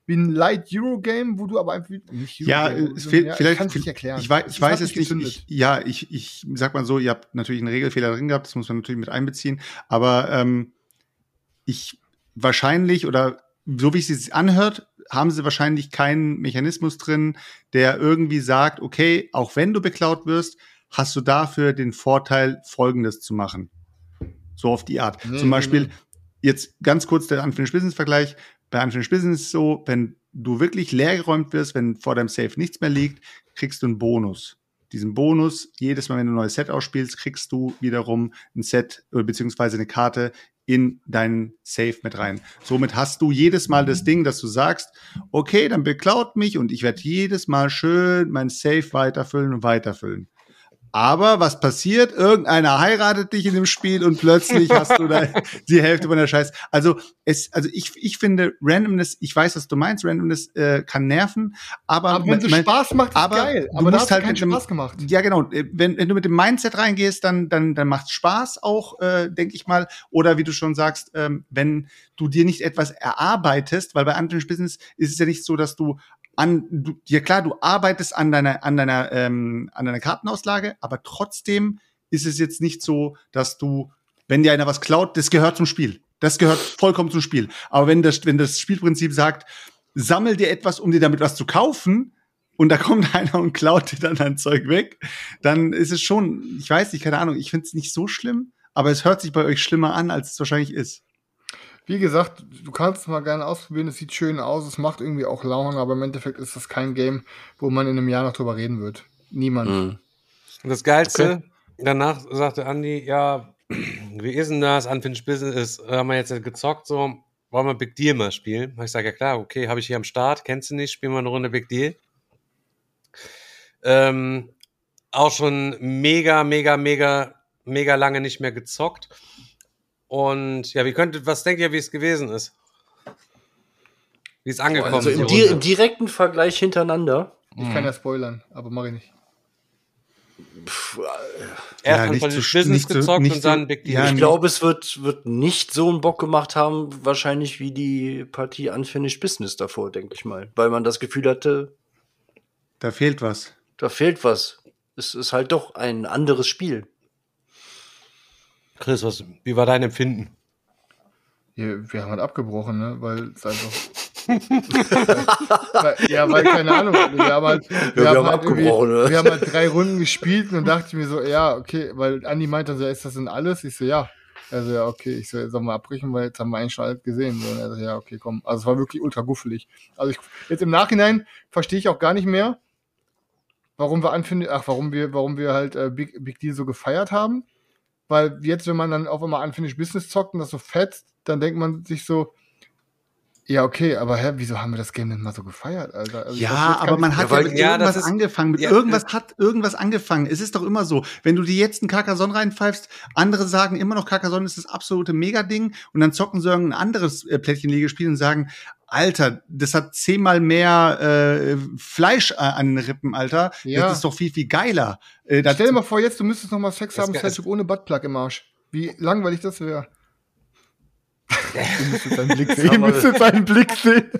wie ein Light Euro Game, wo du aber einfach nicht Euro Ja, Game, es so- fehlt ja, vielleicht. ich nicht erklären. Ich weiß, Es ich hat weiß es nicht. Ich, ja, ich, ich sag mal so, ihr habt natürlich einen Regelfehler drin gehabt, das muss man natürlich mit einbeziehen. Aber ähm, ich wahrscheinlich oder so wie es sich anhört, haben sie wahrscheinlich keinen Mechanismus drin, der irgendwie sagt, okay, auch wenn du beklaut wirst, hast du dafür den Vorteil, Folgendes zu machen. So auf die Art. Nee, Zum Beispiel, nee. jetzt ganz kurz der Unfinished Business Vergleich. Bei Unfinished Business ist es so, wenn du wirklich leergeräumt wirst, wenn vor deinem Safe nichts mehr liegt, kriegst du einen Bonus. Diesen Bonus, jedes Mal, wenn du ein neues Set ausspielst, kriegst du wiederum ein Set oder beziehungsweise eine Karte in deinen Safe mit rein. Somit hast du jedes Mal das Ding, dass du sagst, okay, dann beklaut mich und ich werde jedes Mal schön mein Safe weiterfüllen und weiterfüllen. Aber was passiert? Irgendeiner heiratet dich in dem Spiel und plötzlich hast du da die Hälfte von der Scheiß. Also es, also ich, ich finde Randomness, ich weiß, was du meinst, Randomness äh, kann nerven, aber, Aber wenn es Spaß macht, ist aber geil. du Aber da musst hat halt keinen dem- Spaß gemacht. ja, genau. Äh, Wenn, wenn du mit dem Mindset reingehst, dann, dann, dann macht Spaß auch, äh, denke ich mal. Oder wie du schon sagst, ähm, wenn du dir nicht etwas erarbeitest, weil bei Unfinished Business ist es ja nicht so, dass du an, du, ja klar, du arbeitest an deiner, an deiner, ähm, an deiner Kartenauslage, aber trotzdem ist es jetzt nicht so, dass du, wenn dir einer was klaut, das gehört zum Spiel. Das gehört vollkommen zum Spiel. Aber wenn das, wenn das Spielprinzip sagt, sammel dir etwas, um dir damit was zu kaufen, und da kommt einer und klaut dir dann dein Zeug weg, dann ist es schon, ich weiß nicht, keine Ahnung, ich finde es nicht so schlimm, aber es hört sich bei euch schlimmer an, als es wahrscheinlich ist. Wie gesagt, du kannst es mal gerne ausprobieren, es sieht schön aus, es macht irgendwie auch Laune, aber im Endeffekt ist das kein Game, wo man in einem Jahr noch drüber reden wird. Niemand. Mhm. Und das Geilste, danach sagte Andi, ja, wie ist denn das? Unfinished Business ist, haben wir jetzt gezockt so. wollen wir Big Deal mal spielen? Ich sage, ja klar, okay, habe ich hier am Start, kennst du nicht, spielen wir eine Runde Big Deal. Ähm, auch schon mega, mega, mega, mega lange nicht mehr gezockt. Und ja, wie könnte, was denkt ihr, wie es gewesen ist? Wie es angekommen Also ist? im, die di im direkten Vergleich hintereinander. Ich kann ja spoilern, aber mache ich nicht. Pff, Erst Ja, ja, nicht von so- Business nicht gezockt nicht und dann Big Deal. ja, ich glaube, es wird, wird nicht so einen Bock gemacht haben, wahrscheinlich wie die Partie Unfinished Business davor, denke ich mal. Weil man das Gefühl hatte, Da fehlt was. da fehlt was. Es ist halt doch ein anderes Spiel. Chris, was, wie war dein Empfinden? Wir, wir haben halt abgebrochen, ne? Weil es einfach. weil, ja, weil, keine Ahnung, wir haben halt, wir wir haben haben halt abgebrochen, ne? wir haben halt drei Runden gespielt und dann dachte ich mir so, ja, okay, weil Andi meinte so, ist das denn alles? Ich so, ja. Also ja, okay, ich so, soll mal abbrechen, weil jetzt haben wir eigentlich schon alles gesehen. So, und er so, ja, okay, komm. Also es war wirklich ultra guffelig. Also ich, jetzt im Nachhinein verstehe ich auch gar nicht mehr, warum wir anfinden, ach, warum wir, warum wir halt äh, Big, Big Deal so gefeiert haben. Weil jetzt, wenn man dann auf einmal Unfinished Business zockt und das so fetzt, dann denkt man sich so, ja, okay, aber hä, wieso haben wir das Game denn mal so gefeiert, Alter? Also Ja, aber man hat Ja, ja, weil- mit ja, irgendwas das ist- angefangen. Mit ja, irgendwas hat irgendwas angefangen. Es ist doch immer so. Wenn du dir jetzt einen Carcassonne reinpfeifst, andere sagen immer noch, Carcassonne ist das absolute Megading und dann zocken sie irgendein anderes äh, Plättchenlegespiel und sagen, Alter, das hat zehnmal mehr äh, Fleisch äh, an den Rippen, Alter. Ja. Das ist doch viel, viel geiler. Äh, das, Stell dir mal vor, jetzt, du müsstest noch mal Sex Das haben, Selchuk, ohne Buttplug im Arsch. Wie langweilig das wäre. Ihr müsstet seinen Blick sehen. Ihr müsstet seinen Blick sehen.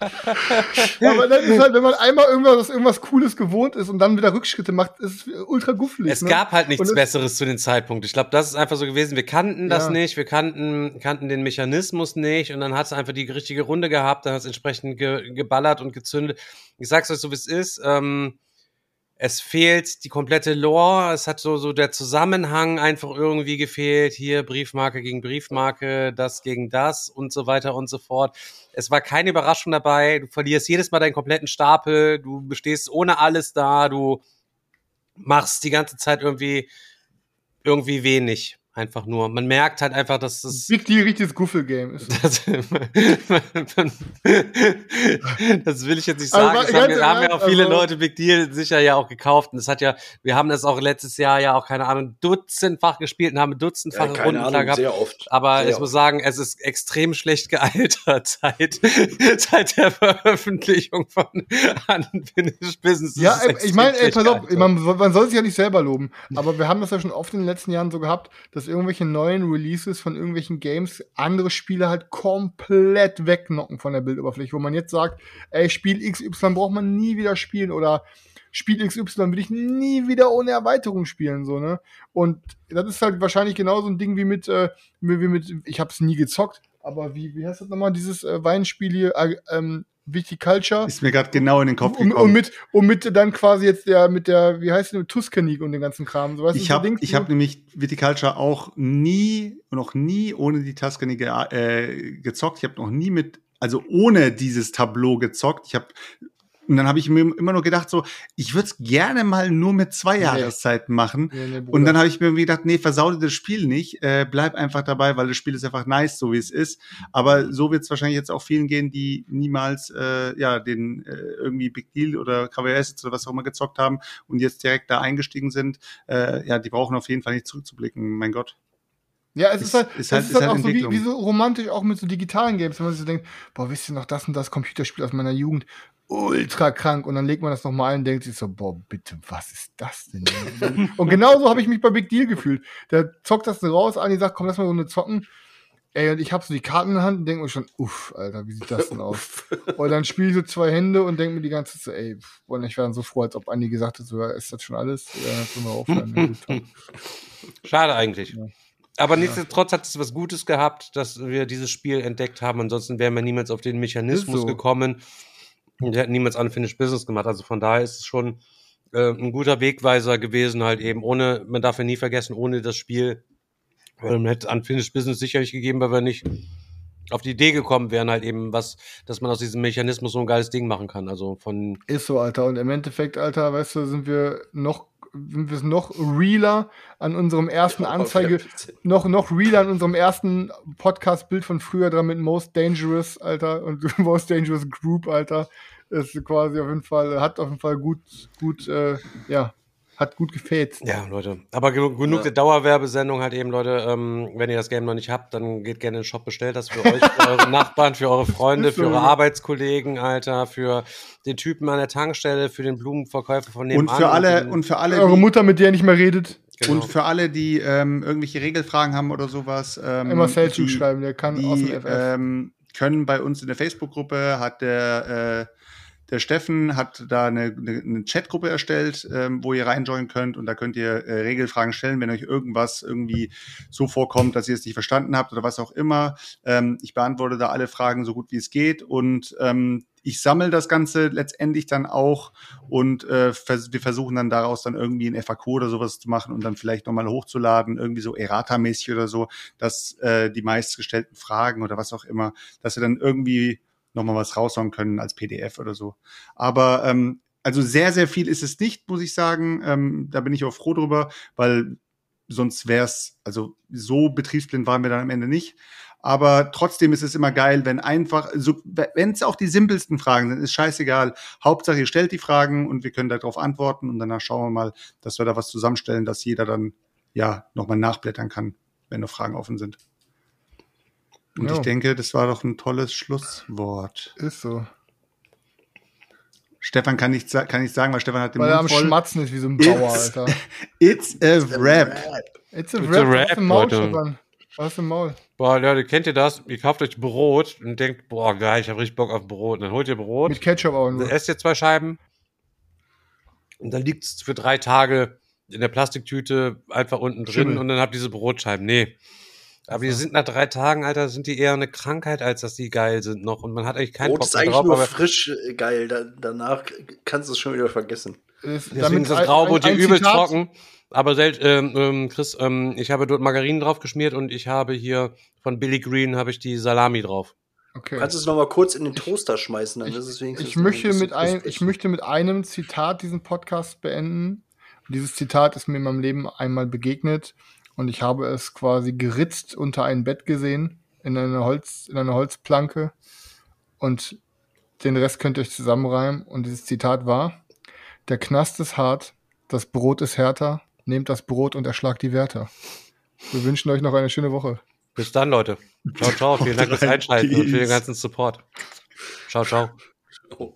Aber das ist halt, wenn man einmal irgendwas, irgendwas Cooles gewohnt ist und dann wieder Rückschritte macht, ist es ultra guffelig. Es ne? gab halt nichts Besseres zu dem Zeitpunkt. Ich glaube, das ist einfach so gewesen. Wir kannten das Ja. nicht, wir kannten, kannten den Mechanismus nicht und dann hat es einfach die richtige Runde gehabt, dann hat es entsprechend ge geballert und gezündet. Ich sag's euch so, wie es ist. Ähm, es fehlt die komplette Lore, es hat so, so der Zusammenhang einfach irgendwie gefehlt. Hier Briefmarke gegen Briefmarke, das gegen das und so weiter und so fort. Es war keine Überraschung dabei. Du verlierst jedes Mal deinen kompletten Stapel, du bestehst ohne alles da, du machst die ganze Zeit irgendwie, irgendwie wenig. Einfach nur. Man merkt halt einfach, dass das. Big Deal richtiges Guffel-Game ist. Das, das will ich jetzt nicht Also, sagen. wa- Das haben, wir, haben ja auch viele also- Leute Big Deal sicher ja auch gekauft. Und das hat ja, wir haben das auch letztes Jahr ja auch, keine Ahnung, dutzendfach gespielt und haben dutzendfache Ja, Runden Ahnung, gehabt. sehr oft. Aber Sehr ich muss oft. sagen, es ist extrem schlecht gealtert seit, seit der Veröffentlichung von Unfinished Business. Ja, es ey, ich meine, ey, schlecht pass auf, man, soll- man soll sich ja nicht selber loben, aber wir haben das ja schon oft in den letzten Jahren so gehabt, dass irgendwelche neuen Releases von irgendwelchen Games andere Spiele halt komplett wegknocken von der Bildoberfläche, wo man jetzt sagt, ey, Spiel XY braucht man nie wieder spielen oder Spiel XY will ich nie wieder ohne Erweiterung spielen, so, ne? Und das ist halt wahrscheinlich genauso ein Ding wie mit, äh, wie wie mit, ich hab's nie gezockt, aber wie, wie heißt das nochmal, dieses äh, Weinspiel hier, äh, ähm, Viticulture? ist mir gerade genau in den Kopf gekommen. und mit und mit dann quasi jetzt der mit der wie heißt es Tuscany und den ganzen Kram so Ich habe ich hab nämlich Viticulture auch nie, noch nie ohne die Tuscany ge äh, gezockt. Ich habe noch nie mit, also ohne dieses Tableau gezockt. Ich habe und dann habe ich mir immer nur gedacht, so, ich würde es gerne mal nur mit zwei Nee. Jahreszeiten machen. Nee, nee. Und dann habe ich mir gedacht, nee, versau dir das Spiel nicht, äh, bleib einfach dabei, weil das Spiel ist einfach nice, so wie es ist. Aber so wird es wahrscheinlich jetzt auch vielen gehen, die niemals äh, ja den äh, irgendwie Big Deal oder KWS oder was auch immer gezockt haben und jetzt direkt da eingestiegen sind. Äh, ja, die brauchen auf jeden Fall nicht zurückzublicken. Mein Gott. Ja es ist, ist- halt ist es halt- ist ist halt halt auch so wie, wie so romantisch auch mit so digitalen Games wenn man sich so denkt boah wisst ihr noch das und das Computerspiel aus meiner Jugend ultra krank und dann legt man das noch mal ein und denkt sich so boah bitte was ist das denn und genauso habe ich mich bei Big Deal gefühlt der zockt das so raus Ani sagt komm lass mal so eine zocken Ey, und ich habe so die Karten in der Hand und denke mir schon, uff, Alter, wie sieht das denn aus? Und dann spiele ich so zwei Hände und denke mir die ganze Zeit so, ey, und ich dann so froh, als ob Andi gesagt hat, so, ja, ist das schon alles? Ja, dann können wir aufhören. Schade eigentlich. Ja. Aber nichtsdestotrotz hat es was Gutes gehabt, dass wir dieses Spiel entdeckt haben. Ansonsten wären wir niemals auf den Mechanismus so. gekommen und wir hätten niemals Unfinished Business gemacht. Also von daher ist es schon äh, ein guter Wegweiser gewesen, halt eben ohne, man darf ja nie vergessen, ohne das Spiel ähm, hätte Unfinished Business sicherlich gegeben, weil wir nicht auf die Idee gekommen wären, halt eben was, dass man aus diesem Mechanismus so ein geiles Ding machen kann. Also von Ist so, Alter. Und im Endeffekt, Alter, weißt du, sind wir noch sind wir noch realer an unserem ersten Anzeige, noch, noch realer an unserem ersten Podcast-Bild von früher dran mit Most Dangerous, Alter, und Most Dangerous Group, Alter. Ist quasi auf jeden Fall, hat auf jeden Fall gut, gut, äh, ja, hat gut gefällt. Ja, Leute. Aber genug, genug Ja. der Dauerwerbesendung halt eben, Leute. Ähm, wenn ihr das Game noch nicht habt, dann geht gerne in den Shop, bestellt das für euch, für eure Nachbarn, für eure Freunde, für eure. Arbeitskollegen, Alter, für den Typen an der Tankstelle, für den Blumenverkäufer von nebenan. Und für alle, den- und für alle, Eure Mutter, mit der ihr nicht mehr redet, genau. und für alle, die ähm, irgendwelche Regelfragen haben oder sowas, ähm, immer die- schreiben, der kann aus die dem FF. ähm, können bei uns in der Facebook-Gruppe hat der äh, der Steffen hat da eine, eine, Chatgruppe erstellt, ähm, wo ihr reinjoinen könnt und da könnt ihr äh, Regelfragen stellen, wenn euch irgendwas irgendwie so vorkommt, dass ihr es nicht verstanden habt oder was auch immer. Ähm, ich beantworte da alle Fragen so gut wie es geht und ähm, ich sammle das Ganze letztendlich dann auch und äh, vers wir versuchen dann daraus dann irgendwie ein FAQ oder sowas zu machen und dann vielleicht nochmal hochzuladen, irgendwie so Errata-mäßig oder so, dass äh, die meistgestellten Fragen oder was auch immer, dass wir dann irgendwie nochmal was raushauen können als PDF oder so. Aber ähm, also sehr, sehr viel ist es nicht, muss ich sagen. Ähm, da bin ich auch froh drüber, weil sonst wäre es, also so betriebsblind waren wir dann am Ende nicht. Aber trotzdem ist es immer geil, wenn einfach, so, wenn es auch die simpelsten Fragen sind, ist scheißegal. Hauptsache, ihr stellt die Fragen und wir können darauf antworten und danach schauen wir mal, dass wir da was zusammenstellen, dass jeder dann ja nochmal nachblättern kann, wenn noch Fragen offen sind. Und Ja. ich denke, das war doch ein tolles Schlusswort. Ist so. Stefan kann nicht, kann nicht sagen, weil Stefan hat den Weil er am Mund voll. Schmatzen ist wie so ein Bauer, It's- Alter. It's a rap. It's a It's rap, a rap, was im Maul, Leute. Stefan. Was im Maul. Boah, Leute, kennt ihr das? Ihr kauft euch Brot und denkt, boah, geil, ich habe richtig Bock auf Brot. Und dann holt ihr Brot, Mit Ketchup auch dann nur. esst ihr zwei Scheiben und dann liegt es für drei Tage in der Plastiktüte einfach unten drin Schimmel. und dann habt ihr diese Brotscheiben. Nee. Aber die sind nach drei Tagen, Alter, sind die eher eine Krankheit, als dass die geil sind noch. Und man hat eigentlich keinen Brot Bock ist mehr eigentlich drauf. nur Aber frisch äh, geil. Da, danach kannst du es schon wieder vergessen. Ist deswegen ist das ein- Graubrot ein- hier ein übelst Zitat- trocken. Aber sel ähm, ähm, Chris, ähm, ich habe dort Margarinen drauf geschmiert und ich habe hier von Billy Green habe ich die Salami drauf. Okay. Du kannst es noch mal kurz in den Toaster schmeißen, dann ist es wenigstens Ich ein möchte, bisschen mit ein, ich möchte mit einem Zitat diesen Podcast beenden. Und dieses Zitat ist mir in meinem Leben einmal begegnet und ich habe es quasi geritzt unter ein Bett gesehen, in eine, Holz, in eine Holzplanke und den Rest könnt ihr euch zusammenreimen. Und dieses Zitat war, der Knast ist hart, das Brot ist härter, nehmt das Brot und erschlagt die Wärter. Wir wünschen euch noch eine schöne Woche. Bis dann, Leute. Ciao, ciao. Vielen Dank fürs Einschalten und für den ganzen Support. Ciao, ciao. Oh.